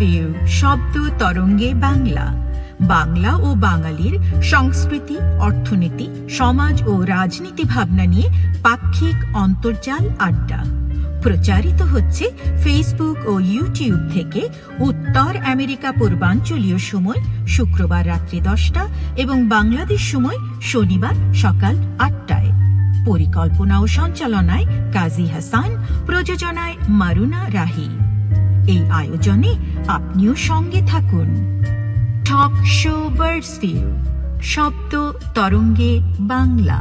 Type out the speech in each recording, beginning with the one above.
View শব্দ তরঙ্গে বাংলা। বাংলা ও বাঙালির সংস্কৃতি, অর্থনীতি, সমাজ ও রাজনীতি ভাবনা নিয়ে পাক্ষিক অন্তর্জাল আড্ডা। প্রচারিত হচ্ছে ফেসবুক ও ইউটিউব থেকে উত্তর আমেরিকা পূর্বাঞ্চলীয় সময় শুক্রবার রাত্রি দশটা এবং বাংলাদেশ সময় শনিবার সকাল আটটায়। পরিকল্পনা ও সঞ্চালনায় কাজী হাসান, প্রযোজনায় মারুনা রাহি। এই আয়োজনে আপনিও সঙ্গে থাকুন। টক শো বার্ডস ভিউ শব্দ তরঙ্গে Bangla.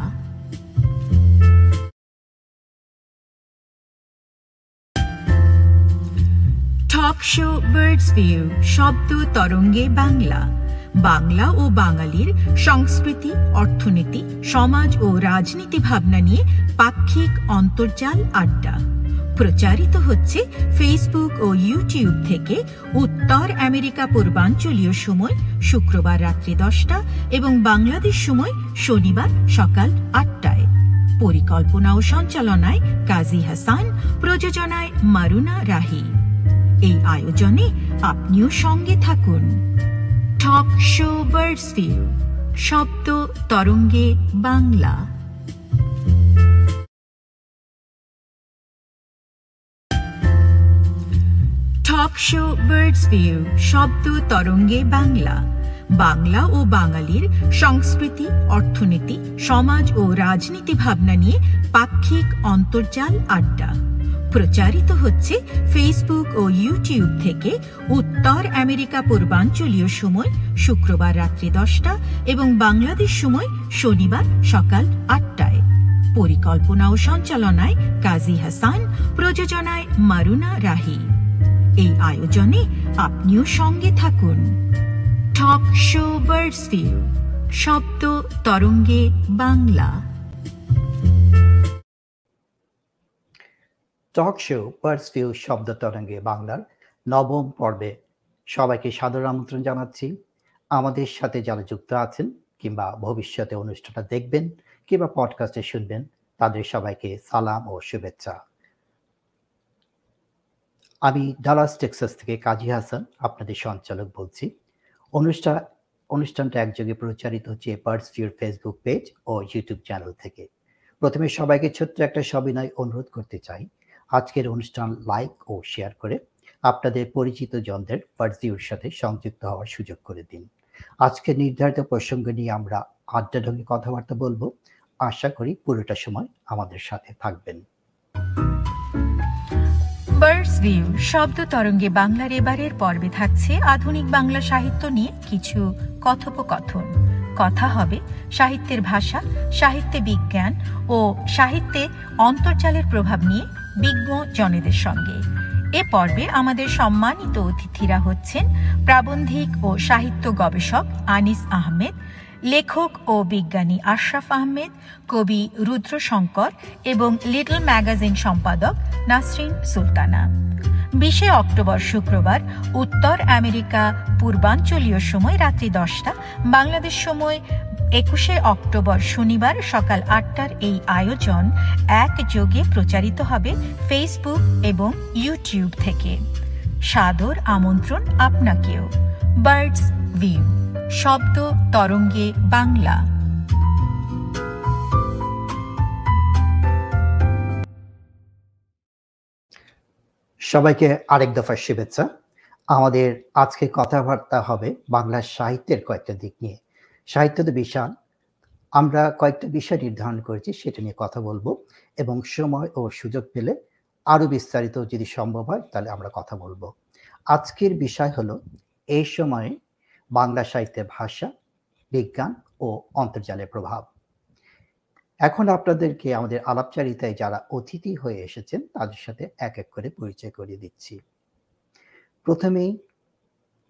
Talk show birds view শব্দ তরঙ্গে বাংলা। বাংলা ও বাঙালির সংস্কৃতি, অর্থনীতি, সমাজ ও রাজনীতি ভাবনা নিয়ে পাক্ষিক অন্তর্জাল আড্ডা। প্রচারিত হচ্ছে ফেসবুক ও ইউটিউব থেকে উত্তর আমেরিকা পূর্বাঞ্চলীয় সময় শুক্রবার রাত্রি দশটা এবং বাংলাদেশ সময় শনিবার সকাল আটটায়। পরিকল্পনা ও সঞ্চালনায় কাজী হাসান, প্রযোজনায় মারুনা রাহি। এই আয়োজনে আপনিও সঙ্গে থাকুন। টক শো বার্ডস শব্দ তরঙ্গে Bangla. Talk show birds view শব্দ তরঙ্গে বাংলা। বাংলা ও বাঙালির সংস্কৃতি, অর্থনীতি, সমাজ ও রাজনীতি ভাবনা নিয়ে পাক্ষিক অন্তর্জাল আড্ডা। প্রচারিত হচ্ছে ফেসবুক ও ইউটিউব থেকে উত্তর আমেরিকা পূর্বাঞ্চলীয় সময় শুক্রবার রাত্রি দশটা এবং বাংলাদেশ সময় শনিবার সকাল আটটায়। পরিকল্পনা ও সঞ্চালনায় কাজী হাসান, প্রযোজনায় মারুনা রাহি। এই আয়োজনে আপনিও সঙ্গে থাকুন। টক শো বার্ডস ভিউ শব্দ তরঙ্গে Bangla. Talk show birds view শব্দ তরঙ্গে বাংলার নবম পর্বে সবাইকে সাদর আমন্ত্রণ জানাচ্ছি। আমাদের সাথে যারা যুক্ত আছেন কিংবা ভবিষ্যতে অনুষ্ঠানটা দেখবেন কিংবা পডকাস্টে শুনবেন, তাদের সবাইকে সালাম ও শুভেচ্ছা। আমি ডালাস, টেক্সাস থেকে কাজী হাসান আপনাদের সঞ্চালক বলছি। অনুষ্ঠান অনুষ্ঠানটা একযোগে প্রচারিত হচ্ছে বার্ডস ভিউর ফেসবুক পেজ ও ইউটিউব চ্যানেল থেকে। প্রথমে সবাইকে ছোট্ট একটা সবিনয় অনুরোধ করতে চাই। আজকের অনুষ্ঠান লাইক ও শেয়ার করে আপনাদের পরিচিত জনদের ফার্জিউর সাথে সংযুক্ত হওয়ার সুযোগ করে দিন। আজকে নির্ধারিত প্রসঙ্গ নিয়ে আমরা আড্ডা ঢঙ্গে কথাবার্তা বলব। আশা করি পুরোটা সময় আমাদের সাথে থাকবেন। বার্ডস ভিউ শব্দ তরঙ্গে বাংলার এবারের পর্বে থাকছে আধুনিক বাংলা সাহিত্য নিয়ে কিছু কথোপকথন। কথা হবে সাহিত্যের ভাষা, সাহিত্যে বিজ্ঞান ও সাহিত্যে অন্তর্জালের প্রভাব নিয়ে বিজ্ঞ জনেদের সঙ্গে। এ পর্বে আমাদের সম্মানিত অতিথিরা হচ্ছেন প্রাবন্ধিক ও সাহিত্য গবেষক আনিস আহমেদ লেখক ও বিজ্ঞানী আশরাফ আহমেদ, কবি রুদ্রশঙ্কর এবং লিটল ম্যাগাজিন সম্পাদক নাসরিন সুলতানা। বিশে অক্টোবর শুক্রবার উত্তর আমেরিকা পূর্বাঞ্চলীয় সময় রাত্রি দশটা, বাংলাদেশ সময় একুশে অক্টোবর শনিবার সকাল আটটার এই আয়োজন একযোগে প্রচারিত হবে ফেসবুক এবং ইউটিউব থেকে। সাদর আমন্ত্রণ আপনাকেও। Birds view. শব্দ তরঙ্গে বাংলা। সবাইকে আরেক দফা শুভেচ্ছা। আমাদের আজকে কথাবার্তা হবে বাংলা সাহিত্যের কয়েকটা দিক নিয়ে। সাহিত্য তো বিশাল। আমরা কয়েকটা বিষয় নির্ধারণ করেছি, সেটা নিয়ে কথা বলব এবং সময় ও সুযোগ পেলে আরও বিস্তারিত যদি সম্ভব হয়, তাহলে আমরা কথা বলব। আজকের বিষয় হলো, এই সময়ে বাংলা সাহিত্যের ভাষা, বিজ্ঞান ও অন্তর্জালের প্রভাব। এখন আপনাদেরকে আমাদের আলাপচারিতায় যারা অতিথি হয়ে এসেছেন, তাদের সাথে এক এক করে পরিচয় করিয়ে দিচ্ছি। প্রথমেই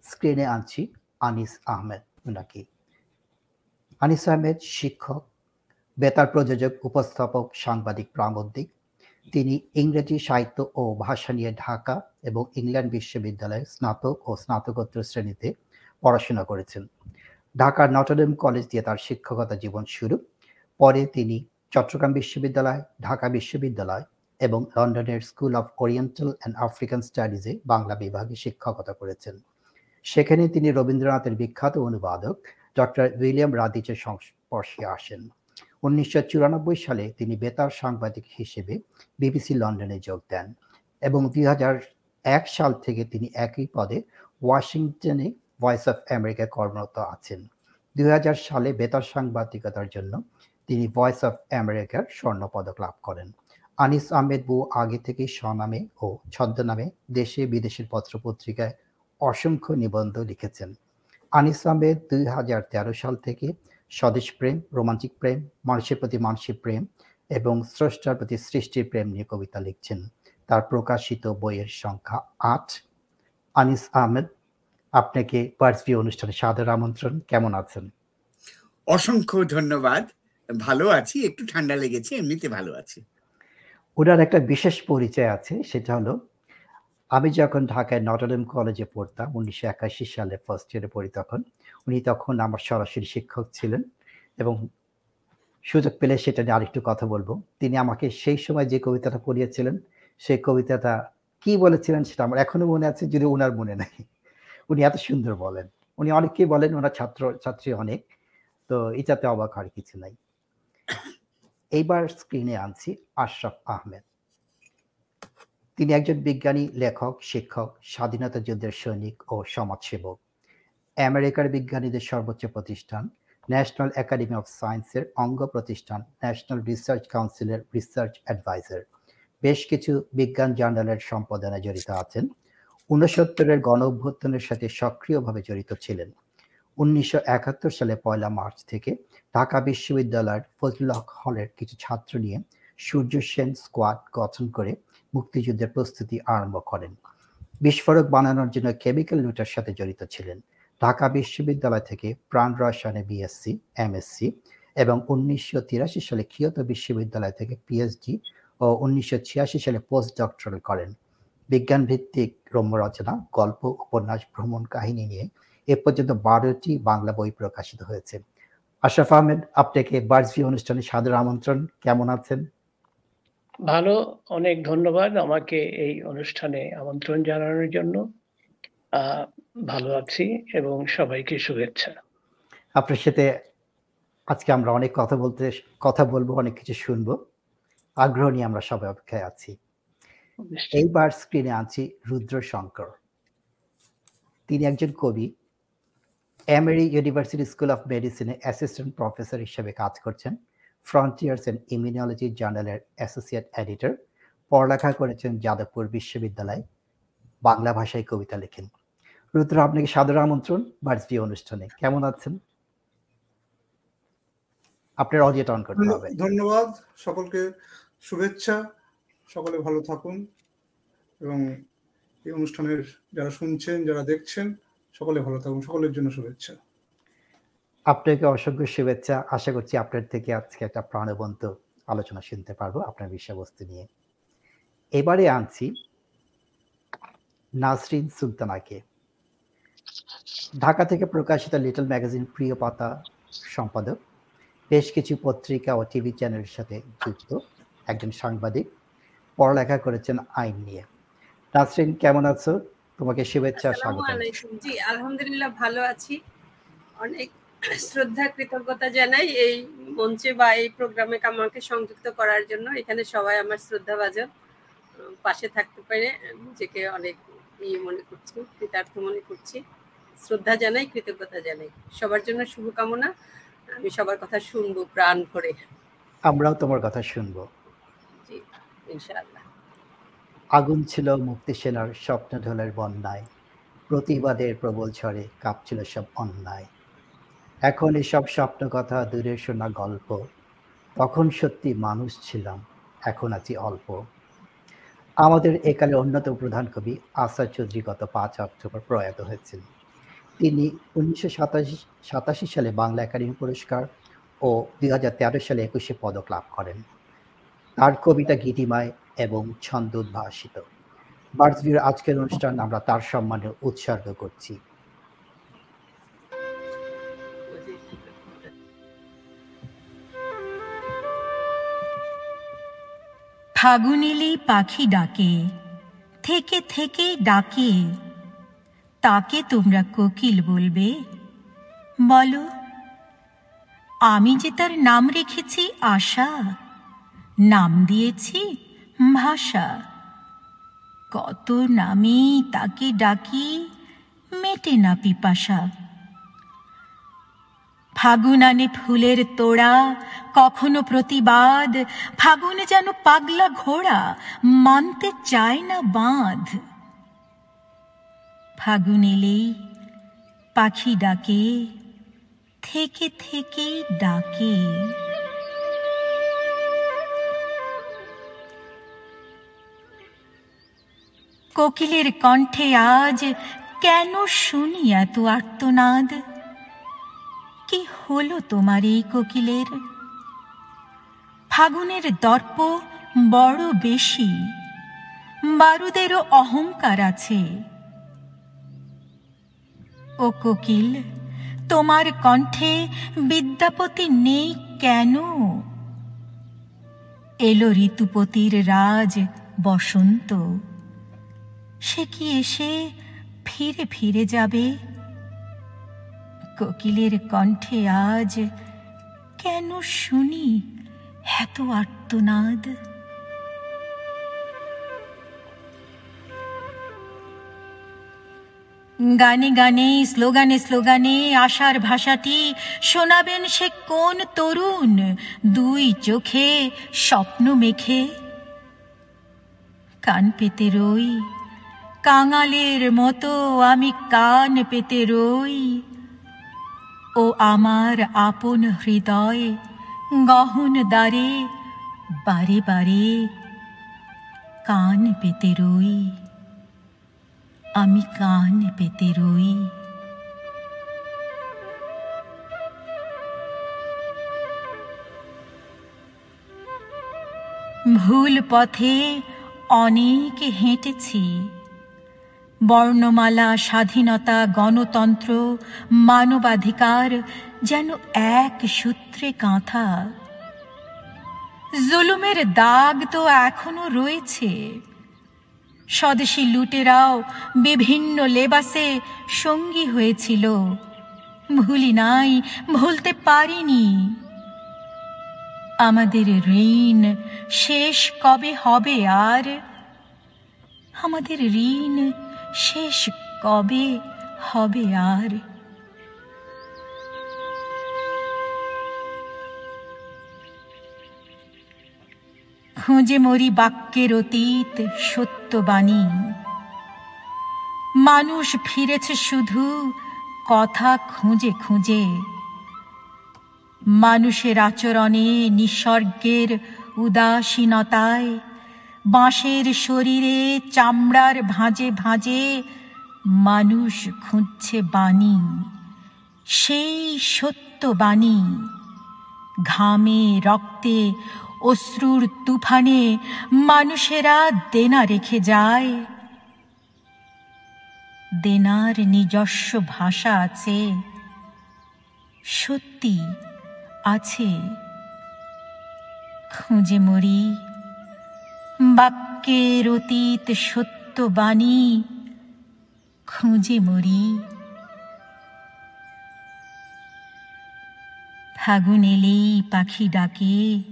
স্ক্রিনে আনছি আনিস আহমেদ ওনাকে। আনিস আহমেদ শিক্ষক, বেতার প্রযোজক, উপস্থাপক, সাংবাদিক, প্রাবন্ধিক। তিনি ইংরেজি সাহিত্য ও ভাষা নিয়ে ঢাকা এবং ইংল্যান্ড বিশ্ববিদ্যালয়ে স্নাতক ও স্নাতকোত্তর শ্রেণীতে পড়াশোনা করেছেন। ঢাকার নটরডেম কলেজ দিয়ে তার শিক্ষকতা জীবন শুরু। পরে তিনি চট্টগ্রাম বিশ্ববিদ্যালয়, ঢাকা বিশ্ববিদ্যালয় এবং লন্ডনের School of Oriental and African স্টাডিজে Bangla বিভাগে শিক্ষকতা করেছেন। সেখানে তিনি রবীন্দ্রনাথের বিখ্যাত অনুবাদক ডক্টর উইলিয়াম রাদিচের সংস্পর্শে আসেন। উনিশশো চুরানব্বই সালে তিনি বেতার সাংবাদিক হিসেবে বিবিসি লন্ডনে যোগ দেন এবং দুই এক সাল থেকে তিনি একই পদে ওয়াশিংটনে ভয়েস অফ আমেরিকায় কর্মরত আছেন। দুই হাজার সালে বেতার সাংবাদিকতার জন্য তিনি ভয়েস অফ আমেরিকার স্বর্ণ পদক লাভ করেন। আনিস আহমেদ বউ আগে থেকে স্বনামে ও ছদ্মনামে দেশে বিদেশের পত্রপত্রিকায় অসংখ্য নিবন্ধ লিখেছেন। আনিস আহমেদ দুই হাজার তেরো সাল থেকে স্বদেশ প্রেম রোমান্টিক প্রেম, মানুষের প্রতি মানুষের প্রেম এবং স্রষ্টার প্রতি সৃষ্টির প্রেম নিয়ে কবিতা লিখছেন। তার প্রকাশিত বইয়ের সংখ্যা আট। আনিস আহমেদ আপনাকে পার্সবি অনুষ্ঠানে সাদর আমন্ত্রণ। কেমন আছেন? অসংখ্য ধন্যবাদ। ভালো আছি একটু ঠান্ডা লেগেছে এমনিতে ভালো আছি। ওনার একটা বিশেষ পরিচয় আছে সেটা হলো আমি যখন ঢাকায় নটরডেম কলেজে পড়তাম উনিশশো একাশি সালে ফার্স্ট ইয়ারে পড়ি তখন উনি তখন আমার সরাসরি শিক্ষক ছিলেন এবং সুযোগ পেলে সেটা নিয়ে আরেকটু কথা বলব। তিনি আমাকে সেই সময় যে কবিতাটা পড়িয়েছিলেন সেই কবিতাটা কি বলেছিলেন সেটা আমার এখনও মনে আছে যদি ওনার মনে নেই। উনি এত সুন্দর বলেন। উনি অনেককেই বলেন, ওনার ছাত্র, ছাত্রী অনেক। তো এটাতে অবাক হওয়ার কিছু নাই। এইবার স্ক্রিনে আনছি আশরাফ আহমেদ। তিনি একজন বিজ্ঞানী, লেখক, শিক্ষক, স্বাধীনতা যুদ্ধের সৈনিক ও সমাজসেবক। আমেরিকার বিজ্ঞানীদের সর্বোচ্চ প্রতিষ্ঠান, ন্যাশনাল একাডেমি অফ সায়েন্সের অঙ্গ প্রতিষ্ঠান, ন্যাশনাল রিসার্চ কাউন্সিলের রিসার্চ অ্যাডভাইজার। বেশ কিছু বিজ্ঞান জার্নালের সম্পাদনে জড়িত আছেন। ঊনসত্তরের গণ অভ্যুত্থানের সাথে সক্রিয়ভাবে জড়িত ছিলেন। উনিশশো একাত্তর সালে পয়লা মার্চ থেকে ঢাকা বিশ্ববিদ্যালয়ের ফজলুল হক হলের কিছু ছাত্র নিয়ে সূর্য সেন স্কোয়াড গঠন করে মুক্তিযুদ্ধের প্রস্তুতি আরম্ভ করেন। বিস্ফোরক বানানোর জন্য কেমিক্যাল লুটের সাথে জড়িত ছিলেন। ঢাকা বিশ্ববিদ্যালয় থেকে প্রাণ রসায়নে বিএসসি এমএসসি এবং উনিশশো তিরাশি সালে কিয়তো বিশ্ববিদ্যালয় থেকে পিএইচডি ও উনিশশো ছিয়াশি সালে পোস্ট ডক্টরাল করেন। বিজ্ঞান ভিত্তিক রম্য রচনা গল্প উপন্যাস ভ্রমণ কাহিনী নিয়ে এ পর্যন্ত বারোটি বাংলা বই প্রকাশিত হয়েছে। আশরাফ আহমেদ আপনাকে বার্জভি অনুষ্ঠানে সাদর আমন্ত্রণ। কেমন আছেন? ভালো অনেক ধন্যবাদ আমাকে এই অনুষ্ঠানে আমন্ত্রণ জানানোর জন্য। ভালো আছি এবং সবাইকে শুভেচ্ছা। আপনার সাথে আজকে আমরা অনেক কথা বলতে কথা বলব অনেক কিছু শুনব। আগ্রহ নিয়ে আমরা সবাই অপেক্ষায় আছি। এইবার স্ক্রিনে আছি রুদ্র শঙ্কর তিনি একজন কবি। এমেরি ইউনিভার্সিটি স্কুল অফ মেডিসিনে অ্যাসিস্ট্যান্ট প্রফেসর হিসেবে কাজ করছেন। ফ্রন্টিয়ার্স অ্যান্ড ইমিউনোলজি জার্নালের অ্যাসোসিয়েট এডিটর পড়ালেখা করেছেন যাদবপুর বিশ্ববিদ্যালয়। বাংলা ভাষায় কবিতা লেখেন। রুদ্র আপনাকে সাদর আমন্ত্রণ বার্সবি অনুষ্ঠানে। কেমন আছেন? আপনার অডিওটা অন করতে হবে। ধন্যবাদ সকলকে। শুভেচ্ছা। সকলে ভালো থাকুন এবং এই অনুষ্ঠানের যারা শুনছেন, যারা দেখছেন, সকলে ভালো থাকুন, সকলের জন্য শুভেচ্ছা। আপনাকে অসংখ্য শুভেচ্ছা। আশা করছি আপনার থেকে আজকে একটা প্রাণবন্ত আলোচনা শুনতে পারব আপনার বিষয়বস্তু নিয়ে। এবারে আনছি নাসরিন সুলতানাকে। ঢাকা থেকে প্রকাশিত লিটল ম্যাগাজিন প্রিয় পাতা সম্পাদক, বেশ কিছু পত্রিকা ও টিভি চ্যানেলের সাথে যুক্ত একজন সাংবাদিক পড়ালেখা করেছেন আইন নিয়ে। নাসরিন কেমন আছো? তোমাকে শুভেচ্ছা স্বাগত। জি আলহামদুলিল্লাহ ভালো আছি। অনেক শ্রদ্ধা কৃতজ্ঞতা জানাই এই মঞ্চে বা এই প্রোগ্রামে আমাকে সংযুক্ত করার জন্য। এখানে সবাই আমার শ্রদ্ধা ভাজন পাশে থাকতে পেরে নিজেকে অনেক ইয়ে মনে করছি কৃতার্থ মনে করছি। শ্রদ্ধা জানাই কৃতজ্ঞতা জানাই। সবার জন্য শুভকামনা। আমি সবার কথা শুনব প্রাণ ভরে। আমরাও তোমার কথা শুনব। আগুন ছিল মুক্তি সেনার স্বপ্ন ঢোলের বন্যায়। প্রতিবাদের প্রবল ঝড়ে কাঁপছিল সব অন্যায়। এখন এসব স্বপ্ন কথা দূরে শোনা গল্প। তখন সত্যি মানুষ ছিলাম, এখন আছি অল্প। আমাদের একালে অন্যতম প্রধান কবি আসাদ চৌধুরী গত পাঁচ অক্টোবর প্রয়াত হয়েছেন। তিনি উনিশশো সাতাশি সাতাশি সালে বাংলা একাডেমি পুরস্কার ও দুই হাজার তেরো সালে একুশে পদক লাভ করেন। তার কবিতা গীতিমায় এবং ছন্দ উদ্ভাসিত। বার্ডসভির আজকের অনুষ্ঠান আমরা তার সম্মানে উৎসর্গ করছি। ফাগুন এলেই পাখি ডাকে, থেকে থেকে ডাকে। তাকে তোমরা কোকিল বলবে, বলো, আমি যে তার নাম রেখেছি আশা নাম দিয়েছি ভাষা। কত নামে তাকে ডাকি মেটে না পিপাসা। ফাগুন আনে ফুলের তোড়া, কখনো প্রতিবাদ, ফাগুন যেন পাগলা ঘোড়া, মানতে চায় না বাঁধ। ফাগুন এলেই পাখি ডাকে, থেকে থেকে ডাকে। কোকিলের কণ্ঠে আজ কেন শুনি এত আর্তনাদ? কি হলো তোমার এই কোকিলের? ফাগুনের দর্প বড় বেশি, বারুদেরও অহংকার আছে। ও কোকিল, তোমার কণ্ঠে বিদ্যাপতি নেই কেন? এলো ঋতুপতির রাজ বসন্ত। সে কি এসে ফিরে ফিরে যাবে? কোকিলের কণ্ঠে আজ কেন শুনি এত আর্তনাদ? গানে গানে, স্লোগানে স্লোগানে, আশার ভাষাটি শোনাবেন সে কোন তরুণ? দুই চোখে স্বপ্ন মেখে। কান পেতে রই কাঙালের মতো আমি কান পেতে রই। ও আমার আপন হৃদয় গহন দ্বারে বারে বারে কান পেতে রই। আমি কান পেতে রই। ভুল পথে অনেক হেঁটেছি। বর্ণমালা, স্বাধীনতা, গণতন্ত্র, মানবাধিকার যেন এক সূত্রে কাঁথা। জুলুমের দাগ তো এখনও রয়েছে। স্বদেশী লুটেরাও বিভিন্ন লেবাসে সঙ্গী হয়েছিল। ভুলি নাই, ভুলতে পারিনি। আমাদের ঋণ শেষ কবে হবে আর? আমাদের ঋণ শেষ কবে হবে আর? খুঁজে মরি বাক্যের অতীত সত্যবাণী। মানুষ ফিরেছে শুধু কথা খুঁজে খুঁজে। মানুষের আচরণে নিসর্গের উদাসীনতায় বাঁশের শরীরে, চামড়ার ভাঁজে ভাঁজে মানুষ খুঁজছে বাণী। সেই সত্য বাণী, ঘামে, রক্তে, অশ্রুর তুফানে মানুষেরা দেনা রেখে যায়। দেনার নিজস্ব ভাষা আছে, সত্যি আছে। খুঁজে মরি। বাক্যের অতীত সত্য বাণী খুঁজে মরি। ফাগুন এলেই পাখি ডাকে,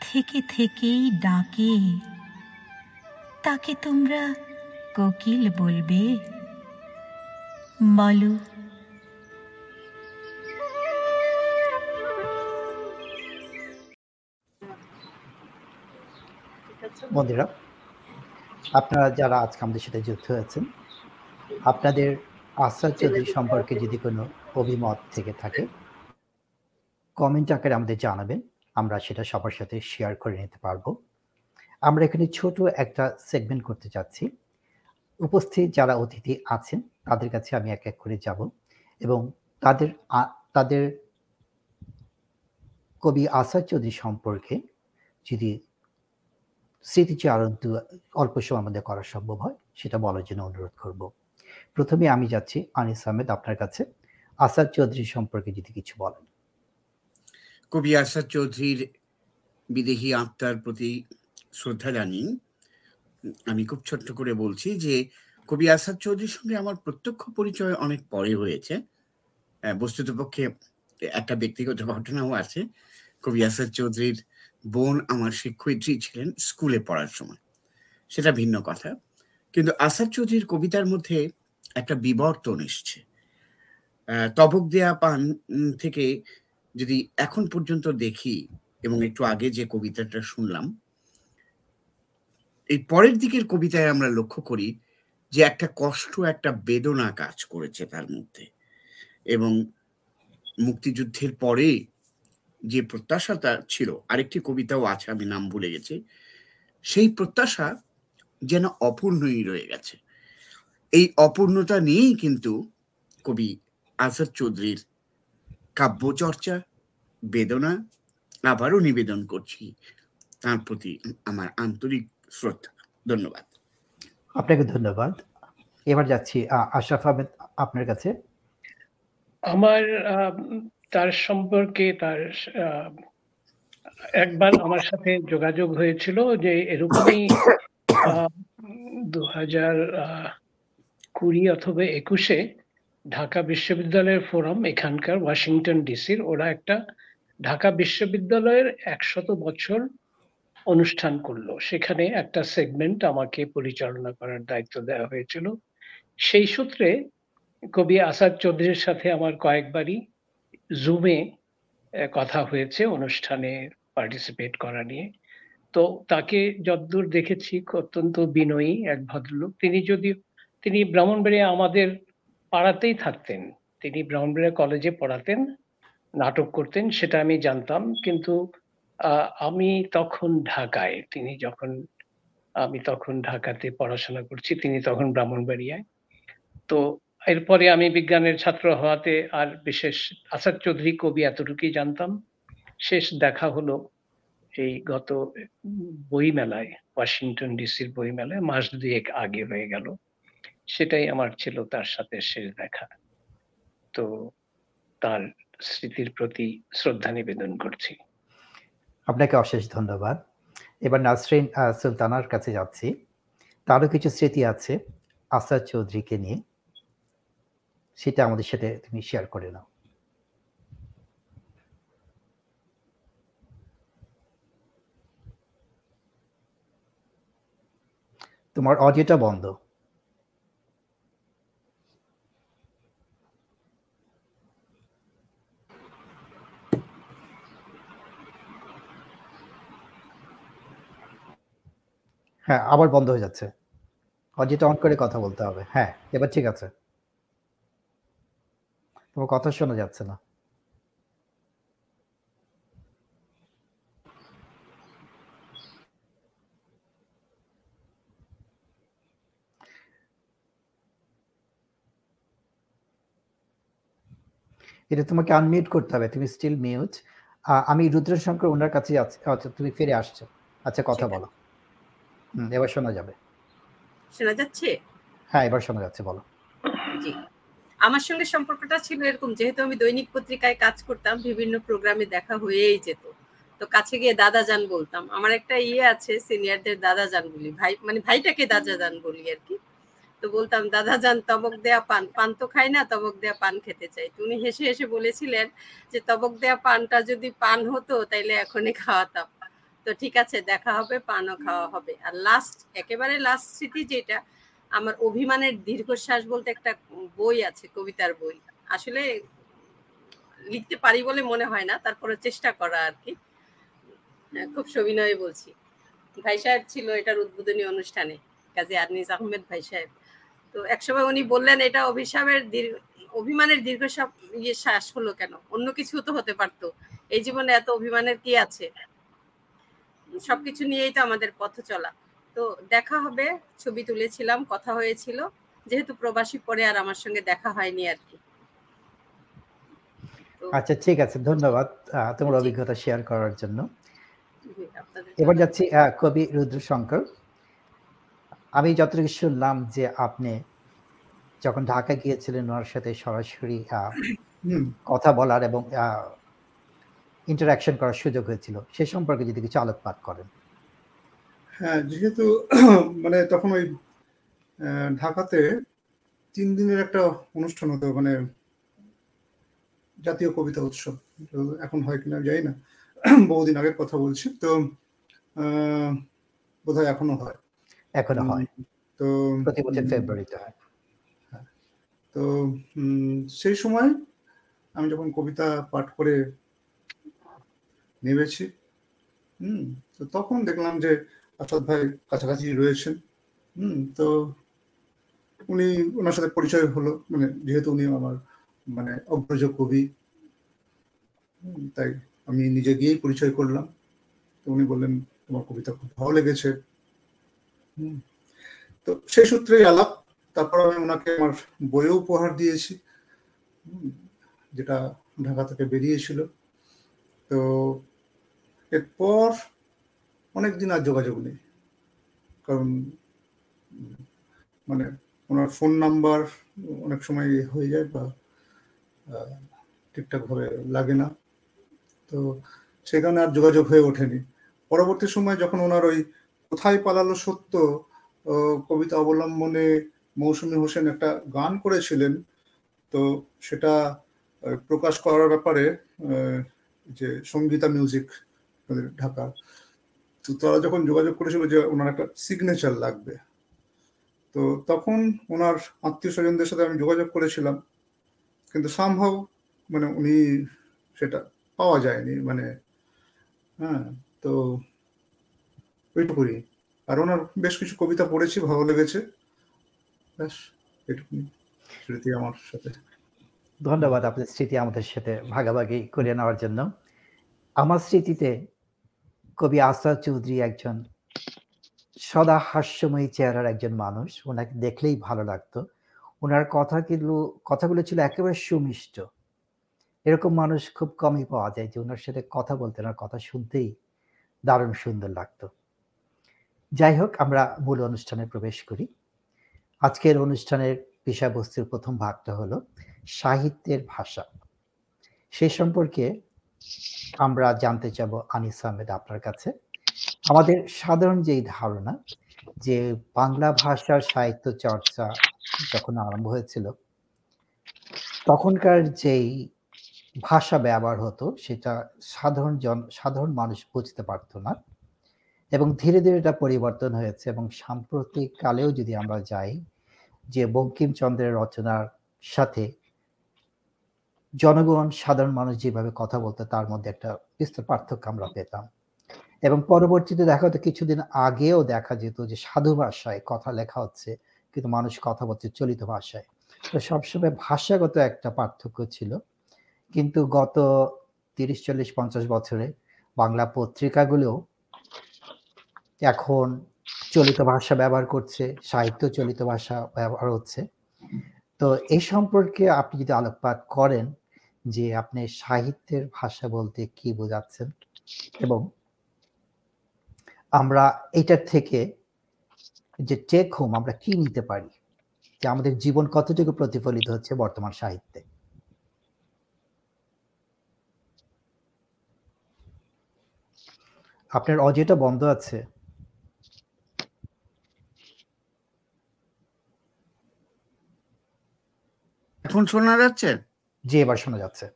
থেকে থেকেই ডাকে। তাকে তোমরা কোকিল বলবে। বলো বন্ধুরা আপনারা যারা আজকে আমাদের সাথে যুক্ত হয়েছেন আপনাদের আশ্রয় চৌধুরী সম্পর্কে যদি কোনো অভিমত থেকে থাকে কমেন্ট আকারে আমাদের জানাবেন আমরা সেটা সবার সাথে শেয়ার করে নিতে পারব। আমরা এখানে ছোট একটা সেগমেন্ট করতে চাচ্ছি। উপস্থিত যারা অতিথি আছেন তাদের কাছে আমি এক এক করে যাব এবং তাদের তাদের কবি আসাদ চৌধুরী সম্পর্কে যদি স্মৃতিচারণ অল্প সময় আমাদের করা সম্ভব হয়, সেটা বলার জন্য অনুরোধ করব। প্রথমে আমি যাচ্ছি আনিস আহমেদ আপনার কাছে। আসাদ চৌধুরী সম্পর্কে যদি কিছু বলেন। কবি আসাদ চৌধুরীর বিদেহী আত্মার প্রতি শ্রদ্ধা জানি আমি খুব ছোট্ট করে বলছি যে, কবি আসাদ চৌধুরীর সঙ্গে আমার প্রত্যক্ষ পরিচয় অনেক পরে হয়েছে। বস্তুতপক্ষে একটা ব্যক্তিগত ঘটনাও আছে। কবি আসাদ চৌধুরীর বোন আমার শিক্ষয়িত্রী ছিলেন স্কুলে পড়ার সময়। সেটা ভিন্ন কথা। কিন্তু আসাদ চৌধুরীর কবিতার মধ্যে একটা বিবর্তন এসছে। তবক দেয়া পান থেকে যদি এখন পর্যন্ত দেখি এবং একটু আগে যে কবিতাটা শুনলাম, এই পরের দিকের কবিতায় আমরা লক্ষ্য করি যে একটা কষ্ট, একটা বেদনা কাজ করেছে তার মধ্যে। এবং মুক্তিযুদ্ধের পরে যে প্রত্যাশাটা ছিল আরেকটি কবিতাও আছে আমি নাম ভুলে গেছি সেই প্রত্যাশা যেন অপূর্ণই রয়ে গেছে। এই অপূর্ণতা নিয়েই কিন্তু কবি আজাদ চৌধুরীর কাব্যচর্চা বেদনা আবারও নিবেদন করছি। তার প্রতি আমার আন্তরিক শ্রদ্ধা। ধন্যবাদ। আপনাকে ধন্যবাদ। এবার যাচ্ছি আশরাফ আহমেদ আপনার কাছে। আমার তার সম্পর্কে তার একবার আমার সাথে যোগাযোগ হয়েছিল যে এরকমই দু হাজার কুড়ি অথবা একুশে ঢাকা বিশ্ববিদ্যালয়ের ফোরাম, এখানকার ওয়াশিংটন ডিসির, ওরা একটা ঢাকা বিশ্ববিদ্যালয়ের একশত বছর অনুষ্ঠান করল। সেখানে একটা সেগমেন্ট আমাকে পরিচালনা করার দায়িত্ব দেওয়া হয়েছিল। সেই সূত্রে কবি আসাদ চৌধুরীর সাথে আমার কয়েকবারই জুমে কথা হয়েছে, অনুষ্ঠানে পার্টিসিপেট করা নিয়ে। তো তাকে যতদূর দেখেছি, অত্যন্ত বিনয়ী এক ভদ্রলোক। তিনি যদি তিনি ব্রাহ্মণবাড়িয়া আমাদের পাড়াতেই থাকতেন। তিনি ব্রাহ্মণবাড়িয়া কলেজে পড়াতেন, নাটক করতেন, সেটা আমি জানতাম। কিন্তু আমি তখন ঢাকায়, তিনি যখন, আমি তখন ঢাকাতে পড়াশোনা করছি, তিনি তখন ব্রাহ্মণবাড়িয়ায়। তো এরপরে আমি বিজ্ঞানের ছাত্র হওয়াতে আর বিশেষ আসাদ চৌধুরী কবি এতটুকুই জানতাম। শেষ দেখা হলো এই গত বই মেলায় ওয়াশিংটন ডিসির বই মেলায় মাস দুয়েক আগে হয়ে গেল। সেটাই আমার ছিল তার সাথে শেষ দেখা। তো তার স্মৃতির প্রতি শ্রদ্ধা নিবেদন করছি। আপনাকে অশেষ ধন্যবাদ। এবার নাসরিন সুলতানার কাছে যাচ্ছি। তারও কিছু স্মৃতি আছে আসাদ চৌধুরীকে নিয়ে। সেটা আমাদের সাথে তুমি শেয়ার করে নাও। তোমার অডিওটা বন্ধ। হ্যাঁ আবার বন্ধ হয়ে যাচ্ছে। অডিওটা অন করে কথা বলতে হবে। হ্যাঁ এবার ঠিক আছে। তোমার কথা শোনা যাচ্ছে না। এটা তোমাকে আনমিউট করতে হবে তুমি স্টিল মিউট আমি রুদ্রশঙ্কর ওনার কাছে আচ্ছা তুমি ফিরে আসছো। আচ্ছা কথা বলো। হুম এবার শোনা যাবে। শোনা যাচ্ছে? হ্যাঁ এবার শোনা যাচ্ছে বলো। জি। আমার সঙ্গে সম্পর্কটা ছিল এরকম, যেহেতু আমি দৈনিক পত্রিকায় কাজ করতাম, বিভিন্ন প্রোগ্রামে দেখা হয়েই যেত। তো কাছে গিয়ে দাদা যান বলতাম। আমার একটা ইয়ে আছে, সিনিয়রদের দাদা যান বলি। ভাই মানে ভাইটাকে দাদা যান বলি আর কি। তো বলতাম, দাদা যান, তবক দেয়া পান। পান তো খাই না, তবক দেয়া পান খেতে চাই। উনি হেসে হেসে বলেছিলেন যে, তবক দেয়া পানটা যদি পান হতো, তাইলে এখনই খাওয়াতাম। তো ঠিক আছে, দেখা হবে, পানও খাওয়া হবে। আর লাস্ট একেবারে লাস্ট স্মৃতি যেটা আমার অভিমানের দীর্ঘশ্বাস বলতে একটা বই আছে কবিতার বই। আসলে লিখতে পারি বলে মনে হয় না তারপরে চেষ্টা করা আর কি। আহ, খুব সবিনয়ে বলছি। ভাই সাহেব ছিল এটার উদ্বোধনী অনুষ্ঠানে কাজী আরনিস আহমেদ ভাই সাহেব। তো একসময় উনি বললেন এটা অভিশাপের দীর্ঘ অভিমানের দীর্ঘশ্বাস ইয়ে শ্বাস হলো কেন? অন্য কিছু তো হতে পারতো। এই জীবনে এত অভিমানের কি আছে? সবকিছু নিয়েই তো আমাদের পথ চলা। তো দেখা হবে ছবি তুলেছিলাম কথা হয়েছিল। যেহেতু প্রবাসী পরে আর আমার সঙ্গে দেখা হয়নি আর কি। আচ্ছা ঠিক আছে ধন্যবাদ তোমার অভিজ্ঞতা শেয়ার করার জন্য। এবার যাচ্ছি কবি রুদ্রশঙ্কর। আমি যতটুকু শুনলাম যে আপনি যখন ঢাকা গিয়েছিলেন ওনার সাথে সরাসরি কথা বলার এবং ইন্টারাকশন করার সুযোগ হয়েছিল। সে সম্পর্কে যদি কিছু আলোকপাত করেন। হ্যাঁ যেহেতু মানে তখন ওই ঢাকাতে তিন দিনের একটা অনুষ্ঠান হতো মানে জাতীয় কবিতা উৎসব। এখন হয় কিনা যাই না। বহুদিন আগের কথা বলছি। তো বোধহয় এখনও হয়। এখনও হয়। তো প্রতি বছর ফেব্রুয়ারিতে হয়। তো উম, সেই সময় আমি যখন কবিতা পাঠ করে নেমেছি হুম তো তখন দেখলাম যে আসাদ ভাই কাছাকাছি রয়েছেন। হুম, তো উনি ওনার সাথে পরিচয় হলো মানে যেহেতু উনি আমার মানে অগ্রজ কবি তাই আমি নিজে গিয়েই পরিচয় করলাম। তো উনি বললেন, তোমার কবিতা খুব ভালো লেগেছে। তো সেই সূত্রেই আলাপ তারপর আমি ওনাকে আমার বইও উপহার দিয়েছি যেটা ঢাকা থেকে বেরিয়েছিল। তো এরপর অনেক দিন আর যোগাযোগ নেই। কারণ মানে ওনার ফোন নাম্বার অনেক সময় হয়ে যায় বা ঠিকঠাকভাবে লাগে না। তো সেই কারণে আর যোগাযোগ হয়ে ওঠেনি। পরবর্তী সময় যখন ওনার ওই কোথায় পালালো সত্য কবিতা অবলম্বনে মৌসুমী হোসেন একটা গান করেছিলেন, তো সেটা প্রকাশ করার ব্যাপারে যে সঙ্গীতা মিউজিক ঢাকা তো তারা যখন যোগাযোগ করেছিল যে ওনার একটা সিগনেচার লাগবে, তো তখন ওনার আত্মীয় স্বজনদের সাথে আমি যোগাযোগ করেছিলাম, কিন্তু সম্ভব মানে উনি সেটা পাওয়া যায়নি মানে হ্যাঁ তো ওইটুকুনি। আর ওনার বেশ কিছু কবিতা পড়েছি, ভালো লেগেছে। ব্যাস, এটুকুনি স্মৃতি আমার সাথে। ধন্যবাদ আপনার স্মৃতি আমাদের সাথে ভাগাভাগি করে নেওয়ার জন্য। আমার স্মৃতিতে কবি আসাদ চৌধুরী একজন সদা হাস্যময়ী চেহারার একজন মানুষ। ওনাকে দেখলেই ভালো লাগতো। ওনার কথাগুলো কথাগুলো ছিল একেবারে সুমিষ্ট। এরকম মানুষ খুব কমই পাওয়া যায় যে ওনার সাথে কথা বলতে, ওনার কথা শুনতেই দারুণ সুন্দর লাগতো। যাই হোক, আমরা মূল অনুষ্ঠানে প্রবেশ করি। আজকের অনুষ্ঠানের বিষয়বস্তুর প্রথম ভাগটা হলো সাহিত্যের ভাষা। সে সম্পর্কে আমরা জানতে চাবো আনিস আহমেদ আপনার কাছে। আমাদের সাধারণ যেই ধারণা যে বাংলা ভাষার সাহিত্য চর্চা যখন আরম্ভ হয়েছিল, তখনকার যেই ভাষা ব্যবহার হতো সেটা সাধারণ জন, সাধারণ মানুষ বুঝতে পারতো না এবং ধীরে ধীরে এটা পরিবর্তন হয়েছে এবং সাম্প্রতিক কালেও যদি আমরা যাই যে বঙ্কিমচন্দ্রের রচনার সাথে জনগণ, সাধারণ মানুষ যেভাবে কথা বলতো, তার মধ্যে একটা বিস্তর পার্থক্য আমরা পেতাম। এবং পরবর্তীতে দেখা হতো, কিছুদিন আগেও দেখা যেত যে সাধু ভাষায় কথা লেখা হচ্ছে, কিন্তু মানুষ কথা বলছে চলিত ভাষায়। তো সবসময় ভাষাগত একটা পার্থক্য ছিল। কিন্তু গত তিরিশ, চল্লিশ, পঞ্চাশ বছরে বাংলা পত্রিকাগুলো এখন চলিত ভাষা ব্যবহার করছে, সাহিত্য চলিত ভাষা ব্যবহার হচ্ছে। তো এই সম্পর্কে আপনি যদি আলোকপাত করেন যে আপনি সাহিত্যের ভাষা বলতে কি বোঝাচ্ছেন এবং আমরা এটার থেকে যে টেক হোম আমরা কি নিতে পারি? যে আমাদের জীবন কতটুকু প্রতিফলিত হচ্ছে বর্তমান সাহিত্যে? আপনার অডিওটা বন্ধ আছে। এখন শোনা যাচ্ছে? যে এবার শোনা যাচ্ছে।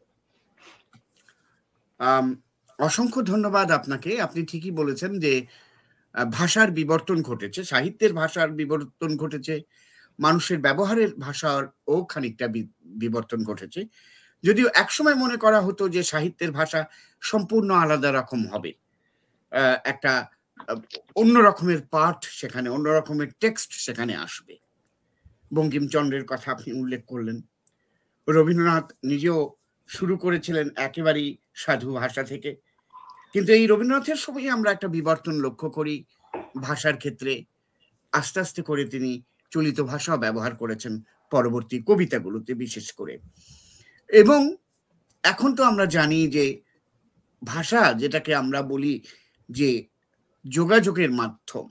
অসংখ্য ধন্যবাদ আপনাকে। আপনি ঠিকই বলেছেন যে ভাষার বিবর্তন ঘটেছে, সাহিত্যের ভাষার বিবর্তন ঘটেছে, মানুষের ব্যবহারের ভাষার ও খানিকটা বিবর্তন ঘটেছে। যদিও একসময় মনে করা হতো যে, সাহিত্যের ভাষা সম্পূর্ণ আলাদা রকম হবে। একটা অন্য রকমের পাঠ সেখানে, অন্য রকমের টেক্সট সেখানে আসবে। বঙ্কিমচন্দ্রের কথা আপনি উল্লেখ করলেন। রবীন্দ্রনাথ নিজেও শুরু করেছিলেন একেবারেই সাধু ভাষা থেকে। কিন্তু এই রবীন্দ্রনাথের সময় আমরা একটা বিবর্তন লক্ষ্য করি। ভাষার ক্ষেত্রে আস্তে আস্তে করে তিনি চলিত ভাষাও ব্যবহার করেছেন পরবর্তী কবিতাগুলোতে বিশেষ করে। এবং এখন তো আমরা জানি যে ভাষা যেটাকে আমরা বলি যে যোগাযোগের মাধ্যম,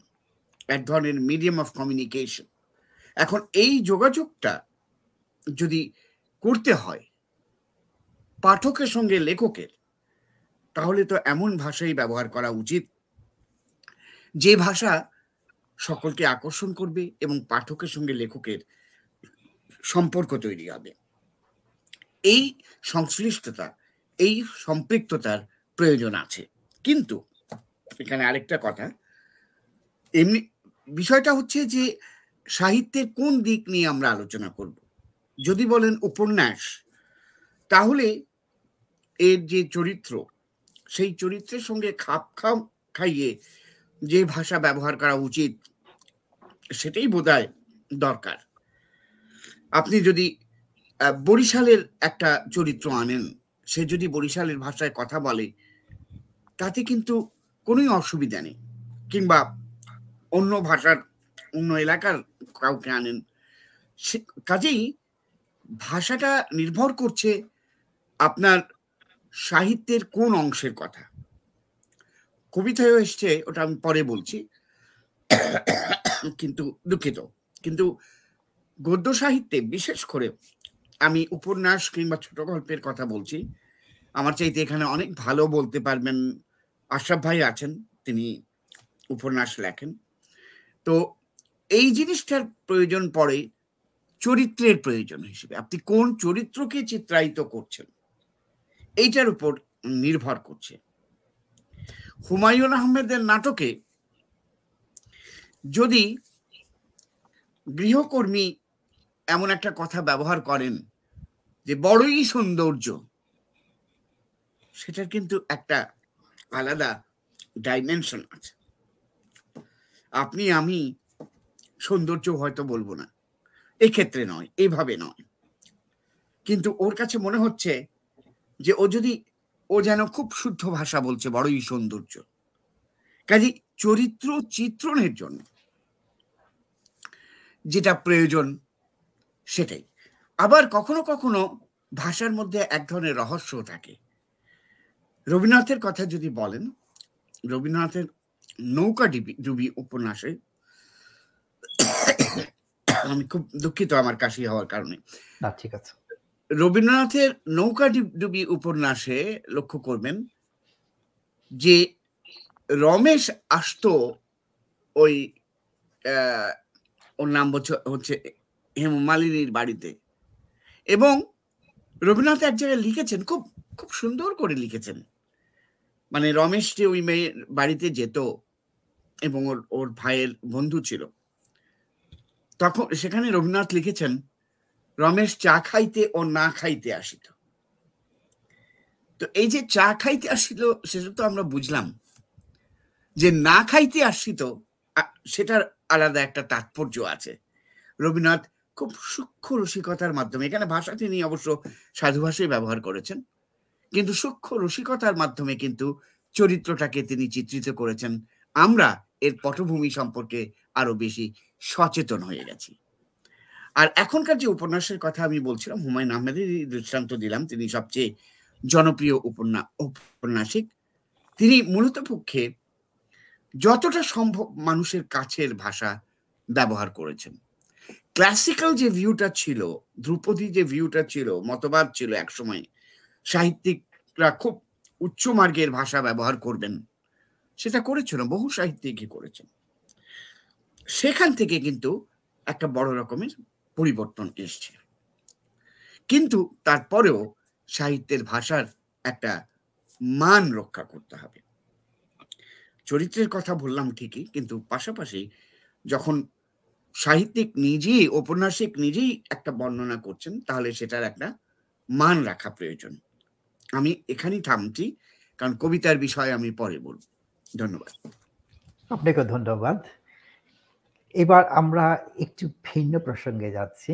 এক ধরনের মিডিয়াম অফ কমিউনিকেশন এখন এই যোগাযোগটা যদি করতে হয় পাঠকের সঙ্গে লেখকের, তাহলে তো এমন ভাষাই ব্যবহার করা উচিত যে ভাষা সকলকে আকর্ষণ করবে এবং পাঠকের সঙ্গে লেখকের সম্পর্ক তৈরি হবে। এই সংশ্লিষ্টতা, এই সম্পৃক্ততার প্রয়োজন আছে। কিন্তু এখানে আরেকটা কথা, এমনি বিষয়টা হচ্ছে যে সাহিত্যের কোন দিক নিয়ে আমরা আলোচনা করব? যদি বলেন উপন্যাস, তাহলে এর যে চরিত্র, সেই চরিত্রের সঙ্গে খাপ খাও খাইয়ে যে ভাষা ব্যবহার করা উচিত, সেটাই বোধহয় দরকার। আপনি যদি বরিশালের একটা চরিত্র আনেন, সে যদি বরিশালের ভাষায় কথা বলে, তাতে কিন্তু কোনোই অসুবিধা নেই। কিংবা অন্য ভাষার, অন্য এলাকার কাউকে আনেন কাজেই ভাষাটা নির্ভর করছে আপনার সাহিত্যের কোন অংশের কথা। কবিতায়ও এসছে, ওটা আমি পরে বলছি। কিন্তু দুঃখিত। কিন্তু গদ্য সাহিত্যে বিশেষ করে আমি উপন্যাস কিংবা ছোট গল্পের কথা বলছি। আমার চাইতে এখানে অনেক ভালো বলতে পারবেন আশরাফ ভাই আছেন, তিনি উপন্যাস লেখেন। তো এই জিনিসটার প্রয়োজন পড়ে চরিত্রের প্রয়োজন হিসেবে। আপনি কোন চরিত্রকে চিত্রায়িত করছেন? এইটার উপর নির্ভর করছে। হুমায়ুন আহমেদের নাটকে যদি গৃহকর্মী এমন একটা কথা ব্যবহার করেন যে বড়ই সৌন্দর্য, সেটার কিন্তু একটা আলাদা ডাইমেনশন আছে। আপনি, আমি সৌন্দর্য হয়তো বলব না। এক্ষেত্রে নয়, এভাবে নয়। কিন্তু ওর কাছে মনে হচ্ছে যে ও যদি, ও যেন খুব শুদ্ধ ভাষা বলছে, বড়ই সৌন্দর্য। কাজে চরিত্র চিত্রণের জন্য যেটা প্রয়োজন, সেটাই। আবার কখনো কখনো ভাষার মধ্যে এক ধরনের রহস্য থাকে। রবীন্দ্রনাথের কথা যদি বলেন, রবীন্দ্রনাথের নৌকা ডিবি, ডুবি উপন্যাসে আমি খুব দুঃখিত আমার কাশি হওয়ার কারণে। না ঠিক আছে। রবীন্দ্রনাথের নৌকা ডিব- উপন্যাসে লক্ষ্য করবেন যে রমেশ আসতো ওই ওর নাম হচ্ছে- হচ্ছে হেমমালিনীর বাড়িতে। এবং রবীন্দ্রনাথ এক জায়গায় লিখেছেন খুব খুব সুন্দর করে লিখেছেন। মানে রমেশ যে ওই মেয়ের বাড়িতে যেত এবং ওর ওর ভাইয়ের বন্ধু ছিল। তখন সেখানে রবীন্দ্রনাথ লিখেছেন, রমেশ চা খাইতে ও না খাইতে আসিত। তো এই যে চা খাইতে আসিল সেটা তো আমরা বুঝলাম। যে না খাইতে আসিত সেটার আলাদা একটা তাৎপর্য আছে। রবীন্দ্রনাথ খুব সূক্ষ্ম রসিকতার মাধ্যমে, এখানে ভাষা তিনি অবশ্য সাধু ভাষায় ব্যবহার করেছেন, কিন্তু সূক্ষ্ম রসিকতার মাধ্যমে কিন্তু চরিত্রটাকে তিনি চিত্রিত করেছেন। আমরা এর পটভূমি সম্পর্কে আরও বেশি সচেতন হয়ে গেছি। আর এখনকার যে উপন্যাসের কথা আমি বলছিলাম, হুমায়ুন আহমেদের দৃষ্টান্ত দিলাম, তিনি সবচেয়ে জনপ্রিয় উপন্যাস ঔপন্যাসিক, তিনি মূলত পক্ষে যতটা সম্ভব মানুষের কাছের ভাষা ব্যবহার করেছেন। ক্লাসিক্যাল যে ভিউটা ছিল, ধ্রুপদী যে ভিউটা ছিল, মতবাদ ছিল একসময়, সাহিত্যিকরা খুব উচ্চ মার্গের ভাষা ব্যবহার করবেন, সেটা করেছিল, বহু সাহিত্যিকই করেছেন। সেখান থেকে কিন্তু একটা বড় রকমের পরিবর্তন এসছে। কিন্তু তারপরেও সাহিত্যের ভাষার একটা মান রক্ষা করতে হবে। চরিত্রের কথা বললাম ঠিকই, কিন্তু পাশাপাশি যখন সাহিত্যিক নিজেই, ঔপন্যাসিক নিজেই একটা বর্ণনা করছেন, তাহলে সেটার একটা মান রাখা প্রয়োজন। আমি এখানেই থামছি, কারণ কবিতার বিষয়ে আমি পরে বলব। ধন্যবাদ। আপনাকে ধন্যবাদ। এবার আমরা একটু ভিন্ন প্রসঙ্গে যাচ্ছি।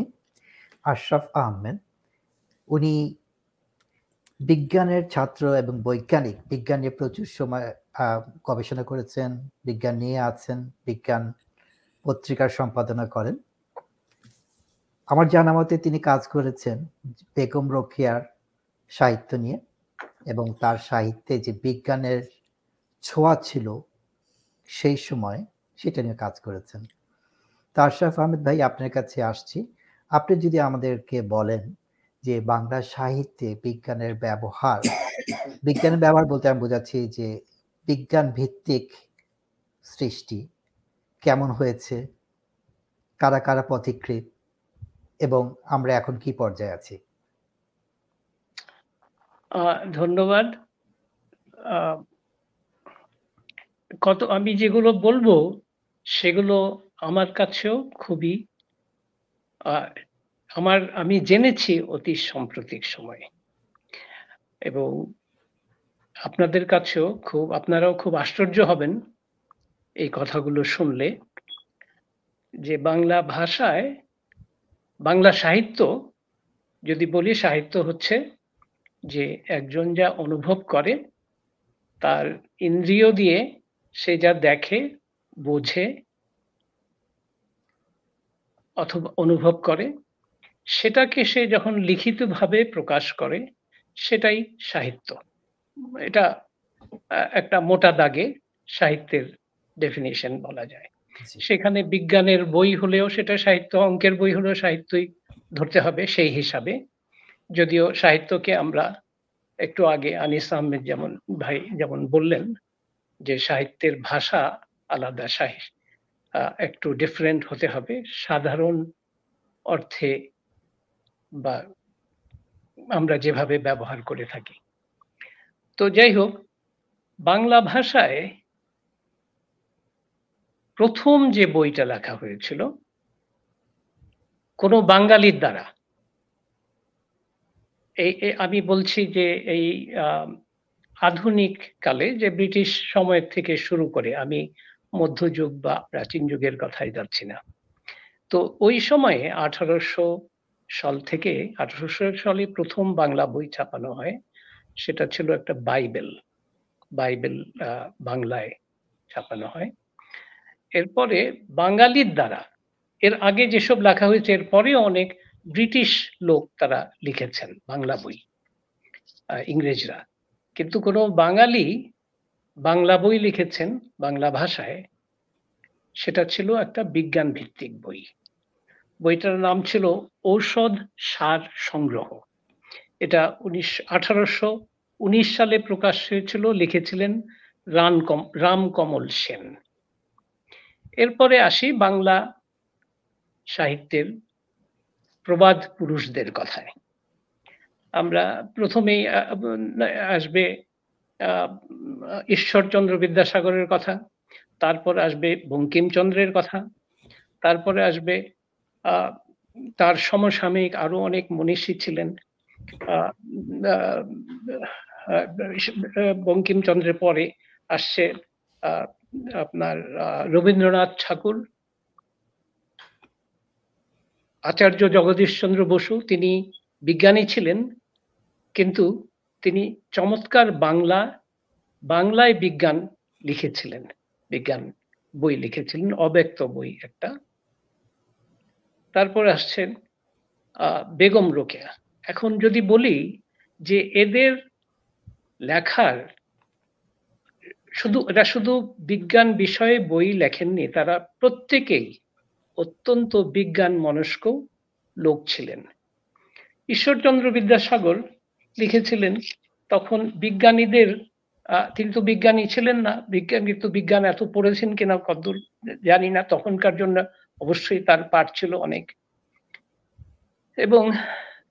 আশরাফ আহমেদ, উনি বিজ্ঞানের ছাত্র এবং বৈজ্ঞানিক। বিজ্ঞান নিয়ে প্রচুর সময় গবেষণা করেছেন, বিজ্ঞান নিয়ে আছেন, বিজ্ঞান পত্রিকার সম্পাদনা করেন। আমার জানা মতে তিনি কাজ করেছেন বেগম রোকেয়ার সাহিত্য নিয়ে এবং তার সাহিত্যে যে বিজ্ঞানের ছোঁয়া ছিল সেই সময় সেটা নিয়ে কাজ করেছেন। তো আশরাফ আহমেদ ভাই আপনার কাছে আসছি। আপনি যদি আমাদেরকে বলেন যে বাংলা সাহিত্যে বিজ্ঞানের ব্যবহার বিজ্ঞানের ব্যবহার বলতে আমি বোঝাচ্ছি যে বিজ্ঞান ভিত্তিক সৃষ্টি কেমন হয়েছে, কারা কারা পথিকৃৎ এবং আমরা এখন কি পর্যায়ে আছি? ধন্যবাদ। কত, আমি যেগুলো বলব সেগুলো আমার কাছেও খুবই আমার, আমি জেনেছি অতি সাম্প্রতিক সময়ে। এবং আপনাদের কাছেও খুব, আপনারাও খুব আশ্চর্য হবেন এই কথাগুলো শুনলে, যে বাংলা ভাষায়, বাংলা সাহিত্য, যদি বলি সাহিত্য হচ্ছে যে একজন যা অনুভব করে, তার ইন্দ্রিয় দিয়ে সে যা দেখে, বোঝে অথবা অনুভব করে সেটাকে সে যখন লিখিতভাবে প্রকাশ করে সেটাই সাহিত্য। এটা একটা মোটা দাগে সাহিত্যের ডেফিনিশন বলা যায়। সেখানে বিজ্ঞানের বই হলেও সেটা সাহিত্য অঙ্কের বই হলেও সাহিত্যই ধরতে হবে সেই হিসাবে। যদিও সাহিত্যকে আমরা একটু আগে আনিস আহমেদ যেমন ভাই যেমন বললেন যে সাহিত্যের ভাষা আলাদা সাহিত্য একটু ডিফারেন্ট হতে হবে। সাধারণ অর্থে বা আমরা যেভাবে ব্যবহার করে থাকি। তো যাই হোক, বাংলা ভাষায় প্রথম যে বইটা লেখা হয়েছিল, কোনো বাঙালির দ্বারা, এই আমি বলছি যে এই আধুনিক কালে যে ব্রিটিশ সময়ের থেকে শুরু করে, আমি মধ্যযুগ বা প্রাচীন যুগের কথাই যাচ্ছি না। তো ওই সময়ে আঠারোশো সাল থেকে আঠারোশো সালে প্রথম বাংলা বই ছাপানো হয়, সেটা ছিল একটা বাইবেল। বাইবেল বাংলায় ছাপানো হয়। এরপরে বাঙালির দ্বারা, এর আগে যেসব লেখা হয়েছে এরপরে অনেক ব্রিটিশ লোক তারা লিখেছেন বাংলা বই ইংরেজরা। কিন্তু কোনো বাঙালি বাংলা বই লিখেছেন বাংলা ভাষায়, সেটা ছিল একটা বিজ্ঞান ভিত্তিক বই। বইটার নাম ছিল ঔষধ সার সংগ্রহ। এটা উনিশ, আঠারোশো উনিশ সালে প্রকাশ হয়েছিল, লিখেছিলেন রান কম রাম কমল সেন। এরপরে আসি বাংলা সাহিত্যের প্রবাদ পুরুষদের কথায়। আমরা প্রথমেই আসবে ঈশ্বরচন্দ্র বিদ্যাসাগরের কথা, তারপর আসবে বঙ্কিমচন্দ্রের কথা, তারপরে আসবে তার সমসাময়িক আরও অনেক মনীষী ছিলেন বঙ্কিমচন্দ্রের পরে আসছে আপনার রবীন্দ্রনাথ ঠাকুর, আচার্য জগদীশচন্দ্র বসু, তিনি বিজ্ঞানী ছিলেন, কিন্তু তিনি চমৎকার বাংলা, বাংলায় বিজ্ঞান লিখেছিলেন, বিজ্ঞান বই লিখেছিলেন, অব্যক্ত বই একটা। তারপর আসছেন বেগম রোকেয়া। এখন যদি বলি যে এদের লেখার, শুধু এটা শুধু বিজ্ঞান বিষয়ে বই লেখেননি, তারা প্রত্যেকেই অত্যন্ত বিজ্ঞান মনস্ক লোক ছিলেন। ঈশ্বরচন্দ্র বিদ্যাসাগর লিখেছিলেন, তখন বিজ্ঞানীদের তিনি তো বিজ্ঞানী ছিলেন না, বিজ্ঞান কিন্তু বিজ্ঞান এত পড়েছেন কিনা কদ্দূর জানি না, তখনকার জন্য অবশ্যই তার পাঠ ছিল অনেক। এবং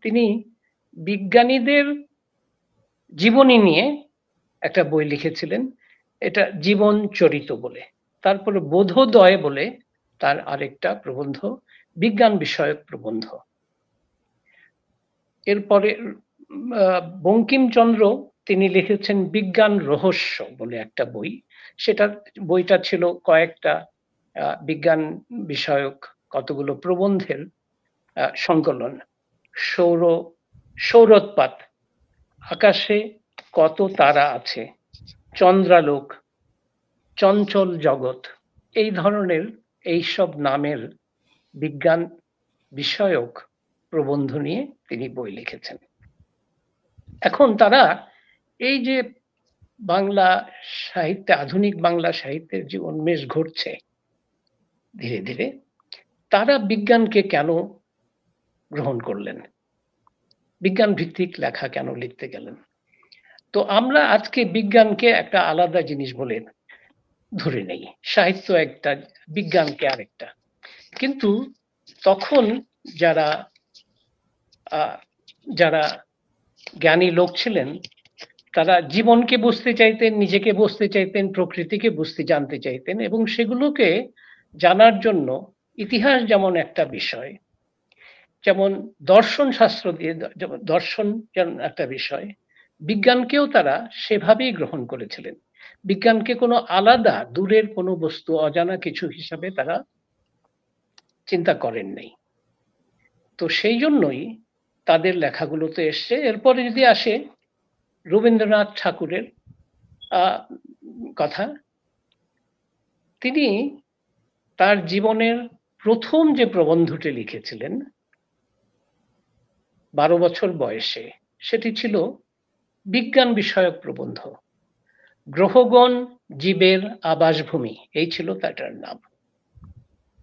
তিনি বিজ্ঞানীদের জীবনী নিয়ে একটা বই লিখেছিলেন, এটা জীবন চরিত বলে। তারপরে বোধোদয় বলে তার আরেকটা প্রবন্ধ, বিজ্ঞান বিষয়ক প্রবন্ধ। এরপরে বঙ্কিমচন্দ্র তিনি লিখেছেন বিজ্ঞান রহস্য বলে একটা বই। সেটা বইটা ছিল কয়েকটা বিজ্ঞান বিষয়ক কতগুলো প্রবন্ধের সংকলন। সৌর, সৌরোৎপাত, আকাশে কত তারা আছে, চন্দ্রালোক, চঞ্চল জগৎ, এই ধরনের এইসব নামের বিজ্ঞান বিষয়ক প্রবন্ধ নিয়ে তিনি বই লিখেছেন। এখন তারা এই যে বাংলা সাহিত্যে, আধুনিক বাংলা সাহিত্যের যে উন্মেষ ঘটছে, ধীরে ধীরে তারা বিজ্ঞানকে কেন গ্রহণ করলেন? বিজ্ঞান ভিত্তিক লেখা কেন লিখতে গেলেন? তো আমরা আজকে বিজ্ঞানকে একটা আলাদা জিনিস বলে ধরে নেই। সাহিত্য একটা, বিজ্ঞানকে আরেকটা। কিন্তু তখন যারা যারা জ্ঞানী লোক ছিলেন, তারা জীবনকে বুঝতে চাইতেন, নিজেকে বুঝতে চাইতেন, প্রকৃতিকে বুঝতে জানতে চাইতেন এবং সেগুলোকে জানার জন্য ইতিহাস যেমন একটা বিষয়, যেমন দর্শন শাস্ত্র দিয়ে, যেমন দর্শন যেমন একটা বিষয়, বিজ্ঞানকেও তারা সেভাবেই গ্রহণ করেছিলেন। বিজ্ঞানকে কোনো আলাদা, দূরের কোনো বস্তু, অজানা কিছু হিসাবে তারা চিন্তা করেন নাই। তো সেই জন্যই তাদের লেখাগুলোতে এসছে। এরপরে যদি আসে রবীন্দ্রনাথ ঠাকুরের কথা, তিনি তার জীবনের প্রথম যে প্রবন্ধটি লিখেছিলেন, বারো বছর বয়সে, সেটি ছিল বিজ্ঞান বিষয়ক প্রবন্ধ। গ্রহগণ জীবের আবাসভূমি, এই ছিল তাটার নাম।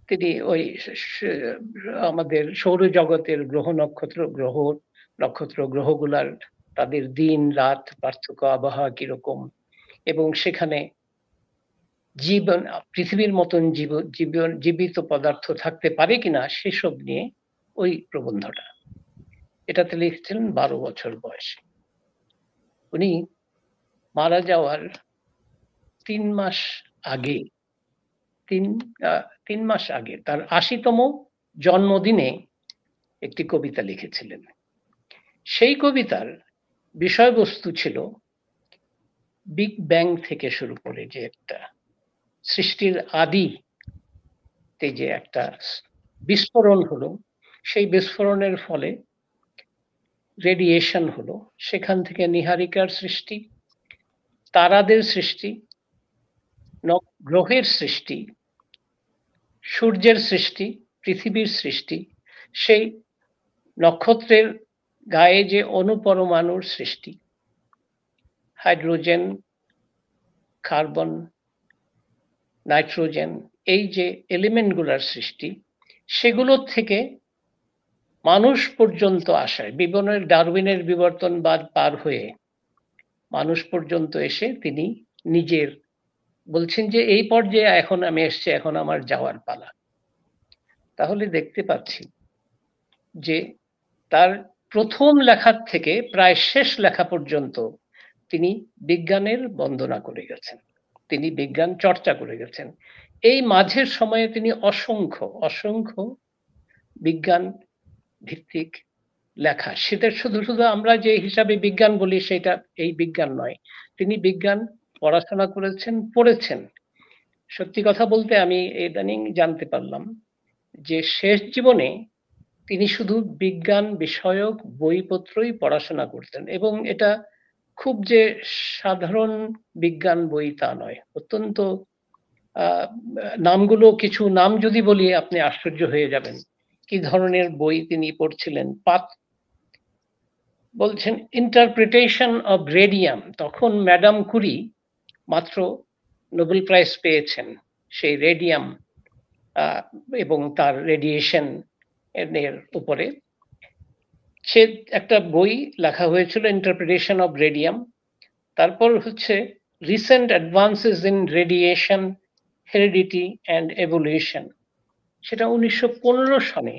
তিনি ওই আমাদের সৌরজগতের গ্রহ নক্ষত্র গ্রহ নক্ষত্র, গ্রহগুলার তাদের দিন, রাত, পার্থক্য, আবহাওয়া কীরকম। এবং সেখানে জীবন, পৃথিবীর মতন জীব, জীবন, জীবিত পদার্থ থাকতে পারে কিনা সেসব নিয়ে ওই প্রবন্ধটা। এটাতে লিখছিলেন বারো বছর বয়সে। উনি মারা যাওয়ার তিন মাস আগে, তিন তিন মাস আগে তার আশিতম জন্মদিনে একটি কবিতা লিখেছিলেন। সেই কবিতার বিষয়বস্তু ছিল বিগ ব্যাং থেকে শুরু করে যে একটা সৃষ্টির আদি তে যে একটা বিস্ফোরণ হলো, সেই বিস্ফোরণের ফলে রেডিয়েশন হলো, সেখান থেকে নিহারিকার সৃষ্টি, তারাদের সৃষ্টি গ্রহের সৃষ্টি সূর্যের সৃষ্টি, পৃথিবীর সৃষ্টি, সেই নক্ষত্রের গায়ে যে অনুপরমাণুর সৃষ্টি। হাইড্রোজেন, কার্বন, নাইট্রোজেন, এই যে এলিমেন্টগুলোর সৃষ্টি সেগুলোর থেকে মানুষ পর্যন্ত আসায়। বিবনের ডারউইনের বিবর্তনবাদ পার হয়ে মানুষ পর্যন্ত এসে তিনি নিজের বলছেন যে এই পর্যায়ে এখন আমি এসছি, এখন আমার যাওয়ার পালা। তাহলে দেখতে পাচ্ছি যে তার প্রথম লেখার থেকে প্রায় শেষ লেখা পর্যন্ত তিনি বিজ্ঞানের বন্দনা করে গেছেন। তিনি বিজ্ঞান চর্চা করে গেছেন। এই মাঝের সময়ে তিনি অসংখ্য অসংখ্য বিজ্ঞান ভিত্তিক লেখা। সেটা শুধু শুধু আমরা যে হিসাবে বিজ্ঞান বলি, সেটা এই বিজ্ঞান নয়। তিনি বিজ্ঞান পড়াশোনা করেছেন, পড়েছেন। সত্যি কথা বলতে আমি ইদানিং জানতে পারলাম যে শেষ জীবনে তিনি শুধু বিজ্ঞান বিষয়ক বইপত্রই পড়াশোনা করতেন এবং এটা খুব যে সাধারণ বিজ্ঞান বই তা নয়, অত্যন্ত নামগুলো, কিছু নাম যদি বলি আপনি আশ্চর্য হয়ে যাবেন। কি ধরনের বই তিনি পড়ছিলেন? পাত বলছেন ইন্টারপ্রিটেশন অব রেডিয়াম তখন ম্যাডাম কুরি মাত্র নোবেল প্রাইজ পেয়েছেন সেই রেডিয়াম এবং তার রেডিয়েশন এর উপরে। সে একটা বই লেখা হয়েছিল ইন্টারপ্রিটেশন অফ রেডিয়াম তারপর হচ্ছে recent advances in radiation heredity and evolution সেটা উনিশশো পনেরো সনে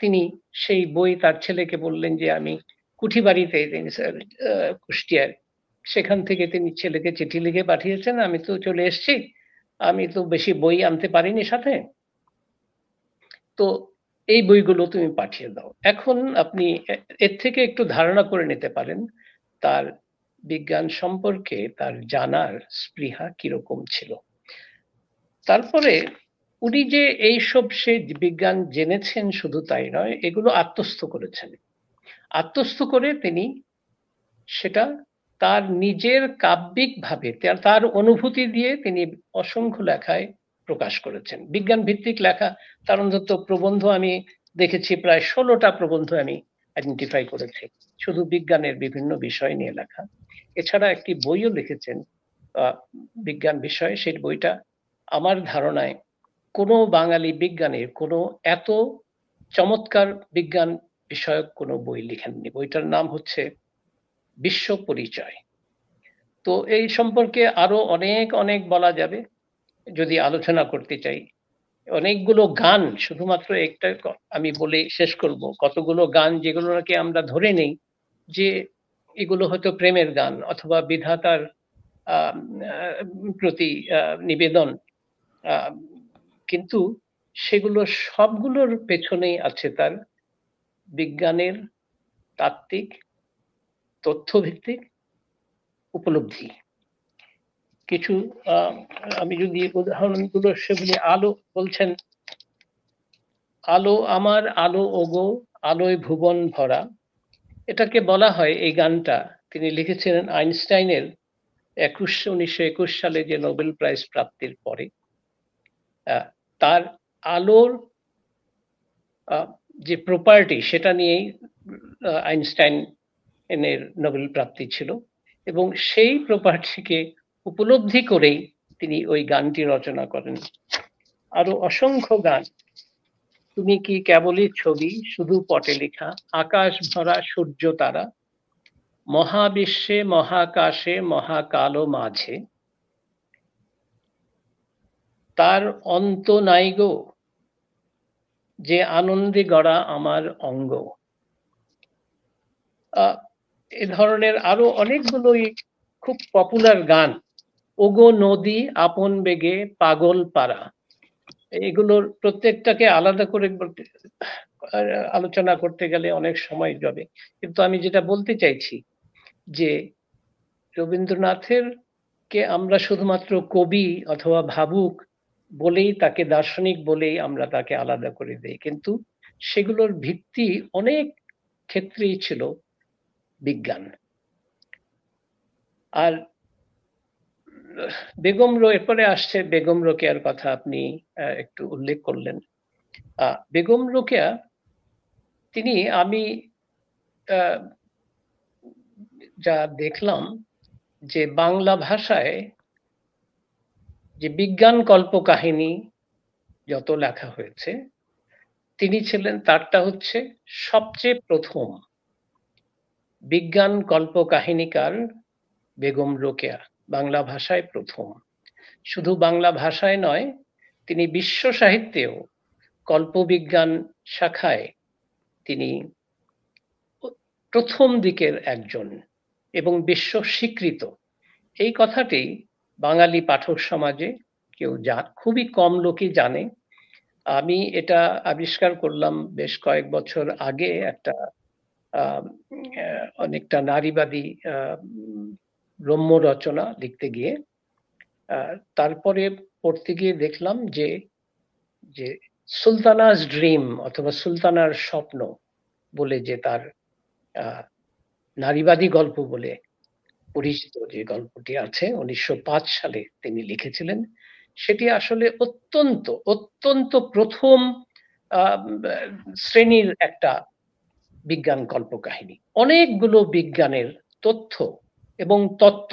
তিনি সেই বই তার ছেলেকে বললেন যে, আমি কুঠিবাড়িতে, তিনি স্যার কুষ্টিয়ার সেখান থেকে তিনি ছেলেকে চিঠি লিখে পাঠিয়েছেন, আমি তো চলে এসেছি। আমি তো বেশি বই আনতে পারিনি সাথে। তো এই বইগুলো তুমি পাঠিয়ে দাও। এখন আপনি এর থেকে একটু ধারণা করে নিতে পারেন, তার বিজ্ঞান সম্পর্কে তার জানার স্পৃহা কীরকম ছিল। তারপরে উনি যে এইসব সে বিজ্ঞান জেনেছেন শুধু তাই নয়, এগুলো আত্মস্থ করেছেন। আত্মস্থ করে তিনি সেটা তার নিজের কাব্যিক ভাবে তার- অনুভূতি দিয়ে তিনি অসংখ্য লেখায় প্রকাশ করেছেন। বিজ্ঞান ভিত্তিক লেখা, তার অন্তত প্রবন্ধ আমি দেখেছি, প্রায় ষোলোটা প্রবন্ধ আমি আইডেন্টিফাই করেছি। শুধু বিজ্ঞানের বিভিন্ন বিষয় নিয়ে লেখা। এছাড়া একটি বইও লিখেছেন বিজ্ঞান বিষয়ে। সেই বইটা আমার ধারণায় কোনো বাঙালি বিজ্ঞানের, কোনো এত চমৎকার বিজ্ঞান বিষয়ক কোনো বই লিখেননি। বইটার নাম হচ্ছে বিশ্ব পরিচয়। তো এই সম্পর্কে আরও অনেক অনেক বলা যাবে। যদি আলোচনা করতে চাই, অনেকগুলো গান শুধুমাত্র একটা আমি বলে শেষ করব। কতগুলো গান যেগুলো নাকি আমরা ধরে নেই যে এগুলো হয়তো প্রেমের গান অথবা বিধাতার প্রতি নিবেদন কিন্তু সেগুলো সবগুলোর পেছনেই আছে তার বিজ্ঞানের, তাত্ত্বিক তথ্যভিত্তিক উপলব্ধি। কিছু আমি যদি উদাহরণগুলো সেগুলি আলো বলছেন, আলো আমার, আলো ওগো, আলোয় ভুবন ভরা। এটাকে বলা হয় এই গানটা। তিনি লিখেছিলেন আইনস্টাইনের একুশ, উনিশশো একুশ সালে যে নোবেল প্রাইজ প্রাপ্তির পরে। তার আলোর যে প্রপার্টি সেটা নিয়েই আইনস্টাইন এর নোবেল প্রাপ্তি ছিল এবং সেই প্রপার্টিকে উপলব্ধি করেই তিনি ওই গানটি রচনা করেন। আরও অসংখ্য গান। তুমি কি কেবলই ছবি, শুধু পটে লেখা, আকাশ ভরা সূর্য তারা, মহাবিশ্বে, মহাকাশে মহাকালো মাঝে? তার অন্ত নাই গো, যে আনন্দে গড়া আমার অঙ্গ। এ ধরনের আরও অনেকগুলোই খুব পপুলার গান। ওগো নদী আপন বেগে পাগল পাড়া। এগুলোর প্রত্যেকটাকে আলাদা করে আলোচনা করতে গেলে অনেক সময় যাবে। কিন্তু আমি যেটা বলতে চাইছি যে, রবীন্দ্রনাথের কে আমরা শুধুমাত্র কবি অথবা ভাবুক বলেই তাকে দার্শনিক বলেই আমরা তাকে আলাদা করে দেই। কিন্তু সেগুলোর ভিত্তি অনেক ক্ষেত্রেই ছিল। বিজ্ঞান। আর, বেগম রো, এরপরে আসছে বেগম রোকেয়ার কথা আপনি একটু উল্লেখ করলেন। বেগম রোকেয়া, তিনি আমি যা দেখলাম যে বাংলা ভাষায় যে বিজ্ঞান কল্পকাহিনী যত লেখা হয়েছে, তিনি ছিলেন তারটা হচ্ছে সবচেয়ে প্রথম বিজ্ঞান কল্পকাহিনীকার বেগম রোকেয়া, বাংলা ভাষায় প্রথম। শুধু বাংলা ভাষায় নয়, তিনি বিশ্ব সাহিত্যেও কল্পবিজ্ঞান শাখায় তিনি প্রথম দিকের একজন এবং বিশ্ব স্বীকৃত। এই কথাটি বাঙালি পাঠক সমাজে কেউ যা খুবই কম লোকই জানে। আমি এটা আবিষ্কার করলাম বেশ কয়েক বছর আগে একটা অনেকটা নারীবাদী রম্য রচনা লিখতে গিয়ে তারপরে পড়তে গিয়ে দেখলাম যে যে সুলতানাস ড্রিম অথবা সুলতানার স্বপ্ন বলে যে তার নারীবাদী গল্প বলে পরিচিত যে গল্পটি আছে, উনিশশো পাঁচ সালে তিনি লিখেছিলেন, সেটি আসলে অত্যন্ত অত্যন্ত প্রথম শ্রেণির একটা বিজ্ঞান কল্পকাহিনী। অনেকগুলো বিজ্ঞানের তথ্য এবং তত্ত্ব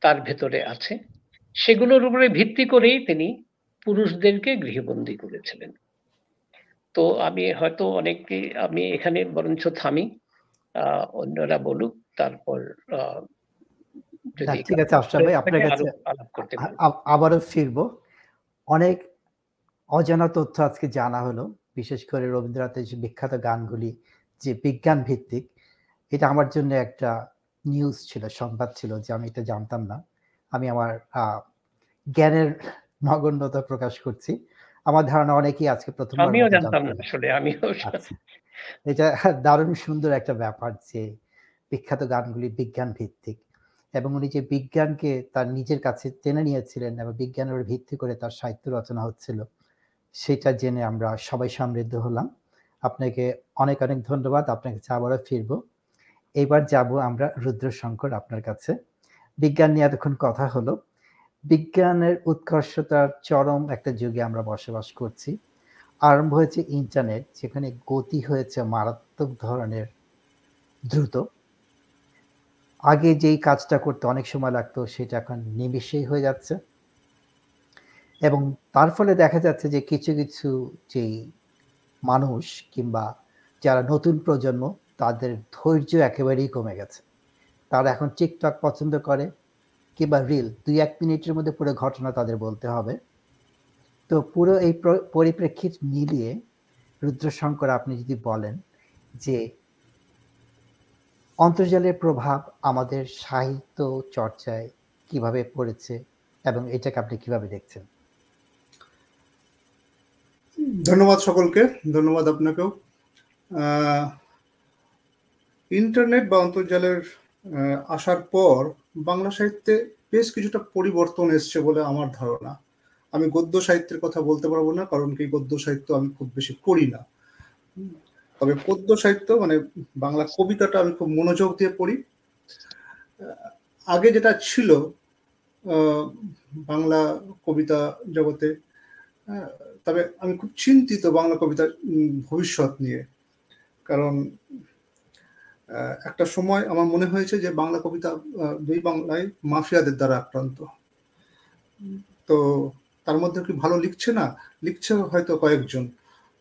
তার ভেতরে আছে। সেগুলোর উপরে ভিত্তি করেই তিনি পুরুষদেরকে গৃহবন্দী করেছিলেন। তো আমি হয়তো অনেককে আমি এখানে বরঞ্চ থামি আহ, অন্যরা বলুক তারপর আহ, যদি ঠিক আছে আফসার ভাই আপনার কাছে আবারও ফিরবো। অনেক অজানা তথ্য আজকে জানা হলো। বিশেষ করে রবীন্দ্রনাথের যে বিখ্যাত গানগুলি যে বিজ্ঞান ভিত্তিক এটা আমার জন্য একটা নিউজ ছিল সংবাদ ছিল যে আমি এটা জানতাম না। আমি আমার জ্ঞানের নগণ্যতা প্রকাশ করছি। আমার ধারণা অনেকেই আজকে প্রথম আমিও জানতাম না আসলে আমিও আচ্ছা এটা দারুণ সুন্দর একটা ব্যাপার যে বিখ্যাত গানগুলি বিজ্ঞান ভিত্তিক এবং উনি যে বিজ্ঞানকে তার নিজের কাছে টেনে নিয়েছিলেন এবং বিজ্ঞানের ভিত্তি করে তার সাহিত্য রচনা হচ্ছিল সেটা জেনে আমরা সবাই সমৃদ্ধ হলাম। আপনাকে অনেক অনেক ধন্যবাদ। আপনার কাছে আবারও ফিরবো। এবার যাব আমরা রুদ্রশঙ্কর আপনার কাছে। বিজ্ঞান নিয়ে এতক্ষণ কথা হলো। বিজ্ঞানের উৎকর্ষতার চরম একটা যুগে আমরা বসবাস করছি। আরম্ভ হয়েছে ইন্টারনেট, যেখানে গতি হয়েছে মারাত্মক ধরনের দ্রুত। আগে যেই কাজটা করতে অনেক সময় লাগতো, সেটা এখন নিমিষেই হয়ে যাচ্ছে। এবং তার ফলে দেখা যাচ্ছে যে কিছু কিছু যেই মানুষ কিংবা যারা নতুন প্রজন্ম, তাদের ধৈর্য একেবারেই কমে গেছে। তারা এখন টিকটক পছন্দ করে কিংবা রিল, দুই, এক মিনিটের মধ্যে পুরো ঘটনা তাদের বলতে হবে। তো পুরো এই পরিপ্রেক্ষিত মিলিয়ে রুদ্রশঙ্কর আপনি যদি বলেন যে অন্তর্জালের প্রভাব আমাদের সাহিত্য চর্চায় কীভাবে পড়েছে এবং এটাকে আপনি কীভাবে দেখছেন? ধন্যবাদ সকলকে, ধন্যবাদ আপনাকেও। ইন্টারনেট বা অন্তর্জালের আসার পর বাংলা সাহিত্যে বেশ কিছুটা পরিবর্তন এসছে বলে আমার ধারণা। আমি গদ্য সাহিত্যের কথা বলতে পারব না, কারণ কি গদ্য সাহিত্য আমি খুব বেশি পড়ি না। তবে পদ্য সাহিত্য মানে বাংলা কবিতাটা আমি খুব মনোযোগ দিয়ে পড়ি। আগে যেটা ছিল বাংলা কবিতা জগতে তবে আমি খুব চিন্তিত বাংলা কবিতার ভবিষ্যৎ নিয়ে। কারণ একটা সময় আমার মনে হয়েছে যে বাংলা কবিতা দুই বাংলায় মাফিয়াদের দ্বারা আক্রান্ত। তো তার মধ্যে কি ভালো লিখছে না, লিখছে হয়তো কয়েকজন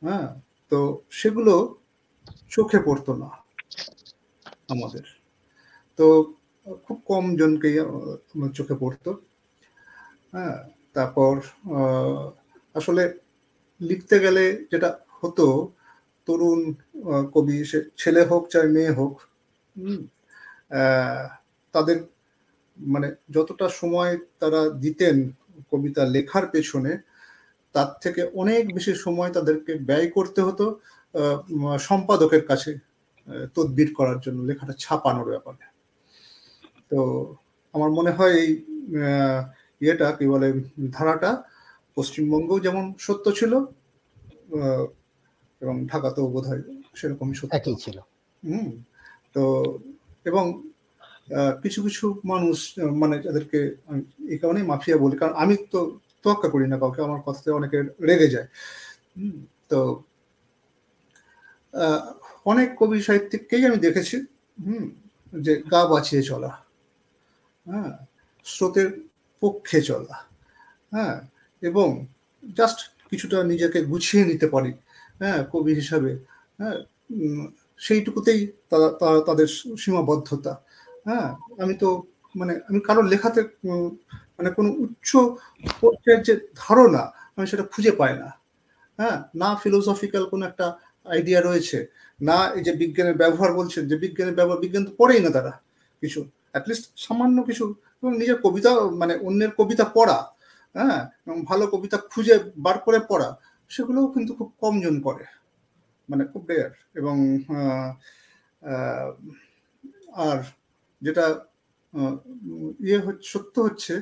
হ্যাঁ? তো সেগুলো চোখে পড়তো না আমাদের। তো খুব কম জনকেই চোখে পড়তো হ্যাঁ? তারপর আসলে লিখতে গেলে যেটা হতো, তরুণ কবি, সে ছেলে হোক চাই মেয়ে হোক তাদের মানে যতটা সময় তারা দিতেন কবিতা লেখার পেছনে, তার থেকে অনেক বেশি সময় তাদেরকে ব্যয় করতে হতো সম্পাদকের কাছে তদবির করার জন্য, লেখাটা ছাপানোর ব্যাপারে। তো আমার মনে হয় এই ইয়েটা কি বলে, ধারাটা পশ্চিমবঙ্গেও যেমন সত্য ছিল এবং ঢাকাতেও বোধ হয় সেরকমই সত্য। একই ছিল। হুম তো এবং কিছু কিছু মানুষ মানে যাদেরকে আমি এই কারণেই মাফিয়া বলি কারণ আমি তো তোয়াক্কা করি না কাউকে আমার কথাতে অনেকে রেগে যায়। হুম, তো অনেক কবি সাহিত্যিককেই আমি দেখেছি হুম যে গা বাঁচিয়ে চলা হ্যাঁ স্রোতের পক্ষে চলা হ্যাঁ এবং জাস্ট কিছুটা নিজেকে গুছিয়ে নিতে পারি হ্যাঁ কবি হিসাবে হ্যাঁ সেইটুকুতেই তারা তাদের সীমাবদ্ধতা হ্যাঁ আমি তো মানে আমি কারোর লেখাতে মানে কোনো উচ্চ পর্যায়ের যে ধারণা আমি সেটা খুঁজে পাই না হ্যাঁ না ফিলোসফিক্যাল কোনো একটা আইডিয়া রয়েছে, না এই যে বিজ্ঞানের ব্যবহার বলছেন, যে বিজ্ঞানের ব্যবহার, বিজ্ঞান তো পড়েই না তারা কিছু অ্যাটলিস্ট সামান্য কিছু, এবং নিজের কবিতা মানে অন্যের কবিতা পড়া হ্যাঁ এবং ভালো কবিতা খুঁজে বার করে পড়া, সেগুলোও কিন্তু খুব কমজন করে। মানে খুব রেয়ার এবং আর যেটা ইয়ে সত্য হচ্ছে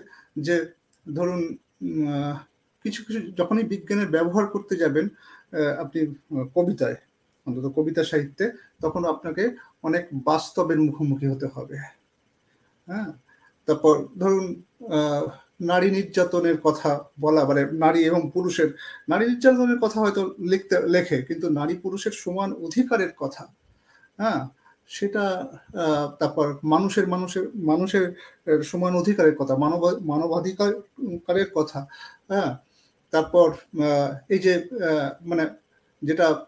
যে, ধরুন কিছু কিছু যখনই বিজ্ঞানের ব্যবহার করতে যাবেন আপনি কবিতায়, অন্তত কবিতা সাহিত্যে, তখন আপনাকে অনেক বাস্তবের মুখোমুখি হতে হবে। হ্যাঁ তারপর ধরুন নারী নির্যাতনের কথা বলা মানে নারী এবং পুরুষের, নারী নির্যাতনের কথা হয়তো লিখতে, লেখে, কিন্তু নারী পুরুষের সমান অধিকারের কথা। হ্যাঁ? সেটা তারপর মানুষের মানুষের মানুষের সমান অধিকারের কথা, মানব, মানবাধিকারের কথা। হ্যাঁ? তারপর এই যে মানে যেটা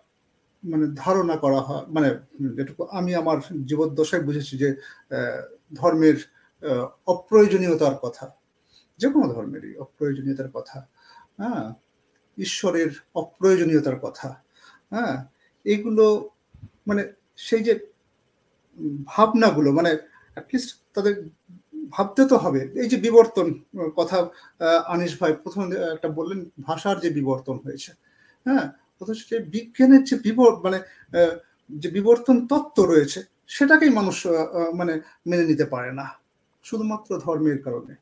মানে ধারণা করা হয় মানে যেটুকু আমি আমার জীবদ্দশায় বুঝেছি যে ধর্মের অপ্রয়োজনীয়তার কথা। যে কোনো ধর্মেরই অপ্রয়োজনীয়তার কথা হ্যাঁ? ঈশ্বরের অপ্রয়োজনীয়তার কথা হ্যাঁ? এগুলো মানে সেই যে ভাবনাগুলো মানে অ্যাটলিস্ট তাদের ভাবতে তো হবে। এই যে বিবর্তন কথা আনিস ভাই প্রথম একটা বললেন, ভাষার যে বিবর্তন হয়েছে হ্যাঁ? অথচ যে বিজ্ঞানের যে বিবর মানে যে বিবর্তন তত্ত্ব রয়েছে, সেটাকেই মানুষ মানে মেনে নিতে পারে না। শুধুমাত্র ধর্মের কারণে।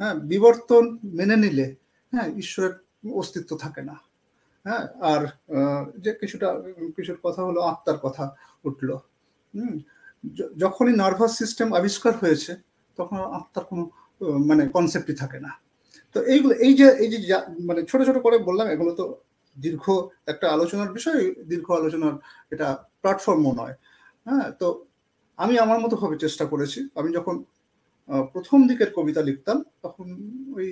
হ্যাঁ বিবর্তন মেনে নিলে হ্যাঁ ঈশ্বরের অস্তিত্ব থাকে না। হ্যাঁ আর যে কিছুটা, কিছুর কথা হলো, আত্মার কথা উঠল। হুম যখনই নার্ভাস সিস্টেম আবিষ্কার হয়েছে, তখন আত্মার কোনো মানে কনসেপ্টই থাকে না। তো এইগুলো, এই যে এই যে মানে ছোট ছোট করে বললাম, এগুলো তো দীর্ঘ একটা আলোচনার বিষয়, দীর্ঘ আলোচনার এটা প্ল্যাটফর্মও নয়। হ্যাঁ তো আমি আমার মতো ভাবে চেষ্টা করেছি। আমি যখন প্রথম দিকের কবিতা লিখতাম তখন ওই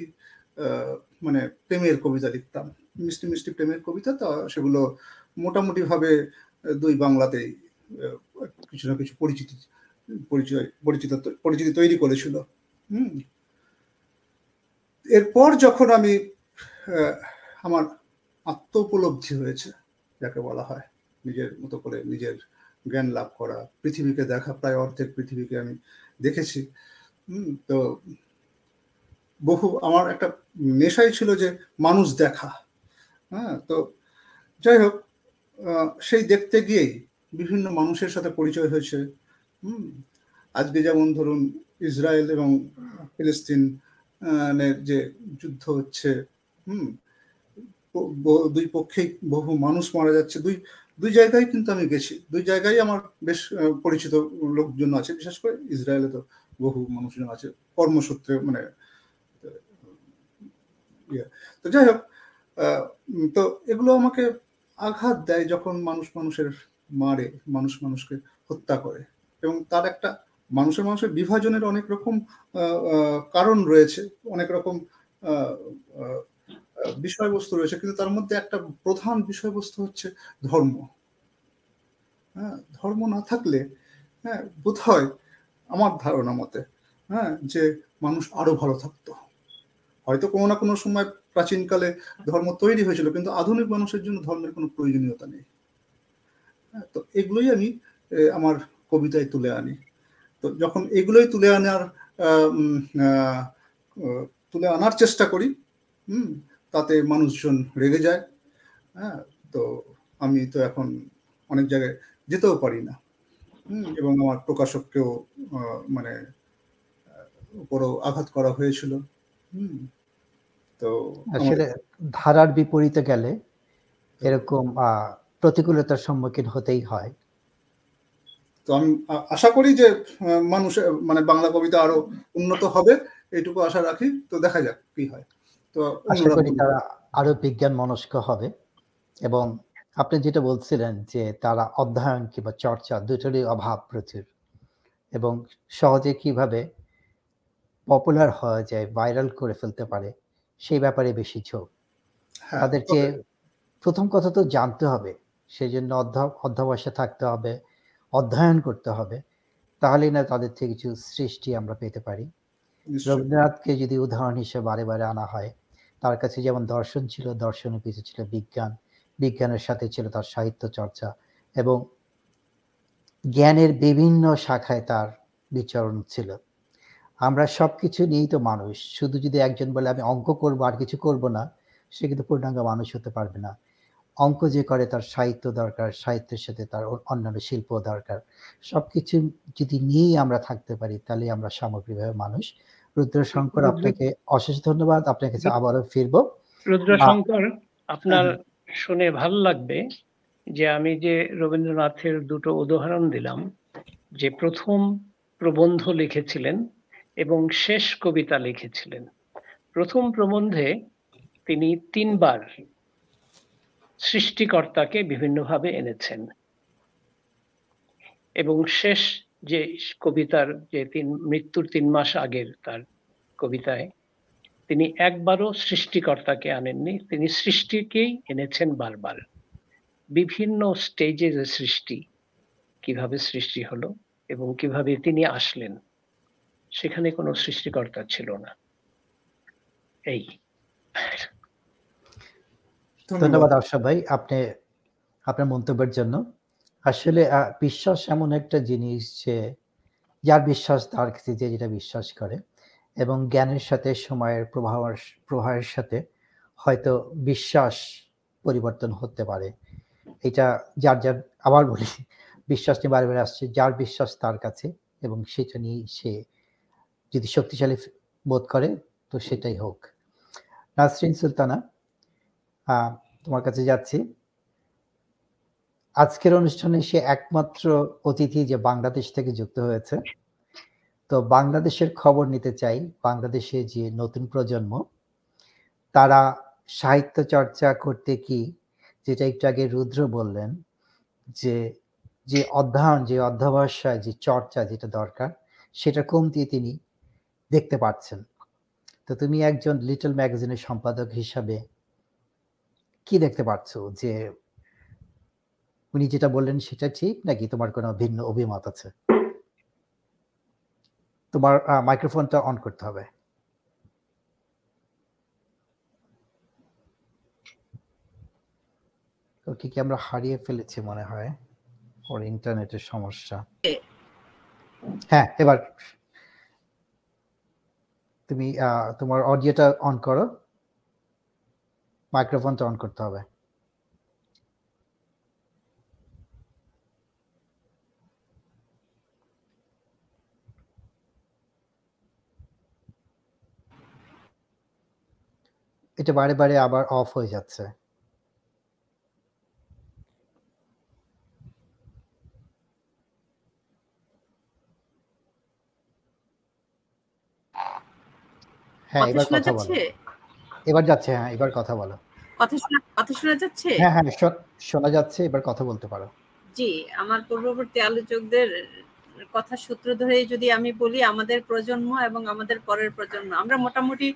মানে প্রেমের কবিতা লিখতাম। মিষ্টি মিষ্টি প্রেমের কবিতা তা সেগুলো মোটামুটি ভাবে দুই বাংলাতেই কিছু না কিছু পরিচিতি পরিচয় পরিচিত পরিচিতি তৈরি করেছিল। হুম। এরপর যখন আমি আহ, আমার আত্ম উপলব্ধি হয়েছে যাকে বলা হয় নিজের মতো করে নিজের জ্ঞান লাভ করা পৃথিবীকে দেখা প্রায় অর্ধেক পৃথিবীকে আমি দেখেছি হুম, তো বহু, আমার একটা নেশাই ছিল যে মানুষ দেখা। হ্যাঁ তো যাই হোক সেই দেখতে গিয়েই বিভিন্ন মানুষের সাথে পরিচয় হয়েছে। হুম, আজকে যেমন ধরুন ইসরায়েল এবং ফিলিস্তিন যে যুদ্ধ হচ্ছে, হুম দুই পক্ষেই বহু মানুষ মারা যাচ্ছে। দুই দুই জায়গায় কিন্তু আমি গেছি। দুই জায়গায় আমার বেশ পরিচিত লোকজন আছে, বিশেষ করে ইসরায়েলে তো বহু মানুষজন আছে, কর্মসূত্রে মানে ইয়ে। তো যাই হোক তো এগুলো আমাকে আঘাত দেয় যখন মানুষ মানুষের মারে, মানুষ মানুষকে হত্যা করে এবং তার একটা মানুষের মানুষের বিভাজনের অনেক রকম কারণ রয়েছে, অনেক রকম বিষয়বস্তু রয়েছে, কিন্তু তার মধ্যে একটা প্রধান বিষয়বস্তু হচ্ছে ধর্ম হ্যাঁ ধর্ম না থাকলে হ্যাঁ বোধ হয় আমার ধারণা মতে হ্যাঁ যে মানুষ আরও ভালো থাকতো। হয়তো কোনো না কোনো সময় প্রাচীনকালে ধর্ম তৈরি হয়েছিল কিন্তু আধুনিক মানুষের জন্য ধর্মের কোনো প্রয়োজনীয়তা নেই। হ্যাঁ, তো এগুলোই আমি আমার কবিতায় তুলে আনি। তো যখন এগুলোই তুলে আনার তুলে আনার চেষ্টা করি হুম তাতে মানুষজন রেগে যায়। হ্যাঁ তো আমি তো এখন অনেক জায়গায় যেতেও পারি না। এবং আমার প্রকাশককেও মানে উপরও আঘাত করা হয়েছিল। হুম। তো আসলে ধারার বিপরীতে গেলে এরকম প্রতিকূলতার সম্মুখীন হতেই হয়। তো আমি আশা করি যে মানুষ মানে বাংলা কবিতা আরও উন্নত হবে এইটুকু আশা রাখি। তো দেখা যাক কি হয়। তো আশা করি তারা আরও বিজ্ঞান মনস্ক হবে এবং আপনি যেটা বলছিলেন যে তারা অধ্যয়ন কিংবা চর্চা দুটোরই অভাব প্রচুর এবং সহজে কীভাবে পপুলার হওয়া যায় ভাইরাল করে ফেলতে পারে সেই ব্যাপারে বেশি ঝোঁক। হ্যাঁ, তাদেরকে প্রথম কথা তো জানতে হবে সেই জন্য অধ্যাবসে থাকতে হবে অধ্যয়ন করতে হবে তাহলেই না তাদের থেকে কিছু সৃষ্টি আমরা পেতে পারি। রবীন্দ্রনাথকে যদি উদাহরণ হিসেবে বারে বারে আনা হয় তার কাছে যেমন দর্শন ছিল দর্শনের পিছু ছিল বিজ্ঞান বিজ্ঞানের সাথে ছিল তার সাহিত্য চর্চা এবং জ্ঞানের বিভিন্ন শাখায় তার বিচরণ ছিল। আমরা সব কিছু নিয়েই তো মানুষ। শুধু যদি একজন বলে আমি অঙ্ক করব আর কিছু করব না সে কিন্তু পূর্ণাঙ্গ মানুষ হতে পারবে না। অঙ্ক যে করে তার সাহিত্য দরকার সাহিত্যের সাথে তার অন্যান্য শিল্প দরকার। সবকিছু যদি নিয়েই আমরা থাকতে পারি তাহলে আমরা সামগ্রিকভাবে মানুষ। রুদ্রশঙ্কর আপনাকে অশেষ ধন্যবাদ। আপনার কাছে আবারও ফিরবো। রুদ্রশঙ্কর আপনার শুনে ভালো লাগবে যে আমি যে রবীন্দ্রনাথের দুটো উদাহরণ দিলাম, যে প্রথম প্রবন্ধ লিখেছিলেন এবং শেষ কবিতা লিখেছিলেন। প্রথম প্রবন্ধে তিনি তিনবার সৃষ্টিকর্তাকে বিভিন্নভাবে এনেছেন এবং শেষ যে কবিতার যে তিন, মৃত্যুর তিন মাস আগের তার কবিতায় তিনি একবারও সৃষ্টিকর্তাকে আনেননি। তিনি সৃষ্টিকেই এনেছেন বারবার। বিভিন্ন স্টেজে যে সৃষ্টি কীভাবে সৃষ্টি হলো এবং কীভাবে তিনি আসলেন সেখানে কোনো সৃষ্টিকর্তা ছিল না। এই। ধন্যবাদ। আশা ভাই আপনি আপনার মন্তব্যের জন্য। আসলে আহ, বিশ্বাস এমন একটা জিনিস যে যার বিশ্বাস তার কাছে যে যেটা বিশ্বাস করে এবং জ্ঞানের সাথে সময়ের প্রভাব প্রবাহের সাথে হয়তো বিশ্বাস পরিবর্তন হতে পারে। এটা যার যার, আবার বলি, বিশ্বাস নিয়ে বারে বারে আসছে, যার বিশ্বাস তার কাছে এবং সেটা নিয়ে সে যদি শক্তিশালী বোধ করে, তো সেটাই হোক। নাসরিন সুলতানা তোমার কাছে যাচ্ছি। আজকের অনুষ্ঠানে সে একমাত্র অতিথি যে বাংলাদেশ থেকে যুক্ত হয়েছে। তো বাংলাদেশের খবর নিতে চাই। বাংলাদেশে যে নতুন প্রজন্ম, তারা সাহিত্য চর্চা করতে কি, যেটা একটু আগে রুদ্র বললেন, যে যে অধ্যয়ন, যে অধ্যবসায়, যে চর্চা যেটা দরকার, সেটা কমতি তিনি দেখতে পাচ্ছেন। তো তুমি একজন লিটল ম্যাগাজিনের সম্পাদক হিসাবে কি দেখতে পাচ্ছ? যে, উনি যেটা বললেন সেটা ঠিক নাকি তোমার কোনো ভিন্ন অভিমত আছে? তোমার মাইক্রোফোনটা অন করতে হবে। ওকে কি আমরা হারিয়ে ফেলেছি মনে হয়? ওর ইন্টারনেটের সমস্যা। হ্যাঁ এবার তুমি তোমার অডিওটা অন করো। মাইক্রোফোনটা অন করতে হবে। এটা বারে বারে আবার অফ হয়ে যাচ্ছে। হ্যাঁ এবার কথা বলো। এবার যাচ্ছে হ্যাঁ এবার কথা বলো। কথা শোনা কথা শোনা যাচ্ছে? হ্যাঁ হ্যাঁ শোনা যাচ্ছে এবার কথা বলতে পারো। জি আমার পূর্ববর্তী আলোচকদের কথা সূত্র ধরে যদি আমি বলি আমাদের প্রজন্ম এবং আমাদের পরের প্রজন্ম আমরা মোটামুটি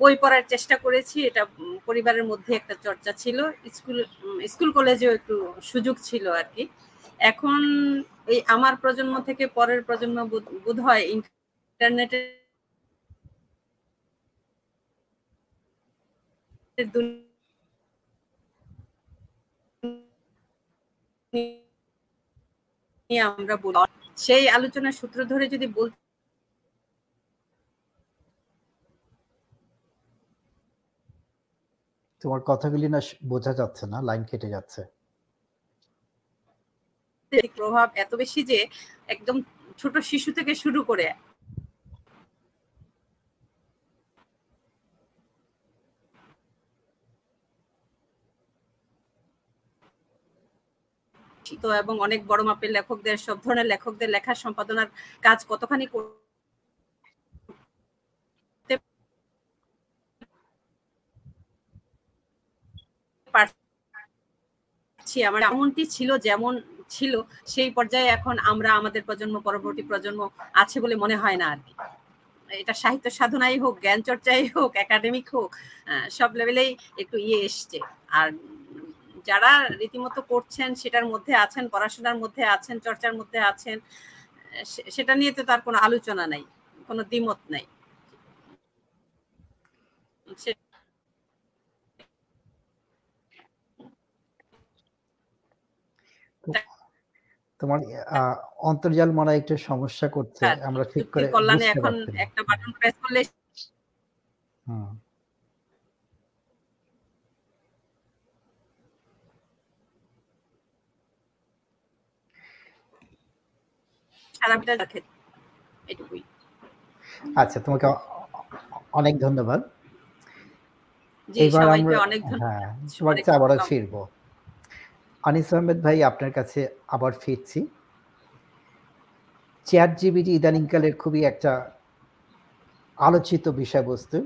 বই পড়ার চেষ্টা করেছি, এটা পরিবারের মধ্যে একটা চর্চা ছিল। স্কুল স্কুল কলেজেও একটু সুযোগ ছিল আর কি। এখন এই আমার প্রজন্ম থেকে পরের প্রজন্ম বোধ হয় ইন্টারনেটের নিয়ে আমরা বলি। সেই আলোচনার সূত্র ধরে যদি বলতে তোমার কথাগুলি না বোঝা যাচ্ছে না, লাইন কেটে যাচ্ছে। প্রভাব এত বেশি যে একদম ছোট শিশু থেকে শুরু করে তো এবং অনেক বড় মাপের লেখকদের, সব ধরনের লেখকদের লেখা সম্পাদনার কাজ কতখানি পারছি। আমার এমনটি ছিল, যেমন ছিল, সেই পর্যায়ে এখন আমরা আমাদের প্রজন্ম, পরবর্তী প্রজন্ম আছে বলে মনে হয় না আর কি। এটা সাহিত্য সাধনাই হোক, জ্ঞান চর্চাই হোক একাডেমিক হোক সব লেভেলেই একটু ইয়ে এসছে। আর যারা রীতিমতো করছেন, সেটার মধ্যে আছেন, পড়াশোনার মধ্যে আছেন, চর্চার মধ্যে আছেন সেটা নিয়ে তো তার কোনো আলোচনা নাই, কোনো দ্বিমত নাই। তোমার অন্তর্জাল হয় একটু সমস্যা করছে। হ্যাঁ, আমরা ঠিক করে কল্যাণে এখন একটা বাটন প্রেস করলে হুম। এটুকুই। আচ্ছা তোমাকে অনেক ধন্যবাদ। এবার আমরা অনেক ধন্যবাদ। হ্যাঁ আবারও ফিরবো। আনিস আহমেদ ভাই, আপনার কাছে আবার ফিরছি। চ্যাট জিবিটি ইদানিংকালের খুবই একটা আলোচিত বিষয়বস্তু।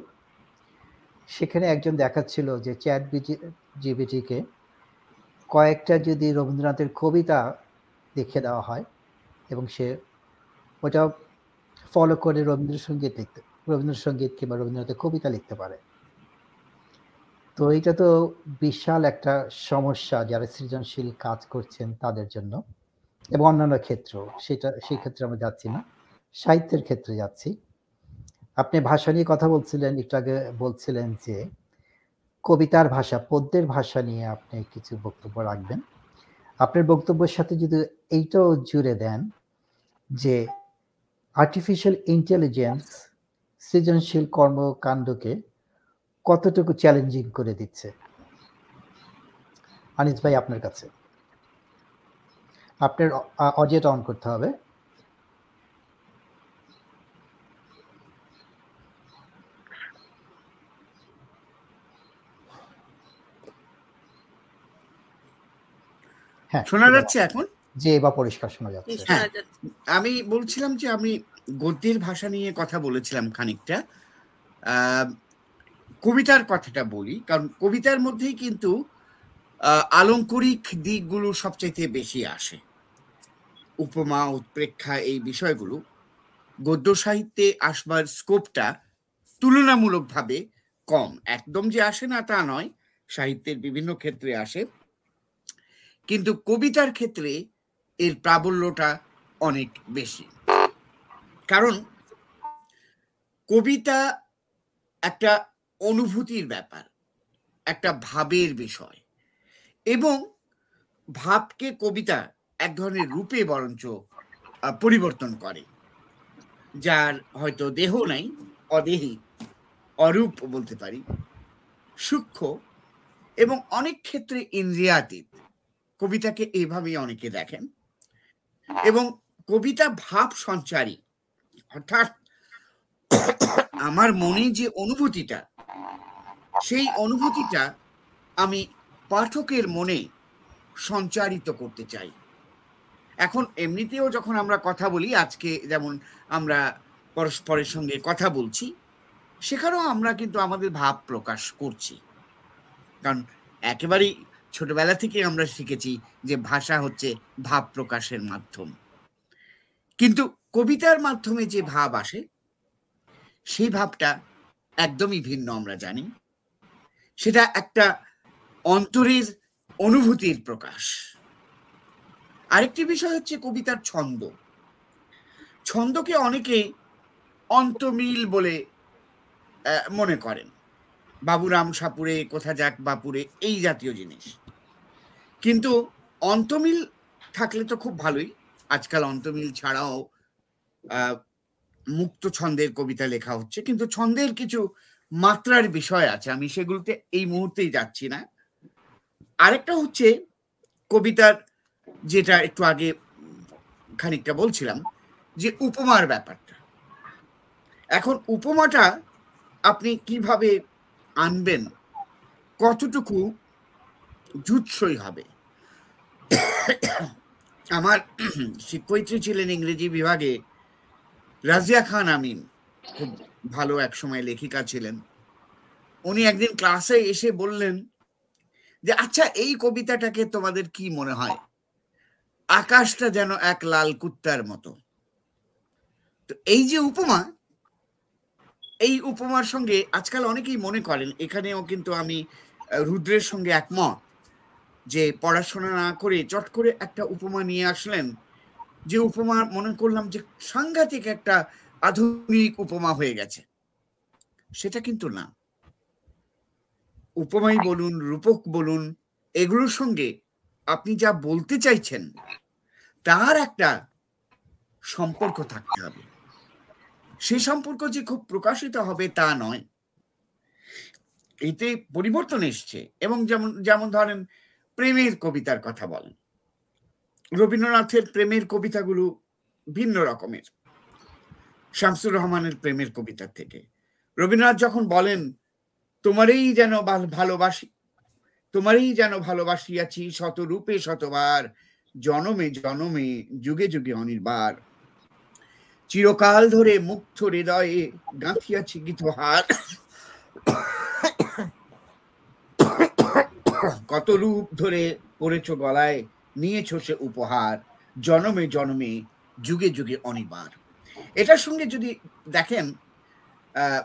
সেখানে একজন দেখাচ্ছিল যে চ্যাট জিবিটিকে কয়েকটা যদি রবীন্দ্রনাথের কবিতা দেখে দেওয়া হয় এবং সে ওটা ফলো করে রবীন্দ্রসঙ্গীত লিখতে রবীন্দ্রসঙ্গীত কিংবা রবীন্দ্রনাথের কবিতা লিখতে পারে। তো এটা তো বিশাল একটা সমস্যা যারা সৃজনশীল কাজ করছেন তাদের জন্য এবং অন্যান্য ক্ষেত্র সেটা, সেই ক্ষেত্রে আমরা যাচ্ছি না। সাহিত্যের ক্ষেত্রে যাচ্ছি। আপনি ভাষা নিয়ে কথা বলছিলেন, একটু আগে বলছিলেন যে কবিতার ভাষা, পদ্যের ভাষা নিয়ে আপনি কিছু বক্তব্য রাখবেন। আপনার বক্তব্যের সাথে যদি এইটাও জুড়ে দেন যে আর্টিফিশিয়াল ইন্টেলিজেন্স সৃজনশীল কর্মকাণ্ডকে কতটুকু চ্যালেঞ্জিং করে দিচ্ছে? আনিস ভাই আপনার কাছে। আপনার অডিওটা অন করতে হবে। হ্যাঁ শোনা যাচ্ছে এখন? যে এবার পরিষ্কার শোনা যাচ্ছে। হ্যাঁ। আমি বলছিলাম যে আমি গদ্যের ভাষা নিয়ে কথা বলেছিলাম খানিকটা। আহ, কবিতার কথাটা বলি, কারণ কবিতার মধ্যেই কিন্তু আলঙ্করিক দিকগুলো সবচাইতে বেশি আসে। উপমা, উৎপ্রেক্ষা, এই বিষয়গুলো গদ্য সাহিত্যে আসবার স্কোপটা তুলনামূলকভাবে কম। একদম যে আসে না তা নয়, সাহিত্যের বিভিন্ন ক্ষেত্রে আসে। কিন্তু কবিতার ক্ষেত্রে এর প্রাবল্যটা অনেক বেশি। কারণ কবিতা একটা অনুভূতির ব্যাপার, একটা ভাবের বিষয়। এবং ভাবকে কবিতা এক ধরনের রূপে বরঞ্চ পরিবর্তন করে, যার হয়তো দেহ নাই, অদেহী, অরূপ বলতে পারি, সূক্ষ্ম এবং অনেক ক্ষেত্রে ইন্দ্রিয়াতীত। কবিতাকে এইভাবেই অনেকে দেখেন। এবং কবিতা ভাব সঞ্চারী, অর্থাৎ আমার মনে যে অনুভূতিটা সেই অনুভূতিটা আমি পাঠকের মনে সঞ্চারিত করতে চাই। এখন এমনিতেও যখন আমরা কথা বলি, আজকে যেমন আমরা পরস্পরের সঙ্গে কথা বলছি, সেখানেও আমরা কিন্তু আমাদের ভাব প্রকাশ করছি। কারণ একেবারেই ছোটবেলা থেকে আমরা শিখেছি যে ভাষা হচ্ছে ভাব প্রকাশের মাধ্যম। কিন্তু কবিতার মাধ্যমে যে ভাব আসে, সেই ভাবটা একদমই ভিন্ন আমরা জানি। সেটা একটা অন্তরের অনুভূতির প্রকাশ। আরেকটি বিষয় হচ্ছে কবিতার ছন্দ। ছন্দকে অনেকে অন্তমিল বলে মনে করেন। বাবুরাম সাপুরে, কোথা যাক বাপুরে, এই জাতীয় জিনিস। কিন্তু অন্তমিল থাকলে তো খুব ভালোই। আজকাল অন্তমিল ছাড়াও মুক্ত ছন্দের কবিতা লেখা হচ্ছে। কিন্তু ছন্দের কিছু মাত্রার বিষয় আছে। আমি সেগুলোতে এই মুহূর্তেই যাচ্ছি না। আরেকটা হচ্ছে কবিতার যেটা একটু আগে খানিকটা বলছিলাম, যে উপমার ব্যাপারটা। এখন উপমাটা আপনি কীভাবে আনবেন, কতটুকু জুৎসই হবে? আমার শিক্ষয়িত্রী ছিলেন ইংরেজি বিভাগে রাজিয়া খান আমিন, খুব ভালো এক সময় লেখিকা ছিলেন। উনি একদিন ক্লাসে এসে বললেন যে আচ্ছা এই কবিতাটাকে তোমাদের কি মনে হয়? আকাশটা যেন এক লাল কুত্তার মতো। তো এই যে উপমা, এই উপমার সঙ্গে আজকাল অনেকেই মনে করেন, এখানেও কিন্তু আমি রুদ্রের সঙ্গে একমত যে, পড়াশোনা না করে চট করে একটা উপমা নিয়ে আসলেন, যে উপমা মনে করলাম যে সাংঘাতিক একটা আধুনিক উপমা হয়ে গেছে। সেটা কিন্তু না। উপমাই বলুন, রূপক বলুন, এগুলোর সঙ্গে আপনি যা বলতে চাইছেন, তার একটা সম্পর্ক থাকতে হবে। সেই সম্পর্ক যে খুব প্রকাশিত হবে তা নয়। এতে পরিবর্তন এসছে এবং যেমন যেমন ধরেন প্রেমের কবিতার কথা বলেন। রবীন্দ্রনাথের প্রেমের কবিতাগুলো ভিন্ন রকমের। শামসুর রহমানের প্রেমের কবিতার থেকে। রবীন্দ্রনাথ যখন বলেন, তোমারই যেন ভালোবাসি, তোমারই যেন ভালোবাসিয়াছি শত রূপে শতবার, জনমে জনমে, যুগে যুগে অনির্বার। চিরকাল ধরে মুগ্ধ হৃদয়ে গাঁথিয়াছি গীতহার। কত রূপ ধরে পড়েছ গলায়, নিয়েছ সে উপহার, জনমে জনমে, যুগে যুগে অনিবার। এটার সঙ্গে যদি দেখেন আহ,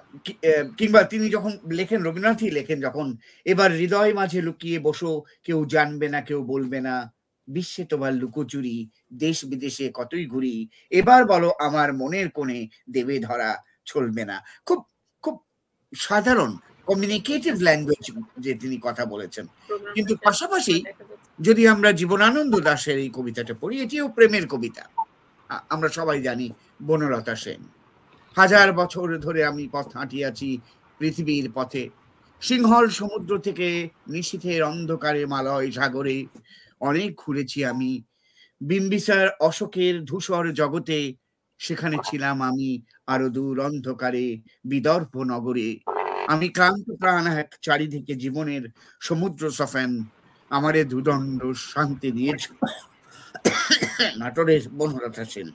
কিংবা তিনি যখন লেখেন রবীন্দ্রনাথই লেখেন যখন এবার হৃদয় মাঝে লুকিয়ে বসো কেউ জানবে না কেউ বলবে না বিশ্বে তোমার লুকোচুরি দেশ বিদেশে কতই ঘুরি এবার বলো আমার মনের কোণে দেবে ধরা চলবে না। খুব খুব সাধারণ কমিউনিকেটিভ ল্যাঙ্গুয়েজ যে তিনি কথা বলেছেন। কিন্তু পাশাপাশি যদি আমরা জীবনানন্দ দাশের এই কবিতাটা পড়ি এটিও প্রেমের কবিতা। আমরা সবাই জানি বনলতা সেন। হাজার বছর ধরে আমি পথ হাঁটিয়াছি পৃথিবীর পথে। সিংহল সমুদ্র থেকে নিশীথের অন্ধকারে মালয় সাগরে অনেক ঘুরেছি আমি। বিম্বিসার অশোকের ধূসর জগতে সেখানে ছিলাম আমি আরও দূর অন্ধকারে বিদর্ভ নগরে। আমি ক্লান্ত প্রাণ এক চারিদিকে জীবনের সমুদ্র সফেন আমারে দুদণ্ড শান্তি দিয়েছে। নাটোরের বনলতা সেন।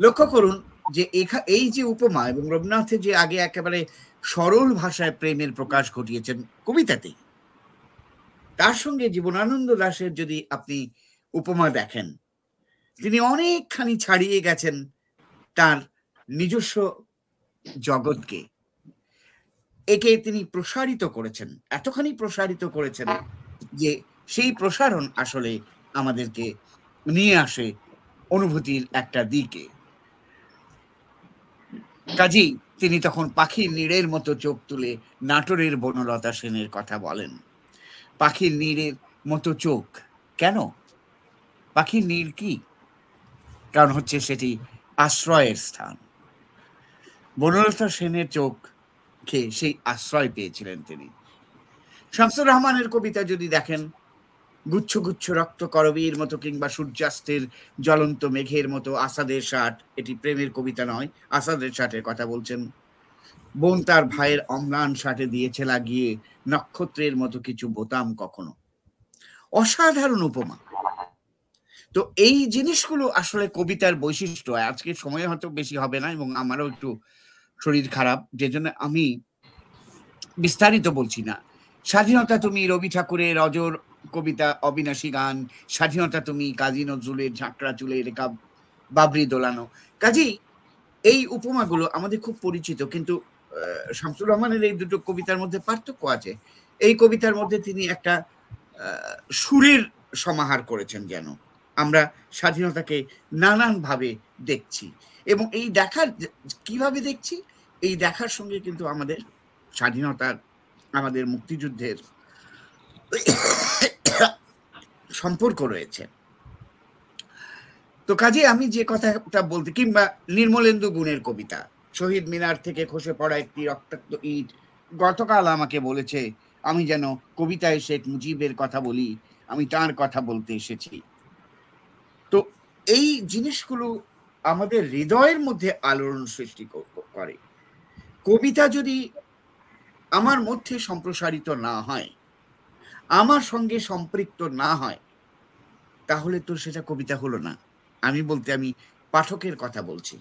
লক্ষ্য করুন যে এই যে উপমা এবং রবীন্দ্রনাথের যে আগে একেবারে সরল ভাষায় প্রেমের প্রকাশ ঘটিয়েছেন কবিতাতেই তার সঙ্গে জীবনানন্দ দাশের যদি আপনি উপমা দেখেন, তিনি অনেকখানি ছাড়িয়ে গেছেন তার নিজস্ব জগৎকে। একে তিনি প্রসারিত করেছেন, এতখানি প্রসারিত করেছেন যে সেই প্রসারণ আসলে আমাদেরকে নিয়ে আসে অনুভূতির একটা দিকে। কাজেই তিনি তখন পাখির নীড়ের মতো চোখ তুলে নাটোরের বনলতা সেনের কথা বলেন। পাখির নীড়ের মতো চোখ কেন? পাখির নীড় কি? কারণ হচ্ছে সেটি আশ্রয়ের স্থান। বনলতা সেনের চোখ খেয়ে সেই আশ্রয় পেয়েছিলেন তিনি। শামসুর রহমানের কবিতা যদি দেখেন গুচ্ছ গুচ্ছ রক্ত করবীর মতো কিংবা সূর্যাস্তের জ্বলন্ত মেঘের মতো আসাদের ষাট, এটি প্রেমের কবিতা নয়, আসাদের ষাটের কথা বলছেন। বোন তার ভাইয়ের অম্লান ষাটে দিয়েছে লাগিয়ে, নক্ষত্রের মতো কিছু বোতাম কখনো। অসাধারণ উপমা। তো এই জিনিসগুলো আসলে কবিতার বৈশিষ্ট্য। আজকে সময় হয়তো বেশি হবে না এবং আমারও একটু শরীর খারাপ যে জন্য আমি বিস্তারিত বলছি না। স্বাধীনতা তুমি রবি ঠাকুরের অজর কবিতা, অবিনাশী গান, স্বাধীনতা তুমি, কাজী নজরুলের ঝাঁকড়া চুলে রেখা বাবরি দোলানো। কাজী এই উপমাগুলো আমাদের খুব পরিচিত, কিন্তু শামসুর রহমানের এই দুটো কবিতার মধ্যে পার্থক্য আছে। এই কবিতার মধ্যে তিনি একটা সুরের সমাহার করেছেন যেন। আমরা স্বাধীনতাকে নানানভাবে দেখছি। এবং এই দেখার, কীভাবে দেখছি? এই দেখার সঙ্গে কিন্তু আমাদের স্বাধীনতার, আমাদের মুক্তিযুদ্ধের সম্পর্ক রয়েছে। তো কাজে আমি যে কথাটা বলতে, কিংবা নির্মলেন্দু গুণের কবিতা, শহীদ মিনার থেকে খসে পড়া একটি রক্তাক্ত ইট, গতকাল আমাকে বলেছে, আমি যেন কবিতায় শেখ মুজিবের কথা বলি, আমি তার কথা বলতে এসেছি। তো এই জিনিসগুলো আমাদের হৃদয়ের মধ্যে আলোড়ন সৃষ্টি করে। কবিতা যদি আমার মধ্যে সম্প্রসারিত না হয় আমার সঙ্গে সম্পৃক্ত না হয়, তাহলে তো সেটা কবিতা হলো না। আমি বলতে, আমি পাঠকের কথা বলছি।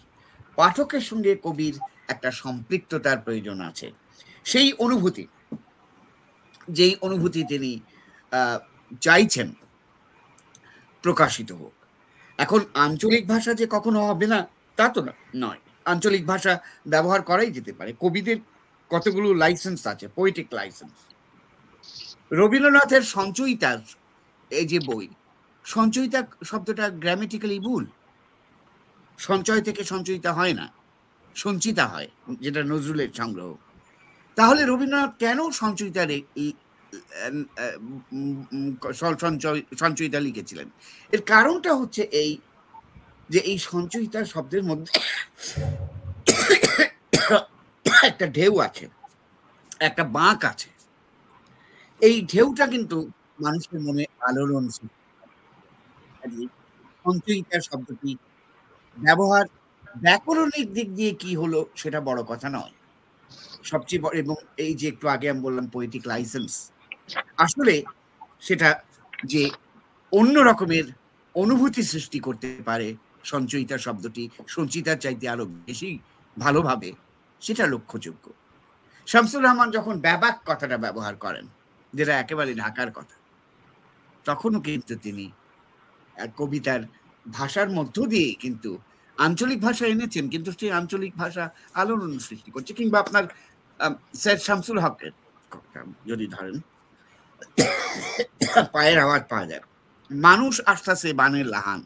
পাঠকের সঙ্গে কবির একটা সম্পৃক্ততার প্রয়োজন আছে। সেই অনুভূতি, যেই অনুভূতি তিনি চাইছেন, প্রকাশিত হোক। এখন আঞ্চলিক ভাষা যে কখনো হবে না, তা তো নয়। আঞ্চলিক ভাষা ব্যবহার করাই যেতে পারে। কবিদের কতগুলো লাইসেন্স আছে? পোয়েটিক লাইসেন্স রবীন্দ্রনাথের সঞ্চয়িতার এই যে বই, সঞ্চয়িতা শব্দটা গ্রামেটিক্যালি ভুল। সঞ্চয় থেকে সঞ্চয়িতা হয় না, সঞ্চিতা হয়, যেটা নজরুলের সংগ্রহ। তাহলে রবীন্দ্রনাথ কেন সঞ্চয়িতা সঞ্চয়, সঞ্চয়িতা লিখেছিলেন? এর কারণটা হচ্ছে এই যে এই সঞ্চয়িতা শব্দের মধ্যে একটা ঢেউ আছে, একটা বাঁক আছে। এই ঢেউটা কিন্তু মানুষের মনে আলোড়ন সঞ্চয়িতা শব্দটি ব্যবহার ব্যাকরণিক দিক দিয়ে কি হলো সেটা বড় কথা নয়। সবচেয়ে বড় এবং এই যে একটু আগে আমি বললাম পোয়েটিক লাইসেন্স আসলে সেটা যে অন্য রকমের অনুভূতি সৃষ্টি করতে পারে সঞ্চয়িতা শব্দটি, সঞ্চিতার চাইতে আরও বেশি ভালোভাবে, সেটা লক্ষ্যযোগ্য। শামসুর রহমান যখন ব্যাবাক কথাটা ব্যবহার করেন যেটা একেবারে ঢাকার কথা। তখনও কিন্তু তিনি কবিতার ভাষার মধ্য দিয়ে কিন্তু আঞ্চলিক ভাষা এনেছেন, কিন্তু সেই আঞ্চলিক ভাষা আলোড়ন সৃষ্টি করছে কিংবা আপনার স্যার শামসুল হকের যদি ধরেন, পায়ের আওয়াজ পাওয়া যায়। মানুষ আসতেছে বানের লাহান।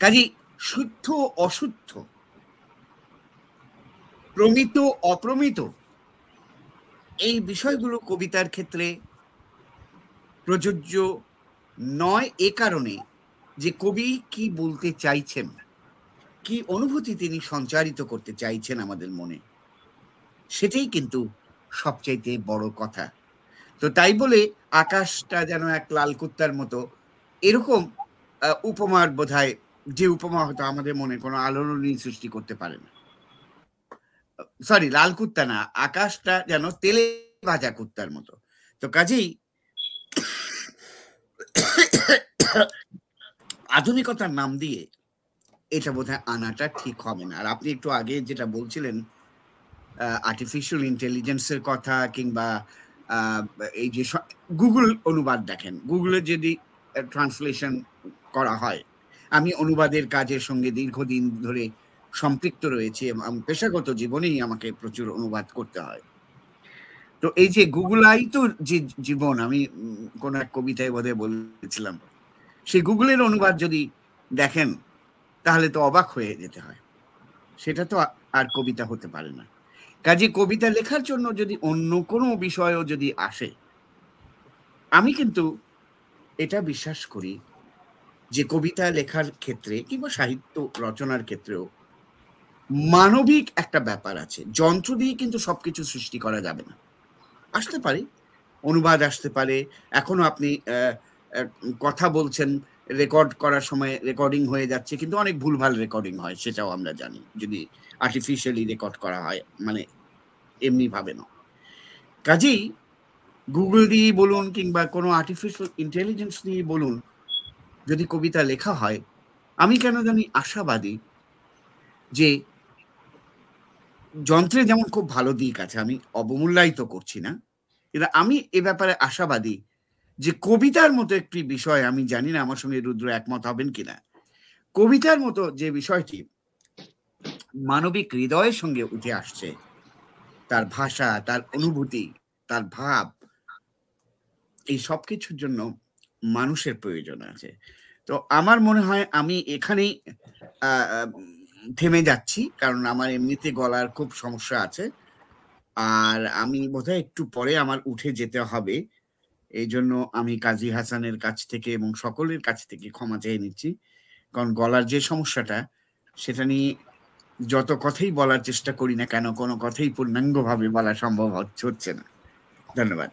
কাজী শুদ্ধ অশুদ্ধ, প্রমিত অপ্রমিত এই বিষয়গুলো কবিতার ক্ষেত্রে প্রযোজ্য নয় এ কারণে যে কবি কি বলতে চাইছেন, কি অনুভূতি তিনি সঞ্চারিত করতে চাইছেন আমাদের মনে, সেটাই কিন্তু সবচাইতে বড় কথা। তো তাই বলে আকাশটা যেন এক লাল কুত্তার মতো, এরকম উপমার বোধহয়, যে উপমা হয়তো আমাদের মনে কোনো আলোড়নই সৃষ্টি করতে পারে না। সরি লাল কুত্তা না, আকাশটা যেন তেলে ভাজা কুত্তার মতো। তো কাজেই আধুনিকতার নাম দিয়ে এটা বোধহয় আনাটা ঠিক হবে না। আর আপনি একটু আগে যেটা বলছিলেন আর্টিফিশিয়াল ইন্টেলিজেন্সের কথা কিংবা এই যে গুগল অনুবাদ দেখেন। গুগলে যদি ট্রান্সলেশন করা হয়, আমি অনুবাদের কাজের সঙ্গে দীর্ঘদিন ধরে সম্পৃক্ত রয়েছে এবং পেশাগত জীবনেই আমাকে প্রচুর অনুবাদ করতে হয়। তো এই যে গুগলাই তো যে জীবন, আমি কোনো এক কবিতায় বোধহয় বলেছিলাম, সেই গুগলের অনুবাদ যদি দেখেন, তাহলে তো অবাক হয়ে যেতে হয়। সেটা তো আর কবিতা হতে পারে না। কাজে কবিতা লেখার জন্য যদি অন্য কোনো বিষয়ও যদি আসে, আমি কিন্তু এটা বিশ্বাস করি যে কবিতা লেখার ক্ষেত্রে কিংবা সাহিত্য রচনার ক্ষেত্রেও মানবিক একটা ব্যাপার আছে। যন্ত্র দিয়ে কিন্তু সবকিছু সৃষ্টি করা যাবে না। আসতে পারে, অনুবাদ আসতে পারে। এখনও আপনি কথা বলছেন রেকর্ড করার সময় রেকর্ডিং হয়ে যাচ্ছে, কিন্তু অনেক ভুলভাল রেকর্ডিং হয়, সেটাও আমরা জানি। যদি আর্টিফিশিয়ালি রেকর্ড করা হয় মানে এমনি ভাবে না কাজেই গুগল দিয়ে বলুন কিংবা কোনো আর্টিফিশিয়াল ইন্টেলিজেন্স নিয়ে বলুন, যদি কবিতা লেখা হয়, আমি কেন জানি আশাবাদী যে যন্ত্রে যেমন খুব ভালো দিক আছে, আমি অবমূল্যায়িত করছি না। কিন্তু আমি এ ব্যাপারে আশাবাদী যে কবিতার মতো একটি বিষয়, আমি জানি না আমার সঙ্গে রুদ্র একমত হবেন কিনা কবিতার মতো যে বিষয়টি মানবিক হৃদয়ের সঙ্গে উঠে আসছে, তার ভাষা, তার অনুভূতি, তার ভাব, এই সব কিছুর জন্য মানুষের প্রয়োজন আছে। তো আমার মনে হয় আমি এখানেই থেমে যাচ্ছি, কারণ আমার এমনিতে গলার খুব সমস্যা আছে। আর আমি বোধহয় একটু পরে আমার উঠে যেতে হবে। এই জন্য আমি কাজী হাসানের কাছ থেকে এবং সকলের কাছ থেকে ক্ষমা চেয়ে নিচ্ছি। কারণ গলার যে সমস্যাটা, সেটা নিয়ে যত কথাই বলার চেষ্টা করি না কেন, কোনো কথাই পূর্ণাঙ্গভাবে বলা সম্ভব হচ্ছে না। ধন্যবাদ।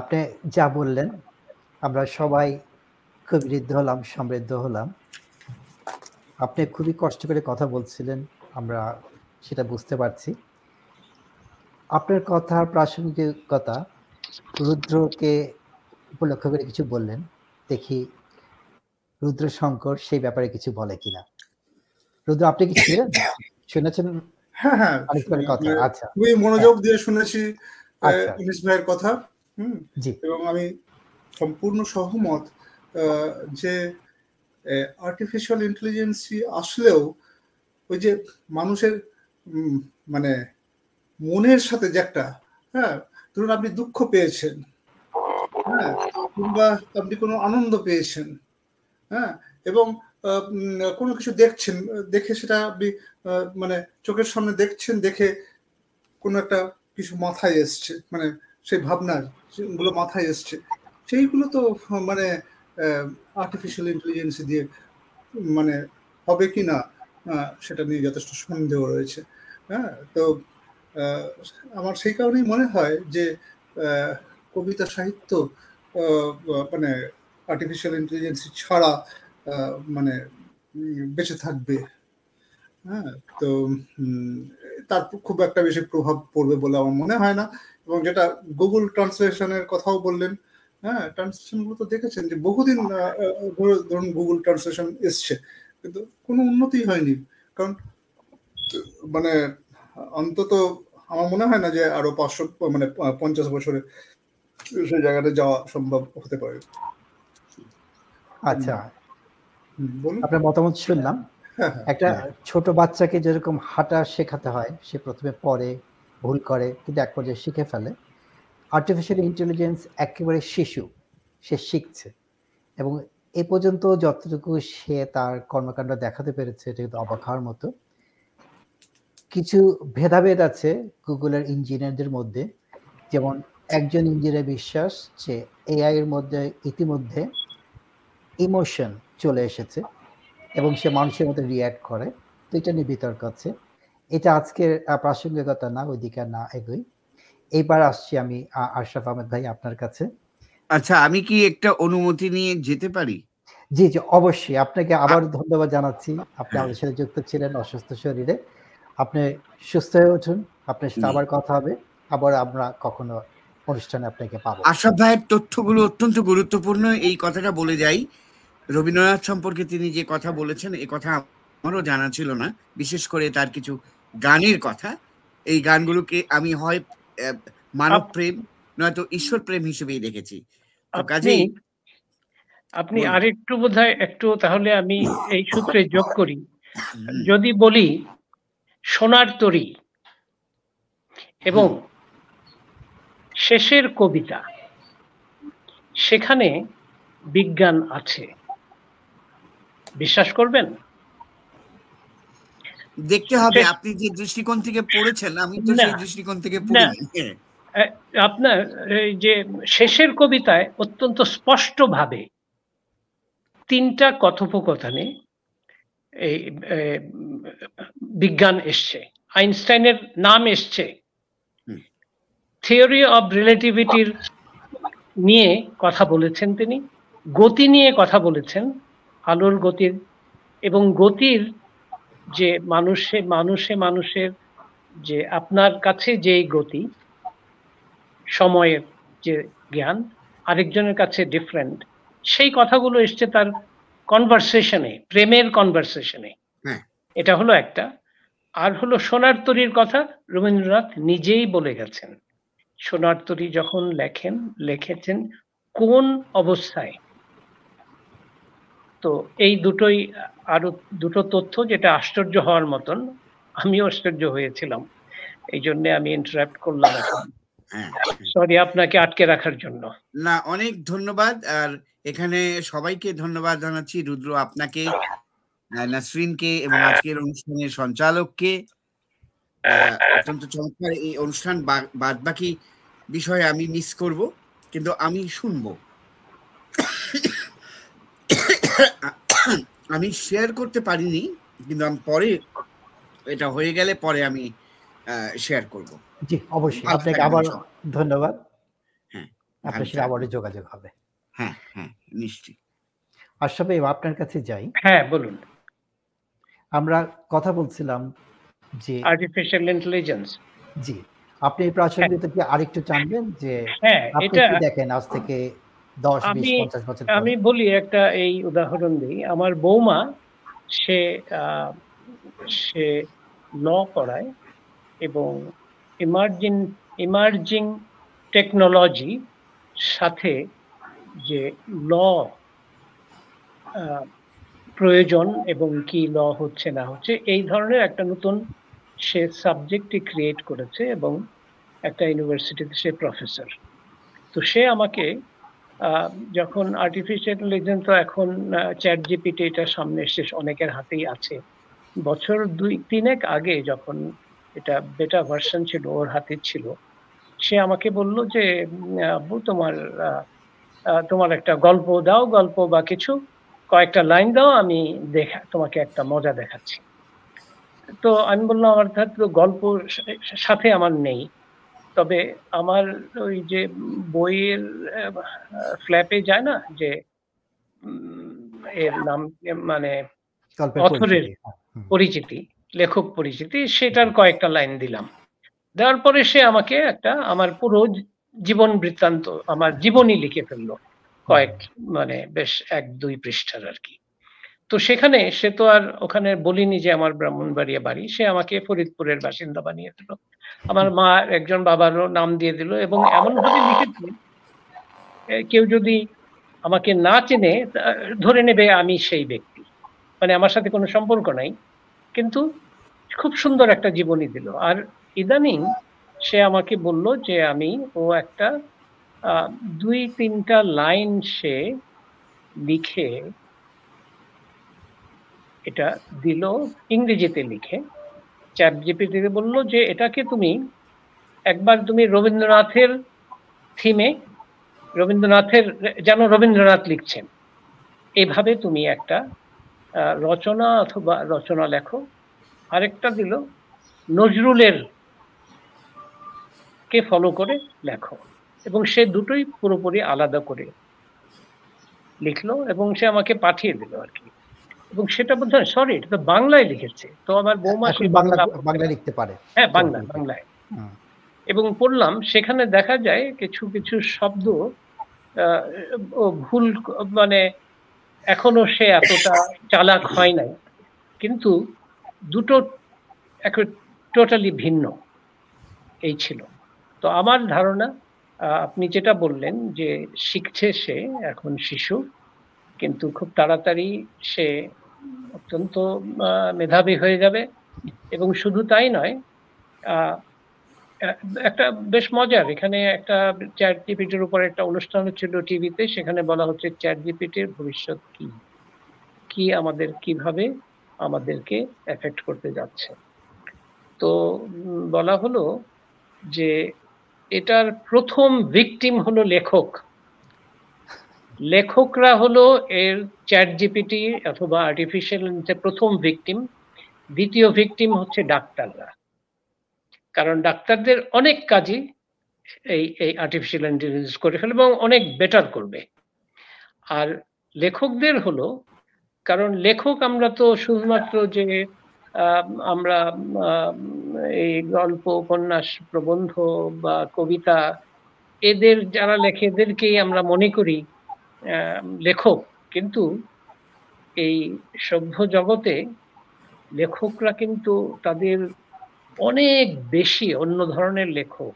আপনি যা বললেন, আমরা সবাই খুব ঋদ্ধ হলাম, সমৃদ্ধ হলাম। আপনি খুবই কষ্ট করে কথা বলছিলেন আমরা সেটা বুঝতে পারছি। আপনার কথার প্রাসঙ্গিকতা রুদ্রকে উপলক্ষ করে কিছু বললেন। দেখি রুদ্র শঙ্কর সেই ব্যাপারে কিছু বলে কিনা। রুদ্র আপনি কি ছিলেন শুনেছেন? হ্যাঁ হ্যাঁ কথা। আচ্ছা। খুবই মনোযোগ দিয়ে শুনেছি আচ্ছা। ইলিশ ভাইয়ের কথা হুম? জি। এবং আমি সম্পূর্ণ সহমত যে আর্টিফিশিয়াল ইন্টেলিজেন্সি আসলেও ওই যে মানুষের মানে মনের সাথে যে একটা হ্যাঁ ধরুন আপনি দুঃখ পেয়েছেন হ্যাঁ কিংবা আপনি কোনো আনন্দ পেয়েছেন হ্যাঁ এবং কোনো কিছু দেখছেন, দেখে সেটা আপনি মানে চোখের সামনে দেখছেন, দেখে কোনো একটা কিছু মাথায় এসছে মানে সেই ভাবনারগুলো মাথায় এসছে, সেইগুলো তো মানে আর্টিফিশিয়াল ইন্টেলিজেন্স দিয়ে মানে হবে কি না সেটা নিয়ে যথেষ্ট সন্দেহ রয়েছে। হ্যাঁ তো আমার সেই কারণেই মনে হয় যে কবিতা সাহিত্য মানে আর্টিফিশিয়াল ইন্টেলিজেন্স ছাড়া মানে বেঁচে থাকবে। হ্যাঁ তো তার খুব একটা বেশি প্রভাব পড়বে বলে আমার মনে হয় না। এবং যেটা গুগল ট্রান্সলেশনের কথাও বললেন হ্যাঁ ট্রান্সলেশনগুলো তো দেখেছেন যে বহুদিন ধরুন গুগল ট্রান্সলেশন এসছে কিন্তু কোনো উন্নতি হয়নি। কারণ মানে অন্তত আমার মনে হয় না যে আরও পাঁচশো মানে পঞ্চাশ বছরে সেই জায়গাটা যাওয়া সম্ভব হতে পারে। আচ্ছা। বলুন। আপনার মতামত শুনলাম। হ্যাঁ হ্যাঁ। একটা ছোট বাচ্চাকে যেরকম হাঁটা শেখাতে হয় সে প্রথমে পড়ে ভুল করে কিন্তু এক পর্যায়ে শিখে ফেলে। আর্টিফিশিয়াল ইন্টেলিজেন্স একেবারে শিশু, সে শিখছে। এবং এ পর্যন্ত যতটুকু সে তার কর্মকাণ্ড দেখাতে পেরেছে, এটা কিন্তু অবাক হওয়ার মতো। কিছু ভেদাভেদ আছে গুগলের ইঞ্জিনিয়ারদের মধ্যে। যেমন একজন ইঞ্জিনিয়ার বিশ্বাস যে এআই এর মধ্যে ইতিমধ্যে ইমোশন চলে এসেছে এবং সে মানুষের মতো রিয়্যাক্ট করে। তো এটা নিয়ে বিতর্ক আছে। এটা আজকের প্রাসঙ্গিকতা না, ওইদিকে না এগোই। এইবার আসছি আমি আশরাফ আহমেদ ভাই আপনার কাছে। আচ্ছা আমি কি একটা অনুমতি নিয়ে যেতে পারি? জি জি অবশ্যই। আপনাকে আবার ধন্যবাদ জানাচ্ছি। আপনি আমাদের সাথে যুক্ত ছিলেন অসুস্থ শরীরে। আপনি সুস্থ হয়ে উঠুন। আপনার সাথে আবার কথা হবে। আবার আমরা কখনো অনুষ্ঠানে আপনাকে পাবো। আশরাফ ভাইয়ের তথ্যগুলো অত্যন্ত গুরুত্বপূর্ণ। এই কথাটা বলে যাই। রবীন্দ্রনাথ সম্পর্কে তিনি যে কথা বলেছেন এই কথা আমারও জানা ছিল না। বিশেষ করে তার কিছু গানের কথা। এই গানগুলোকে আমি হয় মানব প্রেম নয়তো ঈশ্বর প্রেম হিসেবেই দেখেছি। কাজেই আপনি। আরেকটু বোধহয় একটু তাহলে আমি এই সূত্রে যোগ করি। যদি বলি সোনার তরী এবং শেষের কবিতা সেখানে বিজ্ঞান আছে। বিশ্বাস করবেন? দেখতে হবে আপনি যে দৃষ্টিকোণ থেকে পড়েছেন আমি তো সেই দৃষ্টিকোণ থেকে। পড়িনি হ্যাঁ, আপনার এই যে শেষের কবিতায় অত্যন্ত স্পষ্টভাবে তিনটা কথোপকথনে এই বিজ্ঞান এসছে আইনস্টাইনের নাম এসছে। থিওরি অফ রিলেটিভিটির নিয়ে কথা বলেছেন তিনি গতি নিয়ে কথা বলেছেন আলোর গতির এবং গতির যে মানুষে মানুষে মানুষের যে আপনার কাছে যে গতি সময়ের যে জ্ঞান আরেকজনের কাছে ডিফারেন্ট সেই কথাগুলো এসছে তার কনভারসেশনে প্রেমের কনভারসেশনে হ্যাঁ। এটা হলো একটা। আর হলো সোনার তরীর কথা রবীন্দ্রনাথ নিজেই বলে গেছেন। সোনার তরী যখন লেখেন লিখেছেন কোন অবস্থায়? তো এই দুটোই আরও দুটো তথ্য যেটা আশ্চর্য হওয়ার মতন আমিও আশ্চর্য হয়েছিলাম। এই জন্য আমি ইন্টারাপ্ট করলাম হ্যাঁ সরি আপনাকে আটকে রাখার জন্য। না অনেক ধন্যবাদ আর এখানে সবাইকে ধন্যবাদ জানাচ্ছি। রুদ্র আপনাকে নাসরিনকে এবং আজকের অনুষ্ঠানের সঞ্চালককে। অত্যন্ত চমৎকার এই অনুষ্ঠান বাদ বাকি বিষয়ে আমি মিস করব কিন্তু আমি শুনব। আমি শেয়ার করতে পারিনি কিন্তু আমি পরে এটা হয়ে গেলে পরে আমি শেয়ার করব। জি অবশ্যই। আপনাকে আবার ধন্যবাদ। হ্যাঁ, আপনার সাথে। আবারও যোগাযোগ হবে। হ্যাঁ হ্যাঁ নিশ্চয়ই। আশরাফ ভাই আপনার কাছে যাই। হ্যাঁ বলুন। আমরা কথা বলছিলাম যে আর্টিফিশিয়াল ইন্টেলিজেন্স জি আপনি এই প্রাসঙ্গিকতা কি আরেকটু জানবেন যে হ্যাঁ আপনি দেখেন আজ থেকে আমি- বলি একটা এই উদাহরণ দিই। আমার বৌমা সে সে ল করায় এবং ইমার্জিং ইমার্জিং টেকনোলজি সাথে যে ল প্রয়োজন এবং কি ল হচ্ছে না হচ্ছে এই ধরনের একটা নতুন সে সাবজেক্টই ক্রিয়েট করেছে এবং একটা ইউনিভার্সিটিতে সে প্রফেসর তো সে আমাকে যখন আর্টিফিশিয়াল ইন্টেলিজেন্স তো এখন চ্যাট জিপিটি এটা সামনে এসে অনেকের হাতেই আছে। বছর দুই, তিনেক আগে যখন এটা বেটা ভার্সন ছিল, ওর হাতে ছিল, সে আমাকে বলল যে আব্বু, তোমার তোমার একটা গল্প দাও, গল্প বা কিছু, কয়েকটা লাইন দাও, আমি দেখা, তোমাকে একটা মজা দেখাচ্ছি। তো আমি বললাম আমার তো গল্প সাথে আমার নেই। তবে আমার ওই যে বইয়ের ফ্ল্যাপে যায় না যে এর নাম মানে অথরের পরিচিতি। হ্যাঁ। পরিচিতি লেখক পরিচিতি সেটার কয়েকটা লাইন দিলাম দেওয়ার পরে সে আমাকে একটা আমার পুরো জীবন বৃত্তান্ত আমার জীবনী লিখে ফেলল কয়েক মানে বেশ এক দুই পৃষ্ঠার আর কি তো সেখানে সে তো আর ওখানে বলিনি যে আমার ব্রাহ্মণবাড়িয়া বাড়ি, সে আমাকে ফরিদপুরের বাসিন্দা বানিয়ে দিল। আমার মা একজন বাবারও নাম দিয়ে দিল এবং এমন ভাবে লিখেছে কেউ যদি আমাকে না চেনে ধরে নেবে আমি সেই ব্যক্তি। মানে আমার সাথে কোনো সম্পর্ক নাই, কিন্তু খুব সুন্দর একটা জীবনী দিল। আর ইদানিং সে আমাকে বলল যে আমি, ও একটা দুই তিনটা লাইন সে লিখে এটা দিল ইংরেজিতে লিখে। চ্যাট জিপিটিতে বলল যে, এটাকে তুমি একবার তুমি রবীন্দ্রনাথের থিমে রবীন্দ্রনাথের, যেন রবীন্দ্রনাথ লিখছেন। এভাবে তুমি একটা রচনা অথবা রচনা লেখো। আরেকটা দিল, নজরুলের কে ফলো করে লেখো। এবং সে দুটোই পুরোপুরি আলাদা করে লিখলো এবং সে আমাকে পাঠিয়ে দিল আর কি। এবং সেটা বোধ হয় সরি এটা তো বাংলায় লিখেছে। তো আমার বৌমা বাংলা বাংলা- লিখতে পারে। হ্যাঁ বাংলা বাংলায়। এবং পড়লাম সেখানে দেখা যায় কিছু কিছু শব্দ ভুল মানে এখনও সে এতটা চালাক হয় নাই। কিন্তু দুটো টোটালি ভিন্ন। এই ছিল। তো আমার ধারণা আপনি যেটা বললেন যে শিখছে সে এখন শিশু কিন্তু খুব তাড়াতাড়ি সে অত্যন্ত মেধাবী হয়ে যাবে এবং শুধু তাই নয় একটা বেশ মজার এখানে একটা চ্যাট জিপিটির উপর একটা অনুষ্ঠান হচ্ছিল টিভিতে, সেখানে বলা হচ্ছে চ্যাট জিপিটির ভবিষ্যৎ কি? কি আমাদের, কীভাবে আমাদেরকে এফেক্ট করতে যাচ্ছে? তো বলা হলো যে এটার প্রথম ভিকটিম হলো লেখক। লেখকরা হলো এর চ্যাট জিপিটি অথবা আর্টিফিশিয়াল প্রথম ভিকটিম দ্বিতীয় ভিকটিম হচ্ছে ডাক্তাররা। কারণ ডাক্তারদের অনেক কাজই এই এই আর্টিফিশিয়াল ইন্টেলিজেন্স করে ফেলবে এবং অনেক বেটার করবে। আর লেখকদের হলো, কারণ লেখক আমরা তো শুধুমাত্র যে আমরা এই গল্প, উপন্যাস, প্রবন্ধ বা কবিতা, এদের যারা লেখে এদেরকেই আমরা মনে করি লেখক, কিন্তু এই সভ্য জগতে লেখকরা কিন্তু তাদের অনেক বেশি অন্য ধরনের লেখক।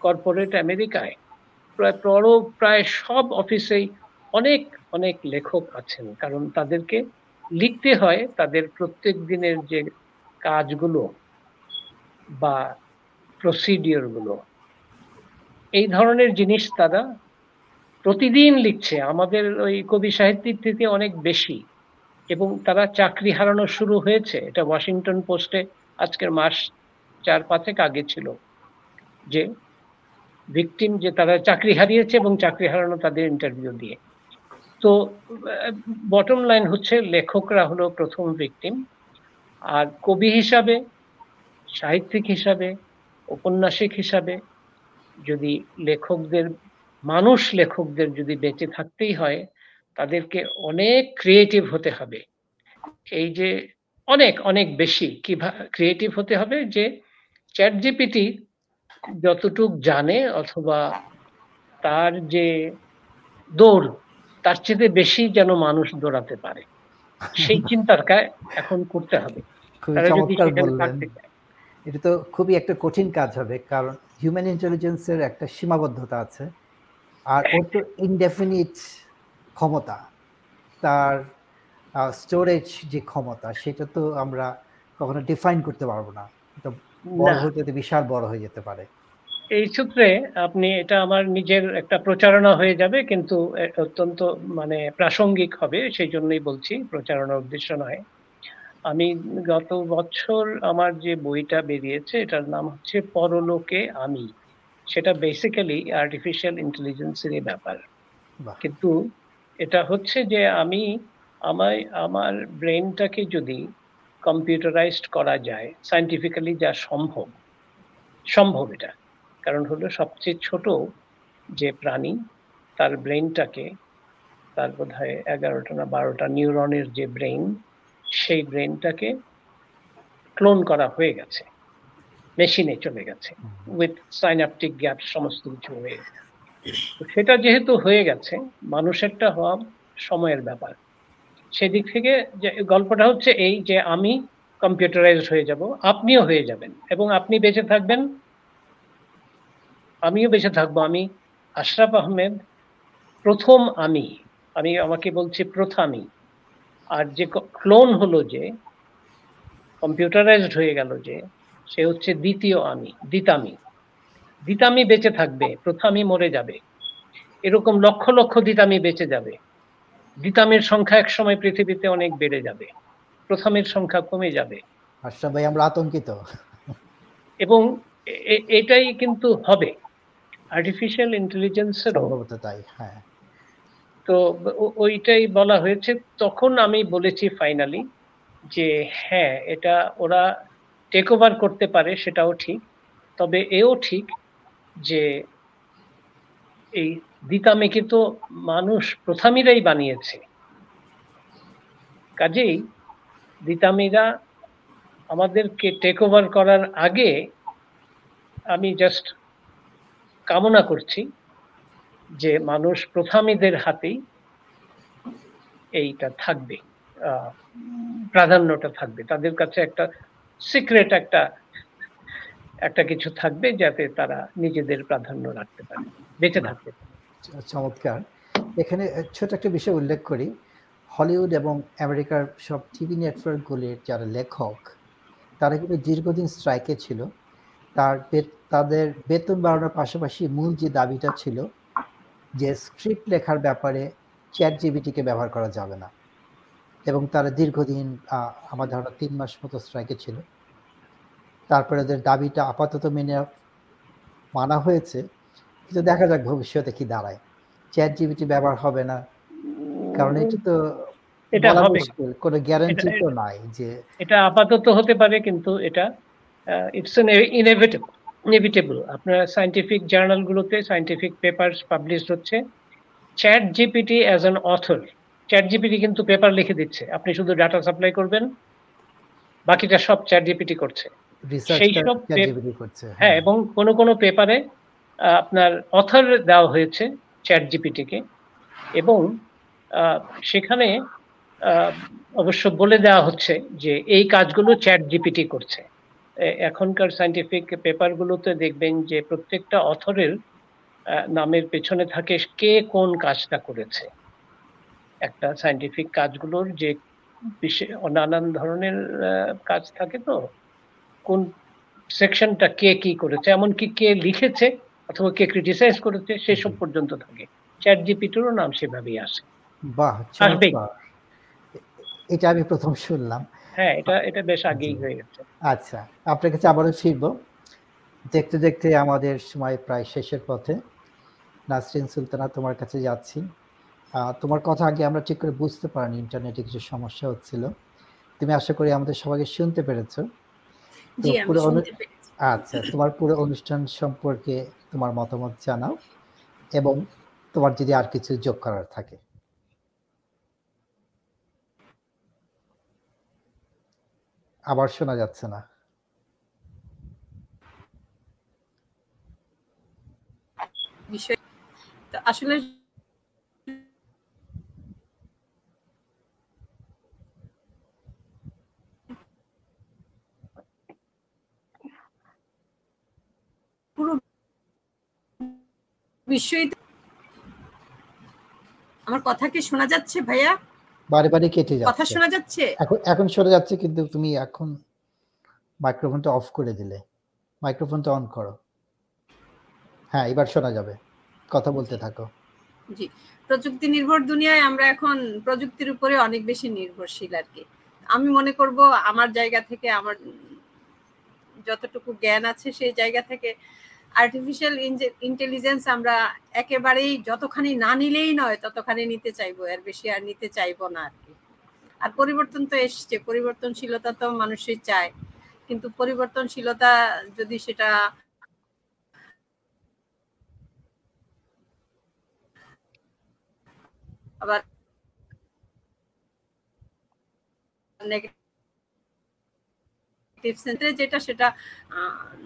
কর্পোরেট আমেরিকায় প্রায় বড় প্রায় সব অফিসেই অনেক অনেক লেখক আছেন। কারণ তাদেরকে লিখতে হয়, তাদের প্রত্যেক দিনের যে কাজগুলো বা প্রসিডিওরগুলো এই ধরনের জিনিস তারা প্রতিদিন লিখছে। আমাদের ওই কবি সাহিত্যিক থেকে অনেক বেশি। এবং তারা চাকরি হারানো শুরু হয়েছে। এটা ওয়াশিংটন পোস্টে আজকের মাস চার পাঁচেক আগে ছিল যে ভিকটিম যে তারা চাকরি হারিয়েছে এবং চাকরি হারানো তাদের ইন্টারভিউ দিয়ে। তো বটম লাইন হচ্ছে, লেখকরা হলো প্রথম ভিকটিম। আর কবি হিসাবে, সাহিত্যিক হিসাবে, ঔপন্যাসিক হিসাবে যদি লেখকদের মানুষ লেখকদের যদি বেঁচে থাকতেই হয় তাদেরকে অনেক ক্রিয়েটিভ হতে হবে। এই যে অনেক অনেক বেশি কীভাবে ক্রিয়েটিভ হতে হবে যে চ্যাট জিপিটি যতটুক জানে অথবা তার যে দৌড় তার চেয়ে বেশি যেন মানুষ দৌড়াতে পারে। সেই চিন্তার কা- এখন করতে হবে। এটা তো খুবই একটা কঠিন কাজ হবে কারণ হিউম্যান ইন্টেলিজেন্সের একটা সীমাবদ্ধতা আছে। আর ওর তো ইনডেফিনিট ক্ষমতা। তার স্টোরেজ যে ক্ষমতা সেটা তো আমরা কখনো ডিফাইন করতে পারব না। বড় হতে হতে বিশাল বড় হয়ে যেতে পারে। এই সূত্রে আপনি এটা আমার নিজের একটা প্রচারণা হয়ে যাবে কিন্তু অত্যন্ত মানে প্রাসঙ্গিক হবে সেই জন্যই বলছি প্রচারণার উদ্দেশ্য নয়। আমি গত বছর আমার যে বইটা বেরিয়েছে এটার নাম হচ্ছে পরলোকে আমি। সেটা বেসিক্যালি আর্টিফিশিয়াল ইন্টেলিজেন্সের ব্যাপার। কিন্তু এটা হচ্ছে যে আমি আমায় আমার ব্রেনটাকে যদি কম্পিউটারাইজড করা যায় সায়েন্টিফিক্যালি যা সম্ভব সম্ভব এটা। কারণ হলো সবচেয়ে ছোট যে প্রাণী তার ব্রেনটাকে তার বোধ হয় এগারোটা না বারোটা নিউরনের যে ব্রেন সেই ব্রেনটাকে ক্লোন করা হয়ে গেছে। মেশিনে চলে গেছে উইথ সাইনাপটিক গ্যাপ সমস্ত কিছু হয়ে গেছে। সেটা যেহেতু হয়ে গেছে মানুষেরটা হওয়া সময়ের ব্যাপার। সেদিক থেকে যে গল্পটা হচ্ছে এই যে আমি কম্পিউটারাইজড হয়ে যাব আপনিও হয়ে যাবেন এবং আপনি বেঁচে থাকবেন। আমিও বেঁচে থাকব। আমি আশরাফ আহমেদ প্রথম আমি আমি আমাকে বলছি প্রথামি। আর যে ক্লোন হলো যে কম্পিউটারাইজড হয়ে গেল যে সে হচ্ছে দ্বিতীয় আমি দ্বিতামি। দ্বিতামি বেঁচে থাকবে প্রথামি মরে যাবে। এরকম লক্ষ লক্ষ দ্বিতামি বেঁচে যাবে। দ্বিতামির সংখ্যা এক সময় পৃথিবীতে অনেক বেড়ে যাবে। প্রথমের সংখ্যা কমে যাবে। ভাই আমরা আতঙ্কিত। এবং এটাই কিন্তু হবে। আর্টিফিশিয়াল ইন্টেলিজেন্সেরও সম্ভবত তাই হ্যাঁ। তো ওইটাই বলা হয়েছে। তখন আমি বলেছি ফাইনালি যে হ্যাঁ এটা ওরা টেক ওভার করতে পারে সেটাও ঠিক। তবে এও ঠিক যে এই দিতামেকে তো মানুষ প্রথামীরাই বানিয়েছে। কাজেই দিতামিরা আমাদেরকে টেক ওভার করার আগে আমি জাস্ট কামনা করছি যে মানুষ প্রথামীদের হাতেই এইটা থাকবে প্রাধান্যটা থাকবে। তাদের কাছে একটা সিক্রেট একটা একটা কিছু থাকবে যাতে তারা নিজেদের প্রাধান্য রাখতে পারে বেঁচে থাকতে চমৎকার। এখানে ছোট একটা বিষয় উল্লেখ করি। হলিউড এবং আমেরিকার সব টিভি নেটওয়ার্কগুলির যারা লেখক তারা কিন্তু দীর্ঘদিন স্ট্রাইকে ছিল। তার তাদের বেতন বাড়ানোর পাশাপাশি মূল যে দাবিটা ছিল যে স্ক্রিপ্ট লেখার ব্যাপারে চ্যাট জিবিটিকে ব্যবহার করা যাবে না। এবং তারা দীর্ঘদিন আমার ধারণা তিন মাস মতো স্ট্রাইকে ছিল। তারপরে ওদের দাবিটা আপাতত মেনে মানা হয়েছে। কিন্তু দেখা যাক ভবিষ্যতে কি দাঁড়ায়। চ্যাট জিবিটি ব্যবহার হবে না। কারণ এটা তো এটা হবে। মুশকিল। কোনো গ্যারান্টি তো নাই যে এটা আপাতত হতে পারে কিন্তু এটা ইটস ইনএভিটেবল ইনএভিটেবল আপনার সায়েন্টিফিক জার্নালগুলোতে সায়েন্টিফিক পেপারস পাবলিশ হচ্ছে। ChatGPT as an author ChatGPT কিন্তু পেপার লিখে দিচ্ছে। আপনি শুধু ডাটা সাপ্লাই করবেন বাকিটা সব চ্যাট জিপিটি করছে রিসার্চটা সব করছে হ্যাঁ। এবং কোনো কোনো পেপারে আপনার অথর দেওয়া হয়েছে চ্যাট জিপিটিকে এবং সেখানে আহ, অবশ্য বলে দেওয়া হচ্ছে যে এই কাজগুলো চ্যাট জিপিটি করছে এখনকার সায়েন্টিফিক পেপারগুলোতে দেখবেন যে প্রত্যেকটা অথরের নামের পেছনে থাকে কে কোন কাজটা করেছে। একটা সায়েন্টিফিক কাজগুলোর যে নানান ধরনের কাজ থাকে তো কোন সেকশনটা কে কি করেছে এমনকি কে লিখেছে অথবা কে ক্রিটিসাইজ করেছে সেসব পর্যন্ত থাকে। চ্যাট জিপিটিরও নাম সেভাবেই আসে। বাহ আসবেই। এটা আমি প্রথম শুনলাম। হ্যাঁ এটা এটা বেশ আগেই হয়ে গেছে। আচ্ছা আপনার কাছে আবারও ফিরবো। দেখতে দেখতে আমাদের সময় প্রায় শেষের পথে। নাসরিন সুলতানা তোমার কাছে যাচ্ছি। তোমার কথা আগে আমরা ঠিক করে বুঝতে পারিনি ইন্টারনেটে কিছু সমস্যা হচ্ছিল। তুমি আশা করি আমাদের সবাইকে শুনতে পেরেছ। জি আমি পুরো শুনতে পেরেছি। আচ্ছা তোমার পুরো অনুষ্ঠান সম্পর্কে তোমার মতামত জানাও এবং তোমার যদি আর কিছু যোগ করার থাকে। আবার শোনা যাচ্ছে না। বিষয় তো আসলে পুরো বিশ্বই আমার কথা কি শোনা যাচ্ছে ভাইয়া? বারে বারে কেটে যাচ্ছে। কথা শোনা যাচ্ছে? এখন এখন শোনা যাচ্ছে কিন্তু তুমি এখন মাইক্রোফোনটা অফ করে দিলে। মাইক্রোফোনটা অন করো। হ্যাঁ এবার শোনা যাবে। কথা বলতে থাকো। জি। প্রযুক্তি নির্ভর দুনিয়ায় আমরা এখন প্রযুক্তির উপরে অনেক বেশি নির্ভরশীল আর কি। আমি মনে করব আমার জায়গা থেকে আমার যতটুকু জ্ঞান আছে সেই জায়গা থেকে আর্টিফিশিয়াল ইন্টেলিজেন্স আমরা একেবারেই যতখানি না নিলেই নয়, ততখানি নিতে চাইব, এর বেশি আর নিতে চাইব না আর কি। আর পরিবর্তন তো এসছে, পরিবর্তনশীলতা তো মানুষই চায়। কিন্তু পরিবর্তনশীলতা যদি সেটা আবার নেগেটিভ সেন্সে যেটা সেটা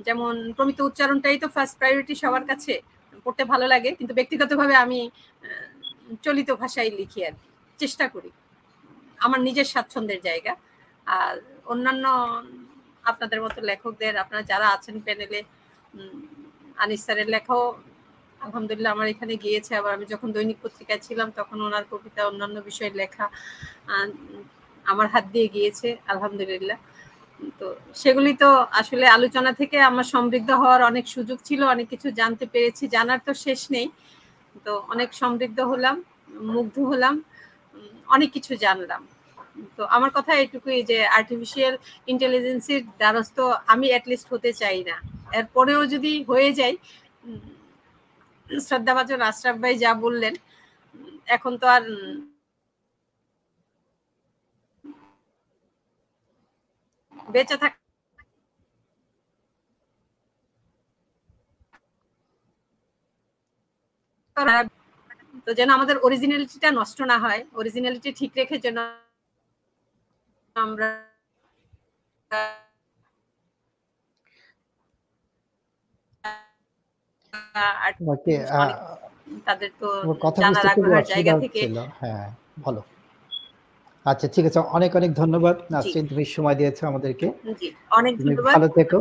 যেমন প্রমিত উচ্চারণটাই তো ফার্স্ট প্রায়োরিটি সবার কাছে, পড়তে ভালো লাগে, কিন্তু ব্যক্তিগতভাবে আমি চলিত ভাষায় লিখি আর চেষ্টা করি। আমার নিজের স্বাচ্ছন্দ্যের জায়গা। আর অন্যান্য আপনাদের মতো লেখকদের, আপনারা যারা আছেন প্যানেলে আনিস স্যারের লেখাও আলহামদুলিল্লাহ আমার এখানে গিয়েছে, আবার আমি যখন দৈনিক পত্রিকায় ছিলাম, তখন ওনার কবিতা, অন্যান্য বিষয়ের লেখা আমার হাত দিয়ে গিয়েছে, আলহামদুলিল্লাহ। তো সেগুলি তো আসলে আলোচনা থেকে আমার সমৃদ্ধ হওয়ার অনেক সুযোগ ছিল অনেক কিছু জানতে পেরেছি জানার তো শেষ নেই। তো অনেক সমৃদ্ধ হলাম মুগ্ধ হলাম অনেক কিছু জানলাম। তো আমার কথা এটুকুই যে আর্টিফিশিয়াল ইন্টেলিজেন্সির দ্বারস্থ আমি অ্যাটলিস্ট হতে চাই না। এরপরেও যদি হয়ে যায় উম, শ্রদ্ধাভাজন আশরাফ ভাই যা বললেন এখন তো আর বেঁচে থাক তো যেন আমাদের অরিজিনালিটিটা নষ্ট না হয় অরিজিনালিটি ঠিক রেখে যেন আমরা তাদের তো জানার আগ্রহের জায়গা থেকে হ্যাঁ বলো। আচ্ছা ঠিক আছে। অনেক অনেক ধন্যবাদ। নাসরিন তুমি সময় দিয়েছ আমাদেরকে। জি অনেক ধন্যবাদ। ভালো থেকো।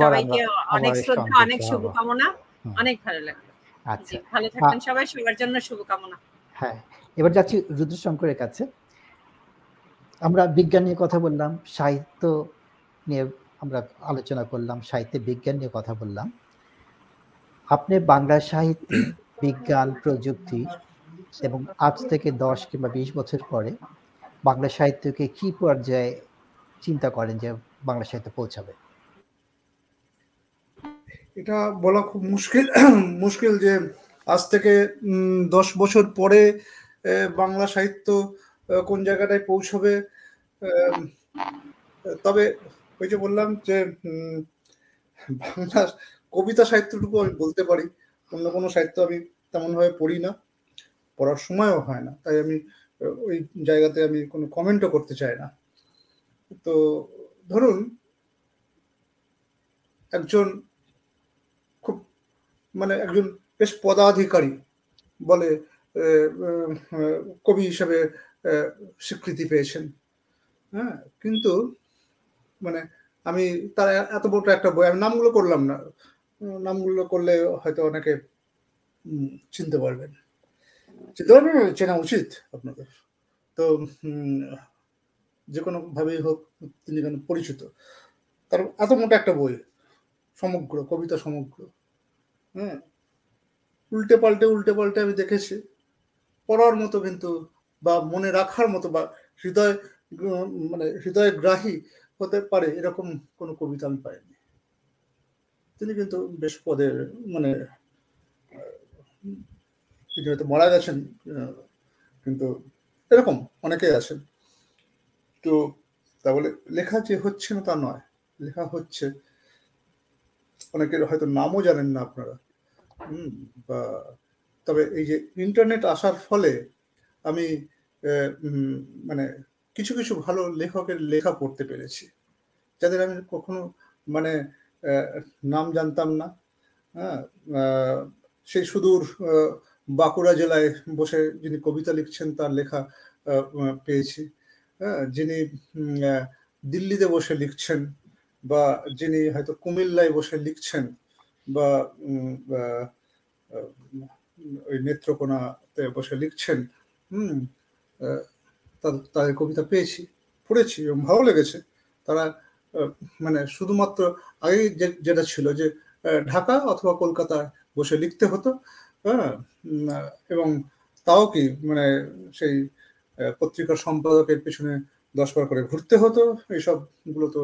সবাইকে আমরা অনেক শ্রদ্ধা অনেক শুভকামনা। অনেক ভালো লাগল। আচ্ছা। ভালো থাকবেন সবাই। সবার জন্য শুভকামনা। হ্যাঁ এবার যাচ্ছি রুদ্রশঙ্করের কাছে। আমরা বিজ্ঞান নিয়ে কথা বললাম সাহিত্য নিয়ে আমরা আলোচনা করলাম সাহিত্যে বিজ্ঞান নিয়ে কথা বললাম। আপনি বাংলা সাহিত্যে বিজ্ঞান প্রযুক্তি এবং আজ থেকে দশ কিংবা বিশ বছর পরে বাংলা সাহিত্যকে কি পর্যায়ে চিন্তা করেন যে বাংলা সাহিত্য পৌঁছাবে? এটা বলা খুব মুশকিল মুশকিল যে আজ থেকে দশ বছর পরে বাংলা সাহিত্য কোন জায়গাটায় পৌঁছবে? তবে ওই যে বললাম যে উম, বাংলা কবিতা সাহিত্যটুকু আমি বলতে পারি। অন্য কোনো সাহিত্য আমি তেমনভাবে পড়ি না। পড়ার সময়ও হয় না। তাই আমি ওই জায়গাতে আমি কোনো কমেন্টও করতে চাই না। তো ধরুন, একজন খুব মানে একজন বেশ পদাধিকারী বলে কবি হিসেবে স্বীকৃতি পেয়েছেন। হ্যাঁ কিন্তু মানে আমি তার এত বড় একটা বই, আমি নামগুলো করলাম না। নামগুলো করলে হয়তো অনেকে চিনতে পারবেন। চেনা উচিত আপনাদের। তো যে কোনো ভাবেই হোক, তিনি কেন পরিচিত। তার এত মোটা একটা বই, সমগ্র, কবিতা সমগ্র হ্যাঁ? উল্টে পাল্টে উল্টে পাল্টে আমি দেখেছি। পড়ার মতো কিন্তু বা মনে রাখার মতো বা হৃদয় মানে হৃদয় গ্রাহী হতে পারে এরকম কোনো কবিতা আমি পাইনি। তিনি কিন্তু বেশ পদের মানে তিনি হয়তো মারা গেছেন কিন্তু এরকম অনেকেই আছেন। তো তা বলে লেখা যে হচ্ছে না তা নয়, লেখা হচ্ছে। অনেকের হয়তো নামও জানেন না আপনারা। বা তবে এই যে ইন্টারনেট আসার ফলে আমি মানে কিছু কিছু ভালো লেখকের লেখা পড়তে পেরেছি, যাদের আমি কখনো মানে নাম জানতাম না। হ্যাঁ সেই সুদূর বাঁকুড়া জেলায় বসে যিনি কবিতা লিখছেন, তার লেখা পেয়েছি। হ্যাঁ যিনি দিল্লিতে বসে লিখছেন বা যিনি হয়তো কুমিল্লায় বসে লিখছেন বা ওই নেত্রকোনাতে বসে লিখছেন, হুম তাদের কবিতা পেয়েছি, পড়েছি, এবং ভালো লেগেছে। তারা মানে শুধুমাত্র আগে যেটা ছিল যে ঢাকা অথবা কলকাতায় বসে লিখতে হতো হ্যাঁ এবং তাও কি মানে সেই পত্রিকার সম্পাদকের পেছনে দশ বার করে ঘুরতে হতো এইসবগুলো তো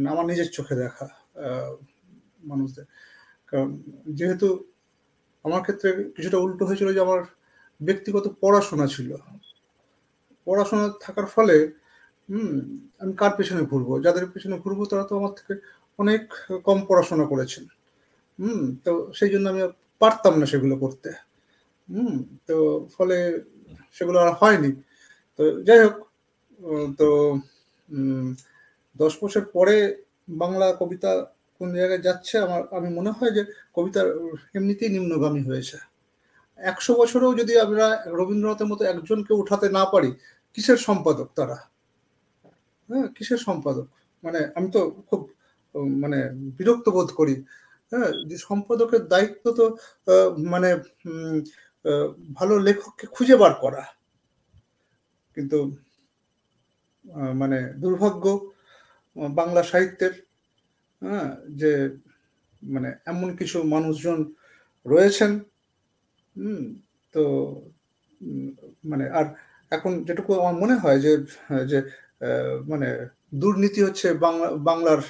আমার নিজের চোখে দেখা মানুষদের। কারণ যেহেতু আমার ক্ষেত্রে কিছুটা উল্টো হয়েছিল যে আমার ব্যক্তিগত পড়াশোনা ছিল। পড়াশোনা থাকার ফলে, হুম, আমি কার পেছনে ঘুরবো? যাদের পেছনে ঘুরবো তারা তো আমার থেকে অনেক কম পড়াশোনা করেছেন। হুম, তো সেই জন্য আমি পারতাম না সেগুলো করতে। হুম, তো ফলে সেগুলো আর হয়নি। তো যাই হোক তো দশ বছর পরে বাংলা কবিতা কোন জায়গায় যাচ্ছে আমার, আমি মনে হয় যে কবিতা এমনিতেই নিম্নগামী হয়েছে। একশো বছরেও যদি আমরা রবীন্দ্রনাথের মতো একজনকে উঠাতে না পারি, কিসের সম্পাদক তারা? হ্যাঁ কিসের সম্পাদক? মানে আমি তো খুব মানে বিরক্ত বোধ করি। হ্যাঁ যে সম্পাদকের দায়িত্ব তো মানে ভালো লেখককে খুঁজে বার করা। কিন্তু মানে দুর্ভাগ্য বাংলা সাহিত্যের হ্যাঁ যে মানে এমন কিছু মানুষজন রয়েছেন, হুম, তো মানে আর এখন যেটুকু আমার মনে হয় যে যে মানে দুর্নীতি হচ্ছে বাংলা, বাংলার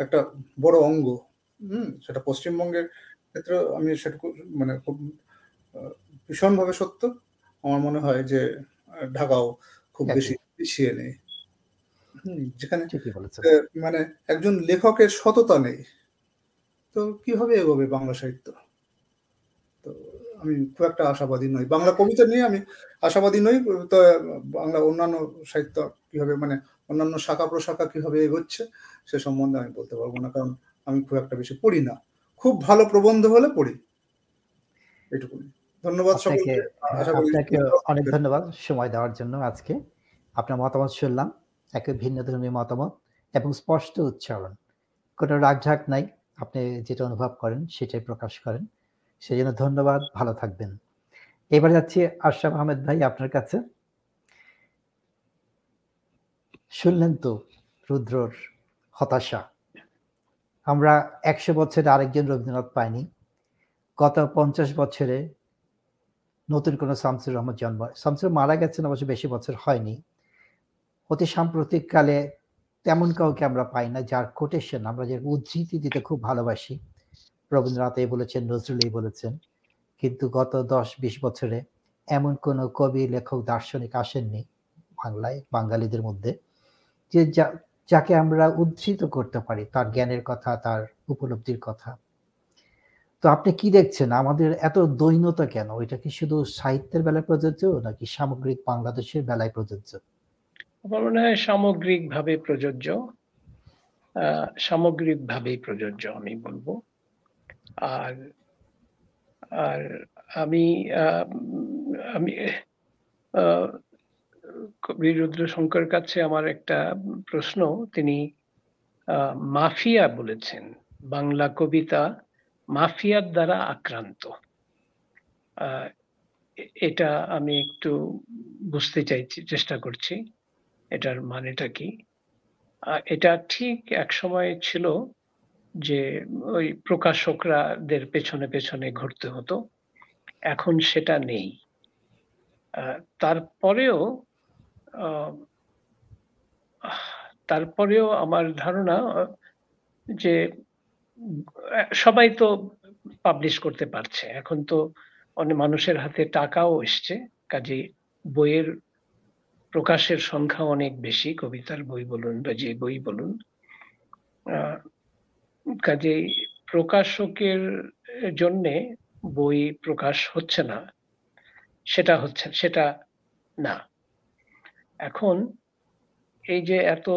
একটা বড় অঙ্গ। হুম সেটা পশ্চিমবঙ্গের ক্ষেত্রে আমি সেটুকু মানে খুব ভীষণভাবে সত্য। আমার মনে হয় যে ঢাকাও খুব বেশি পিছিয়ে নেই। যেখানে মানে একজন লেখকের সততা নেই। তো কীভাবে এগোবে বাংলা সাহিত্য? তো আমি খুব একটা আশাবাদী নই। বাংলা কবিতা নিয়ে আমি আশাবাদী নই তো বাংলা অন্যান্য সাহিত্য কীভাবে মানে অন্যান্য শাখা প্রশাখা কীভাবে এগোচ্ছে সে সম্বন্ধে আমি বলতে পারব না। কারণ আমি খুব একটা বেশি পড়ি না। খুব ভালো প্রবন্ধ হলে পড়ি। এটুকুনি। ধন্যবাদ সকলকে। আশা করি আপনাকে অনেক ধন্যবাদ সময় দেওয়ার জন্য আজকে। আপনার মতামত শুনলাম একে ভিন্ন ধর্মী মতামত এবং স্পষ্ট উচ্চারণ। কোনো রাগঢাক নাই আপনি যেটা অনুভব করেন সেটাই প্রকাশ করেন। সেই জন্য ধন্যবাদ ভালো থাকবেন। এবার যাচ্ছি আশরাফ আহমেদ ভাই আপনার কাছে। শুনলেন তো রুদ্রর হতাশা। আমরা একশো বছরে আরেকজন রবীন্দ্রনাথ পাইনি। গত পঞ্চাশ বছরে নতুন কোনো শামসুর রহমান জন্ম শামসুর মারা গেছেন অবশ্য বেশি বছর হয়নি। অতি সাম্প্রতিক কালে তেমন কাউকে আমরা পাই না, যার কোটেশন আমরা যে উদ্ধৃতি দিতে খুব ভালোবাসি। রবীন্দ্রনাথ এই বলেছেন, নজরুল এই বলেছেন। কিন্তু গত দশ বিশ বছরে এমন কোনো কবি, লেখক, দার্শনিক আসেননি বাংলায়, বাঙালিদের মধ্যে। যে যা- যাকে আমরা উদ্ধৃত করতে পারি, তার জ্ঞানের কথা, তার উপলব্ধির কথা। তো আপনি কি দেখছেন? আমাদের এত দৈন্যতা কেন? এটা কি শুধু সাহিত্যের বেলায় প্রযোজ্য, নাকি সামগ্রিক বাংলাদেশের বেলায় প্রযোজ্য? আমার মনে হয় সামগ্রিকভাবে প্রযোজ্য। সামগ্রিকভাবেই প্রযোজ্য, আমি বলব। আর আর আমি আমি আহ, কবি রুদ্রশঙ্কর কাছে আমার একটা প্রশ্ন। তিনি মাফিয়া বলেছেন বাংলা কবিতা মাফিয়ার দ্বারা আক্রান্ত। এটা আমি একটু বুঝতে চাইছি চেষ্টা করছি এটার মানেটা কি? এটা ঠিক এক সময় ছিল যে ওই প্রকাশকরাদের পেছনে পেছনে ঘুরতে হতো। এখন সেটা নেই। তারপরেও তারপরেও আমার ধারণা, যে, সবাই তো পাবলিশ করতে পারছে। এখন তো অনেক মানুষের হাতে টাকাও এসছে, কাজে বইয়ের প্রকাশের সংখ্যা অনেক বেশি, কবিতার বই বলুন বা যে বই বলুন। কাজেই প্রকাশকের জন্যে বই প্রকাশ হচ্ছে না, সেটা হচ্ছে, সেটা না। এখন এই যে এত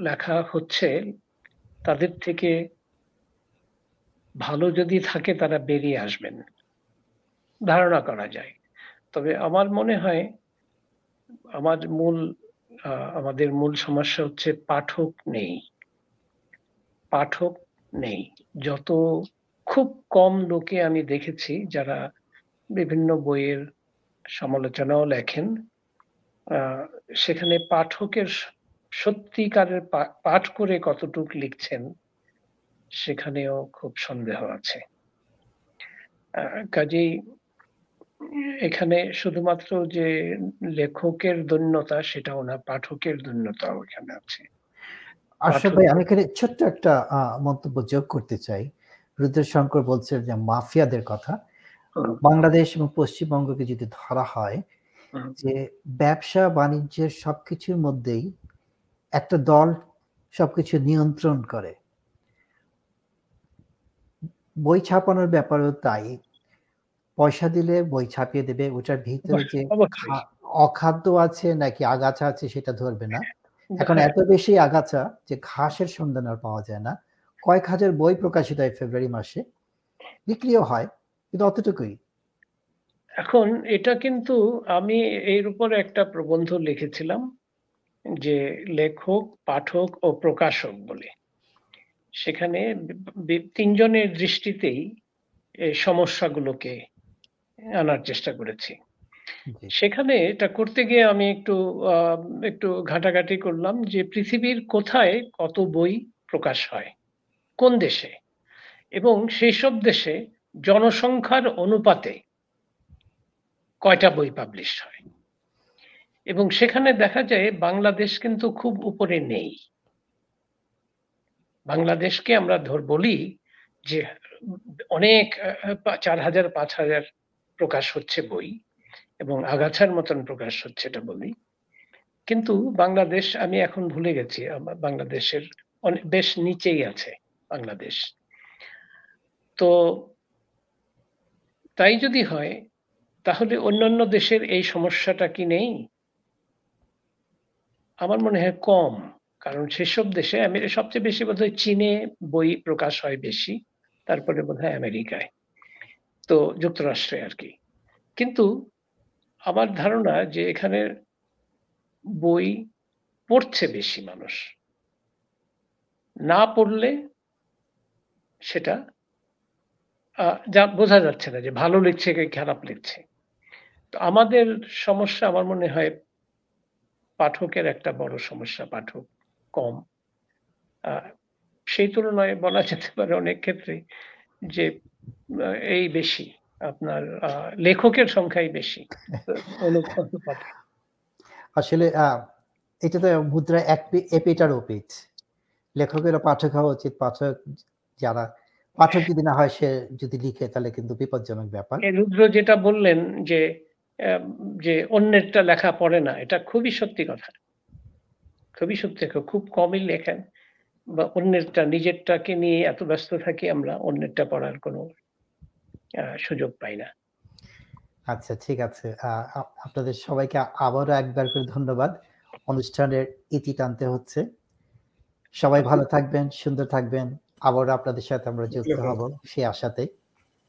লেখা হচ্ছে, তাদের থেকে ভালো যদি থাকে তারা বেরিয়ে আসবেন। ধারণা করা যায়। তবে আমার মনে হয়, আমার মূল আমাদের মূল সমস্যা হচ্ছে পাঠক নেই। পাঠক নেই। যত খুব কম লোকে আমি দেখেছি যারা বিভিন্ন বইয়ের সমালোচনাও লেখেন সেখানে পাঠকের সত্যিকারের পাঠ করে কতটুক লিখছেন সেখানেও খুব সন্দেহ আছে। কাজেই এখানে শুধুমাত্র যে লেখকের দৈন্যতা সেটাও না পাঠকের দৈন্যতাও এখানে আছে। আশরাফ ভাই আমি এখানে ছোট্ট একটা আহ, মন্তব্য যোগ করতে চাই। রুদ্রশঙ্কর বলছেন যে মাফিয়াদের কথা। বাংলাদেশ এবং পশ্চিমবঙ্গকে যদি ধরা হয়। যে ব্যবসা বাণিজ্যের সবকিছুর মধ্যেই একটা দল সবকিছু নিয়ন্ত্রণ করে। বই ছাপানোর ব্যাপারেও তাই। পয়সা দিলে বই ছাপিয়ে দেবে ওটার ভিতরে যে অখাদ্য আছে নাকি আগাছা আছে সেটা ধরবে না। এখন হ্যাঁ, এত বেশি আগাছা যে ঘাসের সন্ধান আর পাওয়া যায় না। কয়েক হাজার বই প্রকাশিত হয় ফেব্রুয়ারি মাসে। বিক্রিও হয় কিন্তু অতটুকুই। এখন এটা কিন্তু আমি এর উপর একটা প্রবন্ধ লিখেছিলাম যে লেখক পাঠক ও প্রকাশক বলে। সেখানে তিনজনের দৃষ্টিতেই সমস্যাগুলোকে আনার চেষ্টা করেছি। সেখানে এটা করতে গিয়ে আমি একটু আহ, একটু ঘাটাঘাটি করলাম যে পৃথিবীর কোথায় কত বই প্রকাশ হয়? কোন দেশে? এবং সেই সব দেশে জনসংখ্যার অনুপাতে কয়টা বই পাবলিশ হয়? এবং সেখানে দেখা যায় বাংলাদেশ কিন্তু খুব উপরে নেই। বাংলাদেশকে আমরা ধর বলি যে অনেক, চার হাজার, পাঁচ হাজার প্রকাশ হচ্ছে বই এবং আগাছার মতন প্রকাশ হচ্ছে এটা বলি। কিন্তু বাংলাদেশ, আমি এখন ভুলে গেছি বাংলাদেশের অনেক বেশ নিচেই আছে বাংলাদেশ। তো তাই যদি হয় তাহলে অন্যান্য দেশের এই সমস্যাটা কি নেই? আমার মনে হয় কম, কারণ সেসব দেশে সবচেয়ে বেশি বোধহয় চীনে বই প্রকাশ হয় বেশি, তারপরে বোধহয় আমেরিকায়, তো যুক্তরাষ্ট্রে আর কি। কিন্তু আমার ধারণা যে এখানে বই পড়ছে বেশি মানুষ, না পড়লে সেটা যা বোঝা যাচ্ছে না যে ভালো লিখছে কি খারাপ লিখছে। আমাদের সমস্যা আমার মনে হয় পাঠকের একটা বড় সমস্যা পাঠক কম। আহ, সেই তুলনায় বলা যেতে পারে অনেক ক্ষেত্রে যে এই বেশি আপনার লেখকের সংখ্যাই বেশি আসলে আহ, এটা তো মুদ্রা এক পি- এপিটার ওপিট লেখকেরও পাঠক হওয়া উচিত পাঠক যারা পাঠক যদি না হয় সে যদি লিখে তাহলে কিন্তু বিপজ্জনক ব্যাপার। রুদ্র যেটা বললেন যে যে অন্যেরটা লেখা পড়ে না এটা খুবই সত্যি কথা। খুবই সত্যি। খুব কমই লেখেন। বা অন্যেরটা নিজেরটাকে নিয়ে এত ব্যস্ত থাকি আমরা অন্যেরটা পড়ার কোনো সুযোগ পাই না। আচ্ছা ঠিক আছে। আপনাদের সবাইকে আবারও একবার করে ধন্যবাদ। অনুষ্ঠানের ইতি টানতে হচ্ছে। সবাই ভালো থাকবেন সুন্দর থাকবেন। আবারও আপনাদের সাথে আমরা যুক্ত হব সেই আশাতে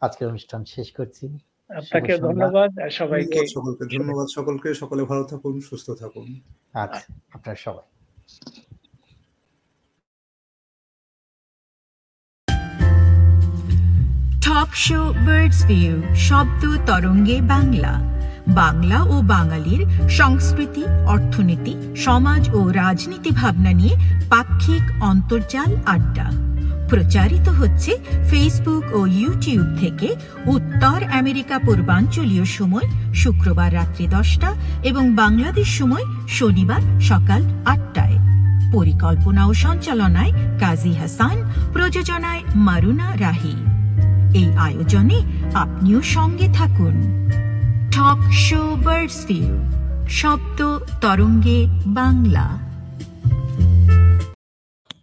আজকের অনুষ্ঠান শেষ করছি। আপনাকে ধন্যবাদ আর সবাইকে সকলকে ধন্যবাদ সকলকে। সকলে ভালো থাকুন সুস্থ থাকুন। আচ্ছা আপনার সবাই। টক শো বার্ডস ভিউ শব্দ তরঙ্গে বাংলা। বাংলা ও বাঙালির সংস্কৃতি অর্থনীতি সমাজ ও রাজনীতি ভাবনা নিয়ে পাক্ষিক অন্তর্জাল আড্ডা। প্রচারিত হচ্ছে ফেসবুক ও ইউটিউব থেকে উত্তর আমেরিকা পূর্বাঞ্চলীয় সময় শুক্রবার রাত্রি দশটা এবং বাংলাদেশ সময় শনিবার সকাল আটটায়। পরিকল্পনা ও সঞ্চালনায় কাজী হাসান, প্রযোজনায় মারুনা রাহি। এই আয়োজনে আপনিও সঙ্গে থাকুন। টক শো বার্ডস শব্দ তরঙ্গে বাংলা।